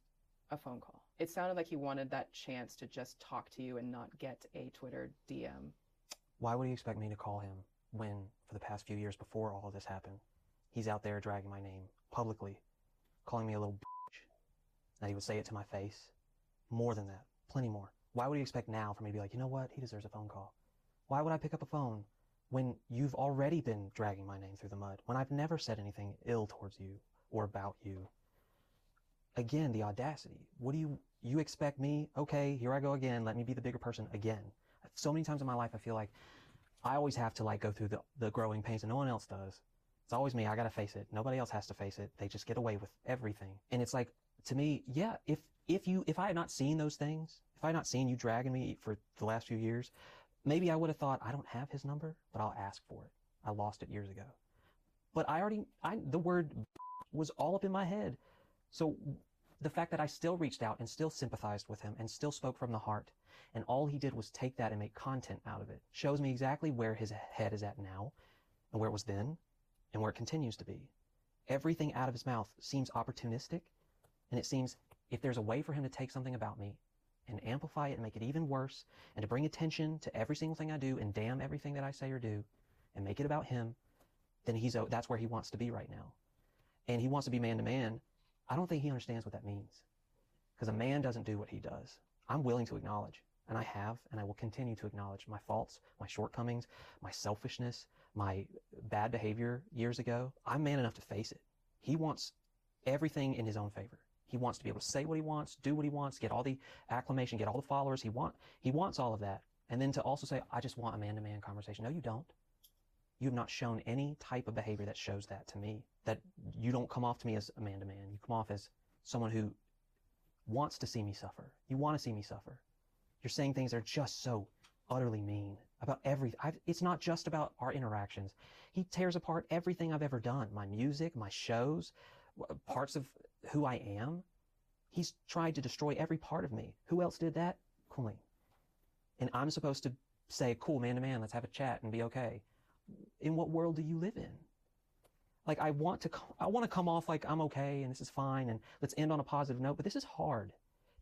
a phone call. It sounded like he wanted that chance to just talk to you and not get a Twitter DM. Why would he expect me to call him when, for the past few years before all of this happened, he's out there dragging my name publicly, calling me a little bitch, that he would say it to my face? More than that, plenty more. Why would he expect now for me to be like, you know what, he deserves a phone call? Why would I pick up a phone when you've already been dragging my name through the mud, when I've never said anything ill towards you or about you? Again, the audacity. What do you you expect me? Okay, here I go again. Let me be the bigger person again. So many times in my life, I feel like I always have to like go through the, the growing pains and no one else does. It's always me. I got to face it. Nobody else has to face it. They just get away with everything. And it's like, to me, yeah, if, if you, if I had not seen those things, if I had not seen you dragging me for the last few years, maybe I would have thought, I don't have his number, but I'll ask for it. I lost it years ago. But I already, I, the word *laughs* was all up in my head. So the fact that I still reached out and still sympathized with him and still spoke from the heart, and all he did was take that and make content out of it, shows me exactly where his head is at now, and where it was then, and where it continues to be. Everything out of his mouth seems opportunistic, and it seems if there's a way for him to take something about me and amplify it and make it even worse, and to bring attention to every single thing I do and damn everything that I say or do, and make it about him, then he's that's where he wants to be right now. And he wants to be man to man. I don't think he understands what that means. Because a man doesn't do what he does. I'm willing to acknowledge, and I have, and I will continue to acknowledge my faults, my shortcomings, my selfishness, my bad behavior years ago. I'm man enough to face it. He wants everything in his own favor. He wants to be able to say what he wants, do what he wants, get all the acclamation, get all the followers he want. He wants all of that. And then to also say, I just want a man-to-man conversation. No, you don't. You have not shown any type of behavior that shows that to me. That you don't come off to me as a man-to-man. You come off as someone who wants to see me suffer. You want to see me suffer. You're saying things that are just so utterly mean about everything. It's not just about our interactions. He tears apart everything I've ever done. My music, my shows, parts of who I am. He's tried to destroy every part of me. Who else did that? Colleen. And I'm supposed to say, cool, man to man, let's have a chat and be okay. In what world do you live in? Like I want to, I want to come off like I'm okay and this is fine and let's end on a positive note, but this is hard.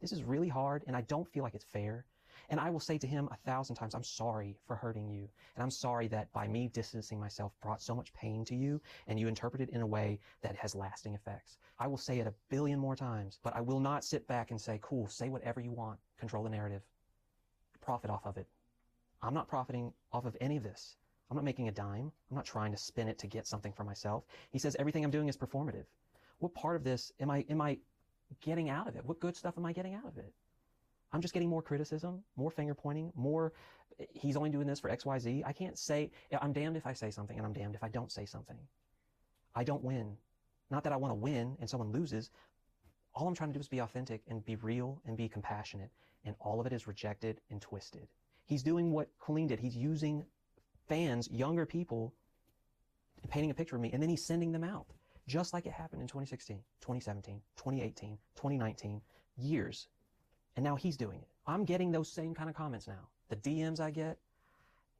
This is really hard and I don't feel like it's fair. And I will say to him a thousand times, I'm sorry for hurting you. And I'm sorry that by me distancing myself brought so much pain to you and you interpret it in a way that has lasting effects. I will say it a billion more times, but I will not sit back and say, cool, say whatever you want, control the narrative, profit off of it. I'm not profiting off of any of this. I'm not making a dime. I'm not trying to spin it to get something for myself. He says everything I'm doing is performative. What part of this am I, am I getting out of it? What good stuff am I getting out of it? I'm just getting more criticism, more finger pointing, more, he's only doing this for XYZ. I can't say, I'm damned if I say something and I'm damned if I don't say something. I don't win. Not that I want to win and someone loses. All I'm trying to do is be authentic and be real and be compassionate. And all of it is rejected and twisted. He's doing what Colleen did. He's using fans, younger people, painting a picture of me, and then he's sending them out. just like it happened in 2016, 2017, 2018, 2019, years. And now he's doing it. I'm getting those same kind of comments now. The DMs I get,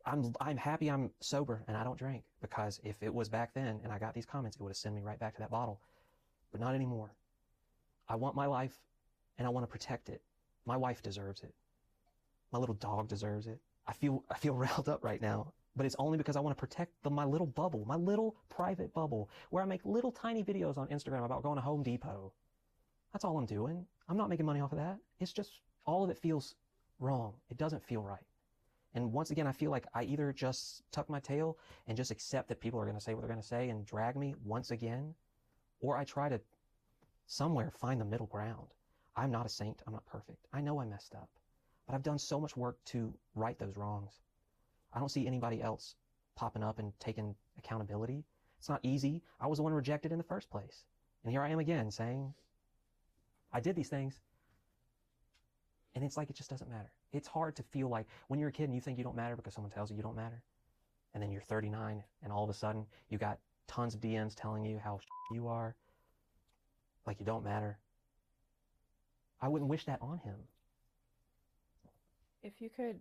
I'm I'm happy I'm sober and I don't drink because if it was back then and I got these comments, it would have sent me right back to that bottle. But not anymore. I want my life and I want to protect it. My wife deserves it. My little dog deserves it. I feel I feel *laughs* riled up right now, but it's only because I want to protect the, my little bubble, my little private bubble, where I make little tiny videos on Instagram about going to Home Depot. That's all I'm doing. I'm not making money off of that. It's just all of it feels wrong. It doesn't feel right. And once again, I feel like I either just tuck my tail and just accept that people are going to say what they're going to say and drag me once again, or I try to somewhere find the middle ground. I'm not a saint. I'm not perfect. I know I messed up, but I've done so much work to right those wrongs. I don't see anybody else popping up and taking accountability. It's not easy. I was the one rejected in the first place. And here I am again saying, I did these things. And it's like it just doesn't matter. It's hard to feel like when you're a kid and you think you don't matter because someone tells you you don't matter. And then you're 39 and all of a sudden you got tons of DMs telling you how you are, like you don't matter. I wouldn't wish that on him. If you could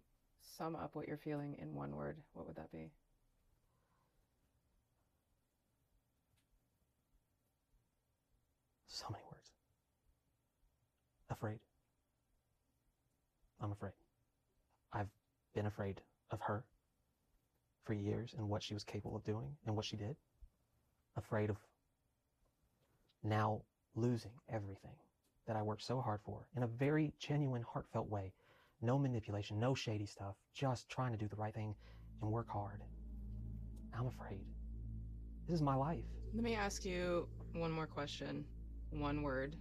sum up what you're feeling in one word, what would that be? So many words. Afraid. I'm afraid. I've been afraid of her for years and what she was capable of doing and what she did. Afraid of now losing everything that I worked so hard for in a very genuine, heartfelt way. No manipulation, no shady stuff, just trying to do the right thing and work hard. I'm afraid. This is my life. Let me ask you one more question. One word,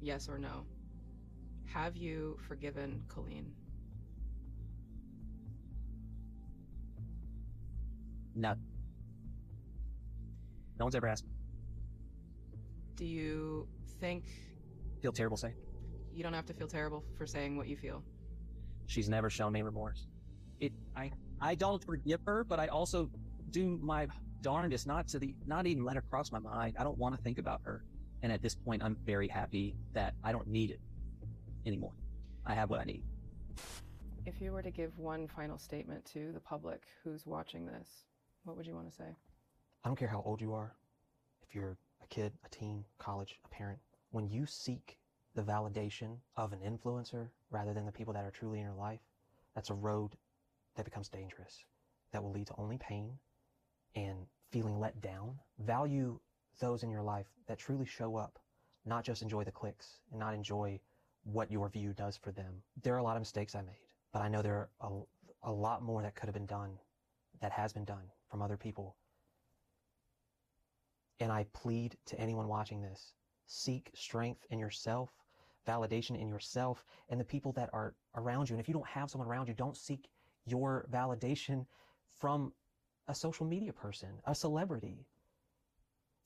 yes or no. Have you forgiven Colleen? No. No one's ever asked me. Do you think Feel terrible saying. you don't have to feel terrible for saying what you feel? She's never shown me remorse. It I I don't forgive her, but I also do my darndest not to the not even let her cross my mind. I don't want to think about her. And at this point I'm very happy that I don't need it anymore. I have what I need. If you were to give one final statement to the public who's watching this, what would you want to say? I don't care how old you are, if you're a kid, a teen, college, a parent, when you seek the validation of an influencer rather than the people that are truly in your life, that's a road that becomes dangerous, that will lead to only pain and feeling let down. Value those in your life that truly show up, not just enjoy the clicks and not enjoy what your view does for them. There are a lot of mistakes I made, but I know there are a, a lot more that could have been done, that has been done from other people. And I plead to anyone watching this seek strength in yourself, validation in yourself, and the people that are around you. And if you don't have someone around you, don't seek your validation from a social media person, a celebrity.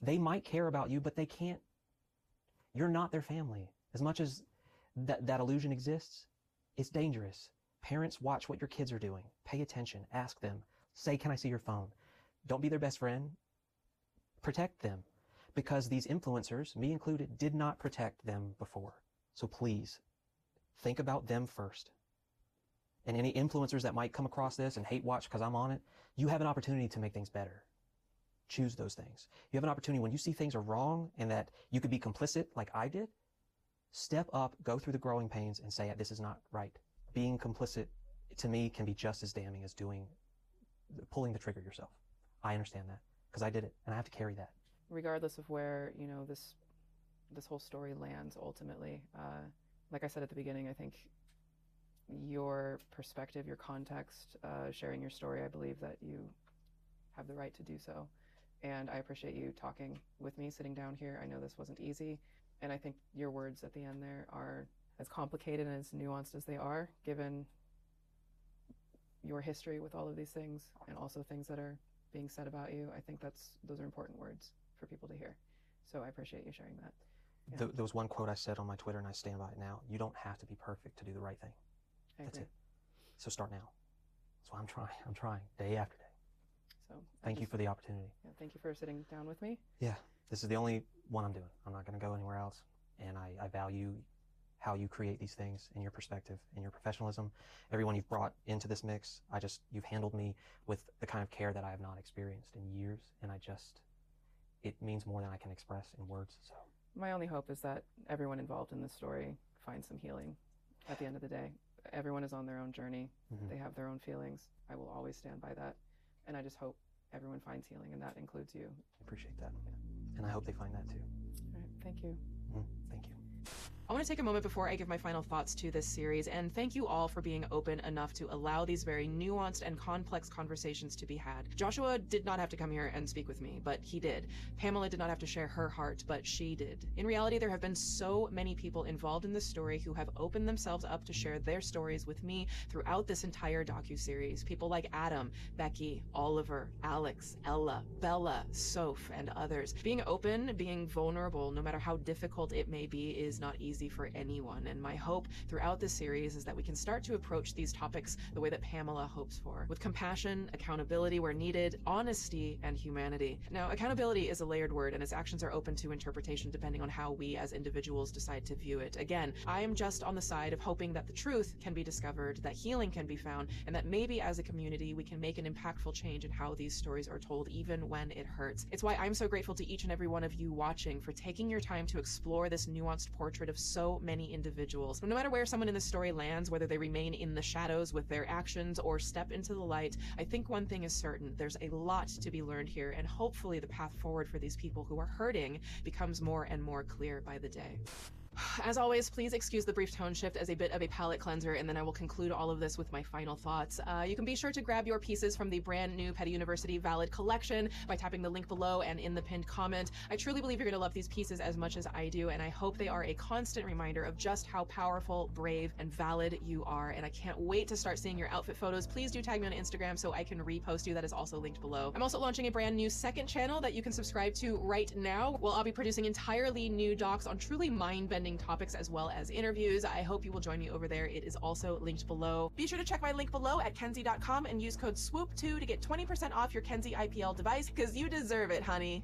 They might care about you, but they can't. You're not their family. As much as that, that illusion exists, it's dangerous. Parents, watch what your kids are doing. Pay attention. Ask them. Say, Can I see your phone? Don't be their best friend. Protect them. Because these influencers, me included, did not protect them before. So please, think about them first. And any influencers that might come across this and hate watch because I'm on it, you have an opportunity to make things better. Choose those things. You have an opportunity when you see things are wrong and that you could be complicit like I did, step up, go through the growing pains and say, this is not right. Being complicit to me can be just as damning as doing, pulling the trigger yourself. I understand that because I did it and I have to carry that. Regardless of where, you know, this this whole story lands ultimately, uh, like I said at the beginning, I think your perspective, your context, uh, sharing your story, I believe that you have the right to do so. And I appreciate you talking with me, sitting down here. I know this wasn't easy. And I think your words at the end there are as complicated and as nuanced as they are, given your history with all of these things and also things that are being said about you. I think that's those are important words for people to hear. So I appreciate you sharing that. Yeah. Th- there was one quote I said on my Twitter, and I stand by it now. You don't have to be perfect to do the right thing. I That's agree. it. So start now. So I'm trying. I'm trying day after day. So Thank you for the opportunity. Yeah, thank you for sitting down with me. Yeah. this is the only one I'm doing. I'm not going to go anywhere else. And I, I value how you create these things in your perspective, in your professionalism. Everyone you've brought into this mix, I just, you've handled me with the kind of care that I have not experienced in years. And I just, it means more than I can express in words. So My only hope is that everyone involved in this story finds some healing at the end of the day. Everyone is on their own journey. Mhm. They have their own feelings. I will always stand by that. And I just hope everyone finds healing, and that includes you. I appreciate that. And I hope they find that too. All right, thank you. I want to take a moment before I give my final thoughts to this series and thank you all for being open enough to allow these very nuanced and complex conversations to be had. Joshua did not have to come here and speak with me, but he did. Pamela did not have to share her heart, but she did. In reality, there have been so many people involved in this story who have opened themselves up to share their stories with me throughout this entire docu-series. People like Adam, Becky, Oliver, Alex, Ella, Bella, Soph, and others. Being open, being vulnerable, no matter how difficult it may be, is not easy for anyone. And my hope throughout this series is that we can start to approach these topics the way that Pamela hopes for, with compassion, accountability where needed, honesty, and humanity. Now, accountability is a layered word, and its actions are open to interpretation depending on how we as individuals decide to view it. Again, I am just on the side of hoping that the truth can be discovered, that healing can be found, and that maybe as a community we can make an impactful change in how these stories are told, even when it hurts. It's why I'm so grateful to each and every one of you watching for taking your time to explore this nuanced portrait of so many individuals. No matter where someone in the story lands, whether they remain in the shadows with their actions or step into the light, I think one thing is certain there's a lot to be learned here, and hopefully the path forward for these people who are hurting becomes more and more clear by the day. As always, please excuse the brief tone shift as a bit of a palate cleanser, and then I will conclude all of this with my final thoughts. Uh, you can be sure to grab your pieces from the brand new Petty University Valid collection by tapping the link below and in the pinned comment. I truly believe you're going to love these pieces as much as I do, and I hope they are a constant reminder of just how powerful, brave, and valid you are. And I can't wait to start seeing your outfit photos. Please do tag me on Instagram so I can repost you. That is also linked below. I'm also launching a brand new second channel that you can subscribe to right now. Well, I'll be producing entirely new docs on truly mind-bending topics as well as interviews. I hope you will join me over there. It is also linked below. Be sure to check my link below at kenzie.com and use code SWOOP2 to get 20% off your Kenzie IPL device because you deserve it, honey.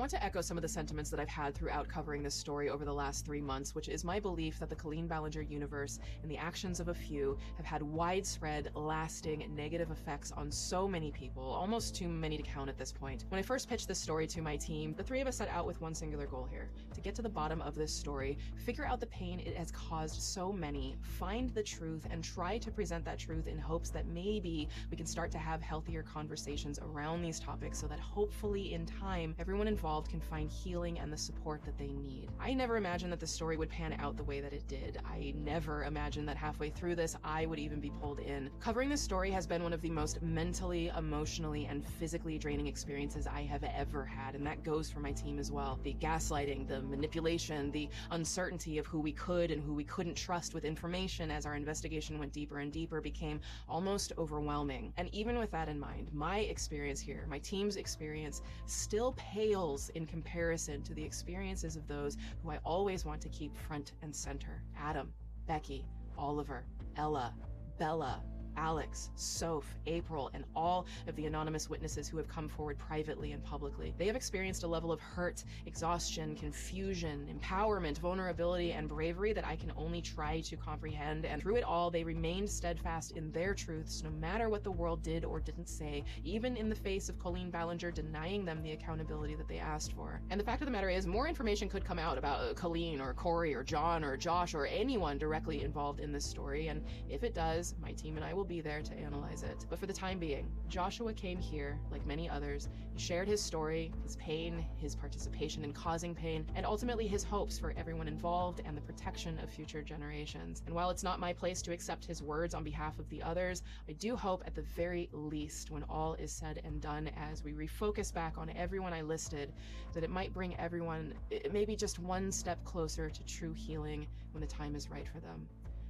Want to echo some of the sentiments that I've had throughout covering this story over the last three months, which is my belief that the Colleen Ballinger universe and the actions of a few have had widespread, lasting negative effects on so many people, almost too many to count at this point. When I first pitched this story to my team, the three of us set out with one singular goal here to get to the bottom of this story, figure out the pain it has caused so many, find the truth, and try to present that truth in hopes that maybe we can start to have healthier conversations around these topics so that hopefully in time everyone involved can find healing and the support that they need. I never imagined that the story would pan out the way that it did. I never imagined that halfway through this I would even be pulled in. Covering this story has been one of the most mentally, emotionally, and physically draining experiences I have ever had, and that goes for my team as well. The gaslighting, the manipulation, the uncertainty of who we could and who we couldn't trust with information as our investigation went deeper and deeper became almost overwhelming. And even with that in mind, my experience here, my team's experience, still pales in comparison to the experiences of those who I always want to keep front and center. Adam, Becky, Oliver, Ella, Bella, Alex, Soph, April, and all of the anonymous witnesses who have come forward privately and publicly. They have experienced a level of hurt, exhaustion, confusion, empowerment, vulnerability, and bravery that I can only try to comprehend. And through it all, they remained steadfast in their truths, no matter what the world did or didn't say, even in the face of Colleen Ballinger denying them the accountability that they asked for. And the fact of the matter is, more information could come out about uh, Colleen or Corey or John or Josh or anyone directly involved in this story. And if it does, my team and I will be there to analyze it. But for the time being, Joshua came here, like many others, shared his story, his pain, his participation in causing pain, and ultimately his hopes for everyone involved and the protection of future generations. And while it's not my place to accept his words on behalf of the others, I do hope at the very least, when all is said and done, as we refocus back on everyone I listed, that it might bring everyone maybe just one step closer to true healing when the time is right for them.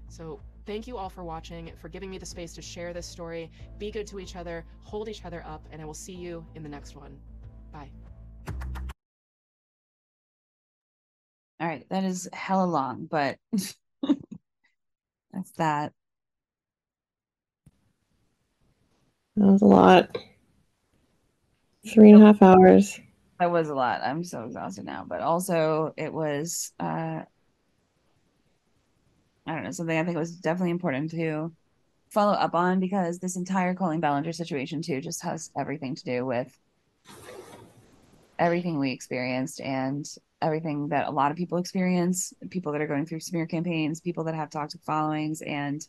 So, thank you all for watching, for giving me the space to share this story. Be good to each other, hold each other up, and I will see you in the next one. Bye. All right, that is hella long, but *laughs* that's that. That was a lot. Three and a half hours. That was a lot. I'm so exhausted now, but also it was uh I don't know, something I think was definitely important to follow up on because this entire Colleen Ballinger situation too just has everything to do with everything we experienced and everything that a lot of people experience, people that are going through smear campaigns, people that have toxic followings and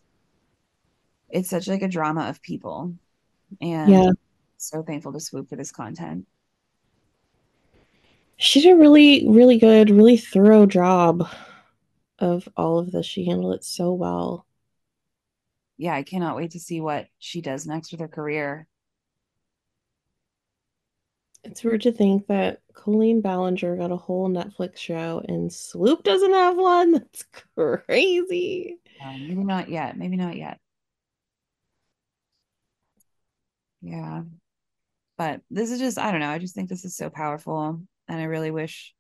it's such like a drama of people. And Yeah. so thankful to swoop for this content. She did a really, really good, really thorough job of all of this. She handled it so well. Yeah, I cannot wait to see what she does next with her career. It's weird to think that Colleen Ballinger got a whole Netflix show and Swoop doesn't have one. *laughs* That's crazy. Uh, maybe not yet. Maybe not yet. Yeah. But this is just, I don't know. I just think this is so powerful. And I really wish,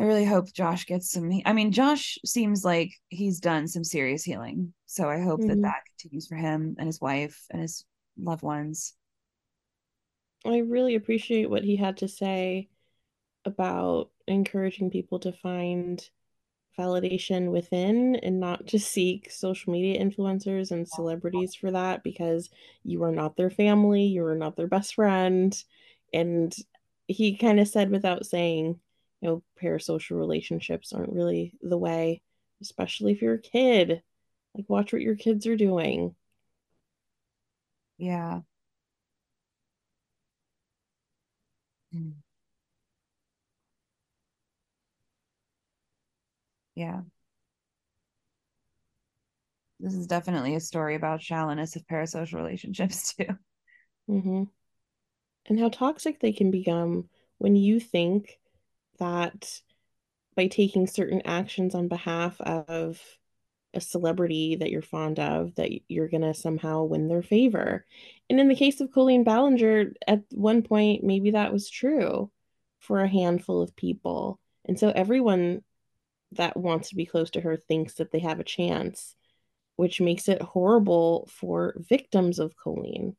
I really hope Josh gets some. I mean, Josh seems like he's done some serious healing. So I hope that Mhm. that continues for him and his wife and his loved ones. I really appreciate what he had to say about encouraging people to find validation within and not to seek social media influencers and celebrities for that because you are not their family, you are not their best friend. And he kind of said without saying, you know, parasocial relationships aren't really the way, especially if you're a kid. Like, watch what your kids are doing. Yeah. Mm. Yeah. This is definitely a story about shallowness of parasocial relationships *laughs* too. hmm And how toxic they can become when you think that by taking certain actions on behalf of a celebrity that you're fond of, that you're gonna somehow win their favor. And in the case of Colleen Ballinger, at one point, maybe that was true for a handful of people. And so everyone that wants to be close to her thinks that they have a chance, which makes it horrible for victims of Colleen.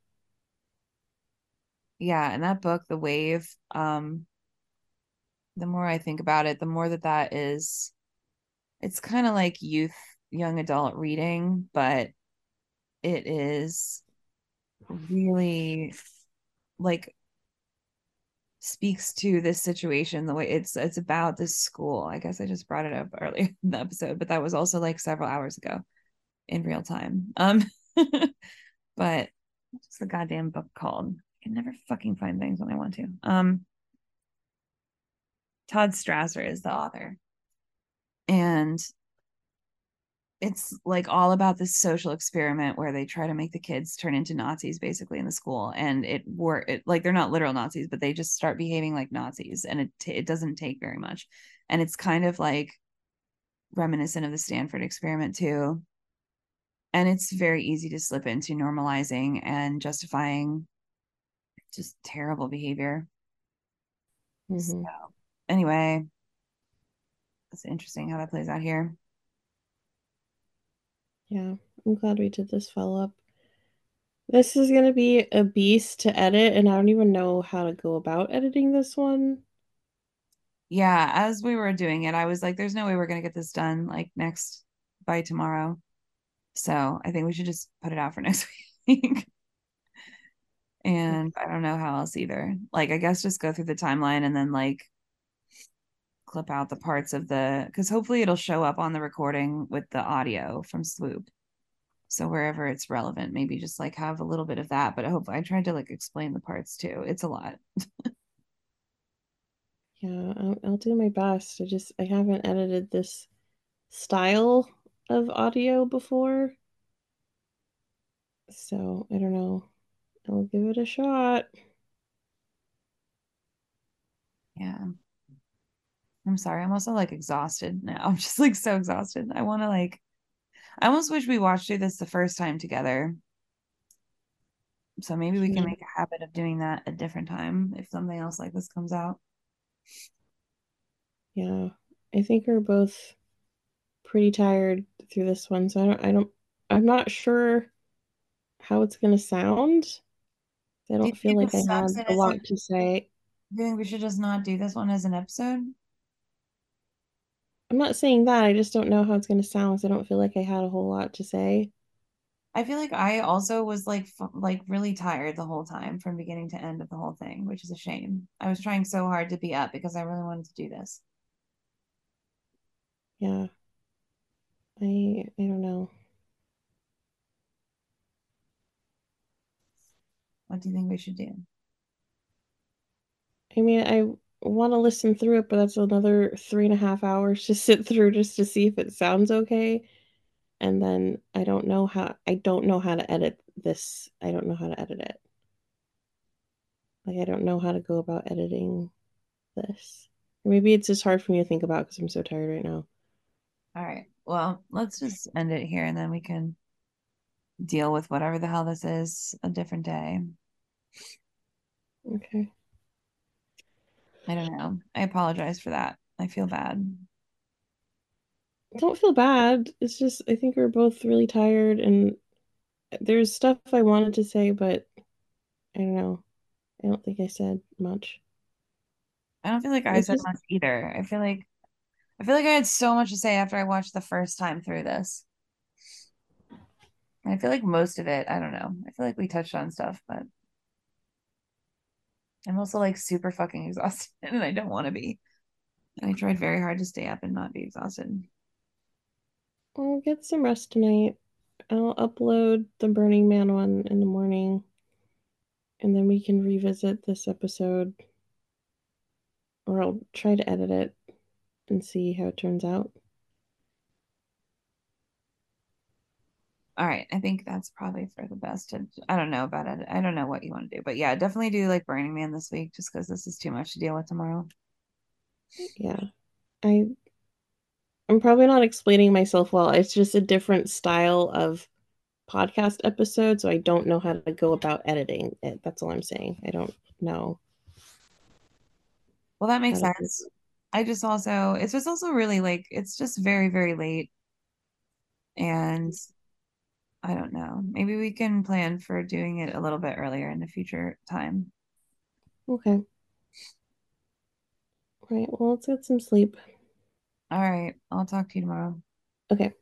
Yeah, and that book, The Wave, um, the more I think about it, the more that that is, it's kind of like youth, young adult reading, but it is really like speaks to this situation the way it's it's about this school. I guess I just brought it up *laughs* earlier in the episode, but that was also like several hours ago in real time. Um, *laughs* but what's the goddamn book called? I can never fucking find things when I want to. Um, Todd Strasser is the author. And it's like all about this social experiment where they try to make the kids turn into Nazis basically in the school and it work it like they're not literal Nazis but they just start behaving like Nazis and it t- it doesn't take very much and it's kind of like reminiscent of the Stanford experiment too and it's very easy to slip into normalizing and justifying just terrible behavior Mhm. so anyway it's interesting how that plays out here Yeah, I'm glad we did this follow up. This is going to be a beast to edit, and I don't even know how to go about editing this one. yeah as we were doing it i was like there's no way we're going to get this done like next by tomorrow so i think we should just put it out for *laughs* next week and i don't know how else either like i guess just go through the timeline and then like clip out the parts of the because hopefully it'll show up on the recording with the audio from swoop so wherever it's relevant maybe just like have a little bit of that but i hope i tried to like explain the parts too it's a lot *laughs* Yeah, I'll, I'll do my best. I just I haven't edited this style of audio before. So, I don't know. I'll give it a shot. Yeah. I'm sorry. I'm also like exhausted *laughs* now. I'm just like so exhausted. I want to like, I almost wish we watched through this the first time together. So maybe we can make a habit of doing that a different time if something else like this comes out. Yeah, I think we're both pretty tired through this one, so I don't I don't I'm not sure how it's gonna sound. I Do don't feel like I it had sucks and a lot to say. Do you think we should just not do this one as an episode? I'm not saying that. I just don't know how it's gonna sound. 'cause I don't feel like I had a whole lot to say. I feel like I also was like f- like really tired the whole time from beginning to end of the whole thing, which is a shame. I was trying so hard to be up because I really wanted to do this. Yeah. I I don't know. What do you think we should do? I mean, I want to listen through it, but that's another three and a half hours to *laughs* sit through just to see if it sounds okay. And then I don't know how I don't know how to edit this. I don't know how to edit it. Like I don't know how to go about editing this. Maybe it's just hard for me to think about because I'm so tired right now. All right. Well, let's just end it here and then we can deal with whatever the hell this is a different day. Okay. I don't know. I apologize for that. I feel bad. don't feel bad. It's just I think we're both really tired and there's stuff I wanted to say, but I don't know. I don't think I said much. I don't feel like I It's said just- much either. I feel like I feel like I had so much to say after I watched the first time through this. And I feel like most of it, I don't know. I feel like we touched on stuff, but I'm also like super fucking exhausted *laughs* and I don't want to be. And I tried very hard to stay up and not be exhausted. I'll get some rest tonight. I'll upload the Burning Man one in the morning, and then we can revisit this episode. Or I'll try to edit it and see how it turns out. All right, I think that's probably for the best. I don't know about it. I don't know what you want to do, but yeah, definitely do like Burning Man this week, just because this is too much to deal with tomorrow. Yeah. I I'm probably not explaining myself well. It's just a different style of podcast episode, so I don't know how to go about editing it. That's all I'm saying. I don't know. Well, that makes How to do sense. I just also, it's just also really like, it's just very, very late. And I don't know. Maybe we can plan for doing it a little bit earlier in the future time. Okay. Right. Well, let's get some sleep. All right. I'll talk to you tomorrow. Okay.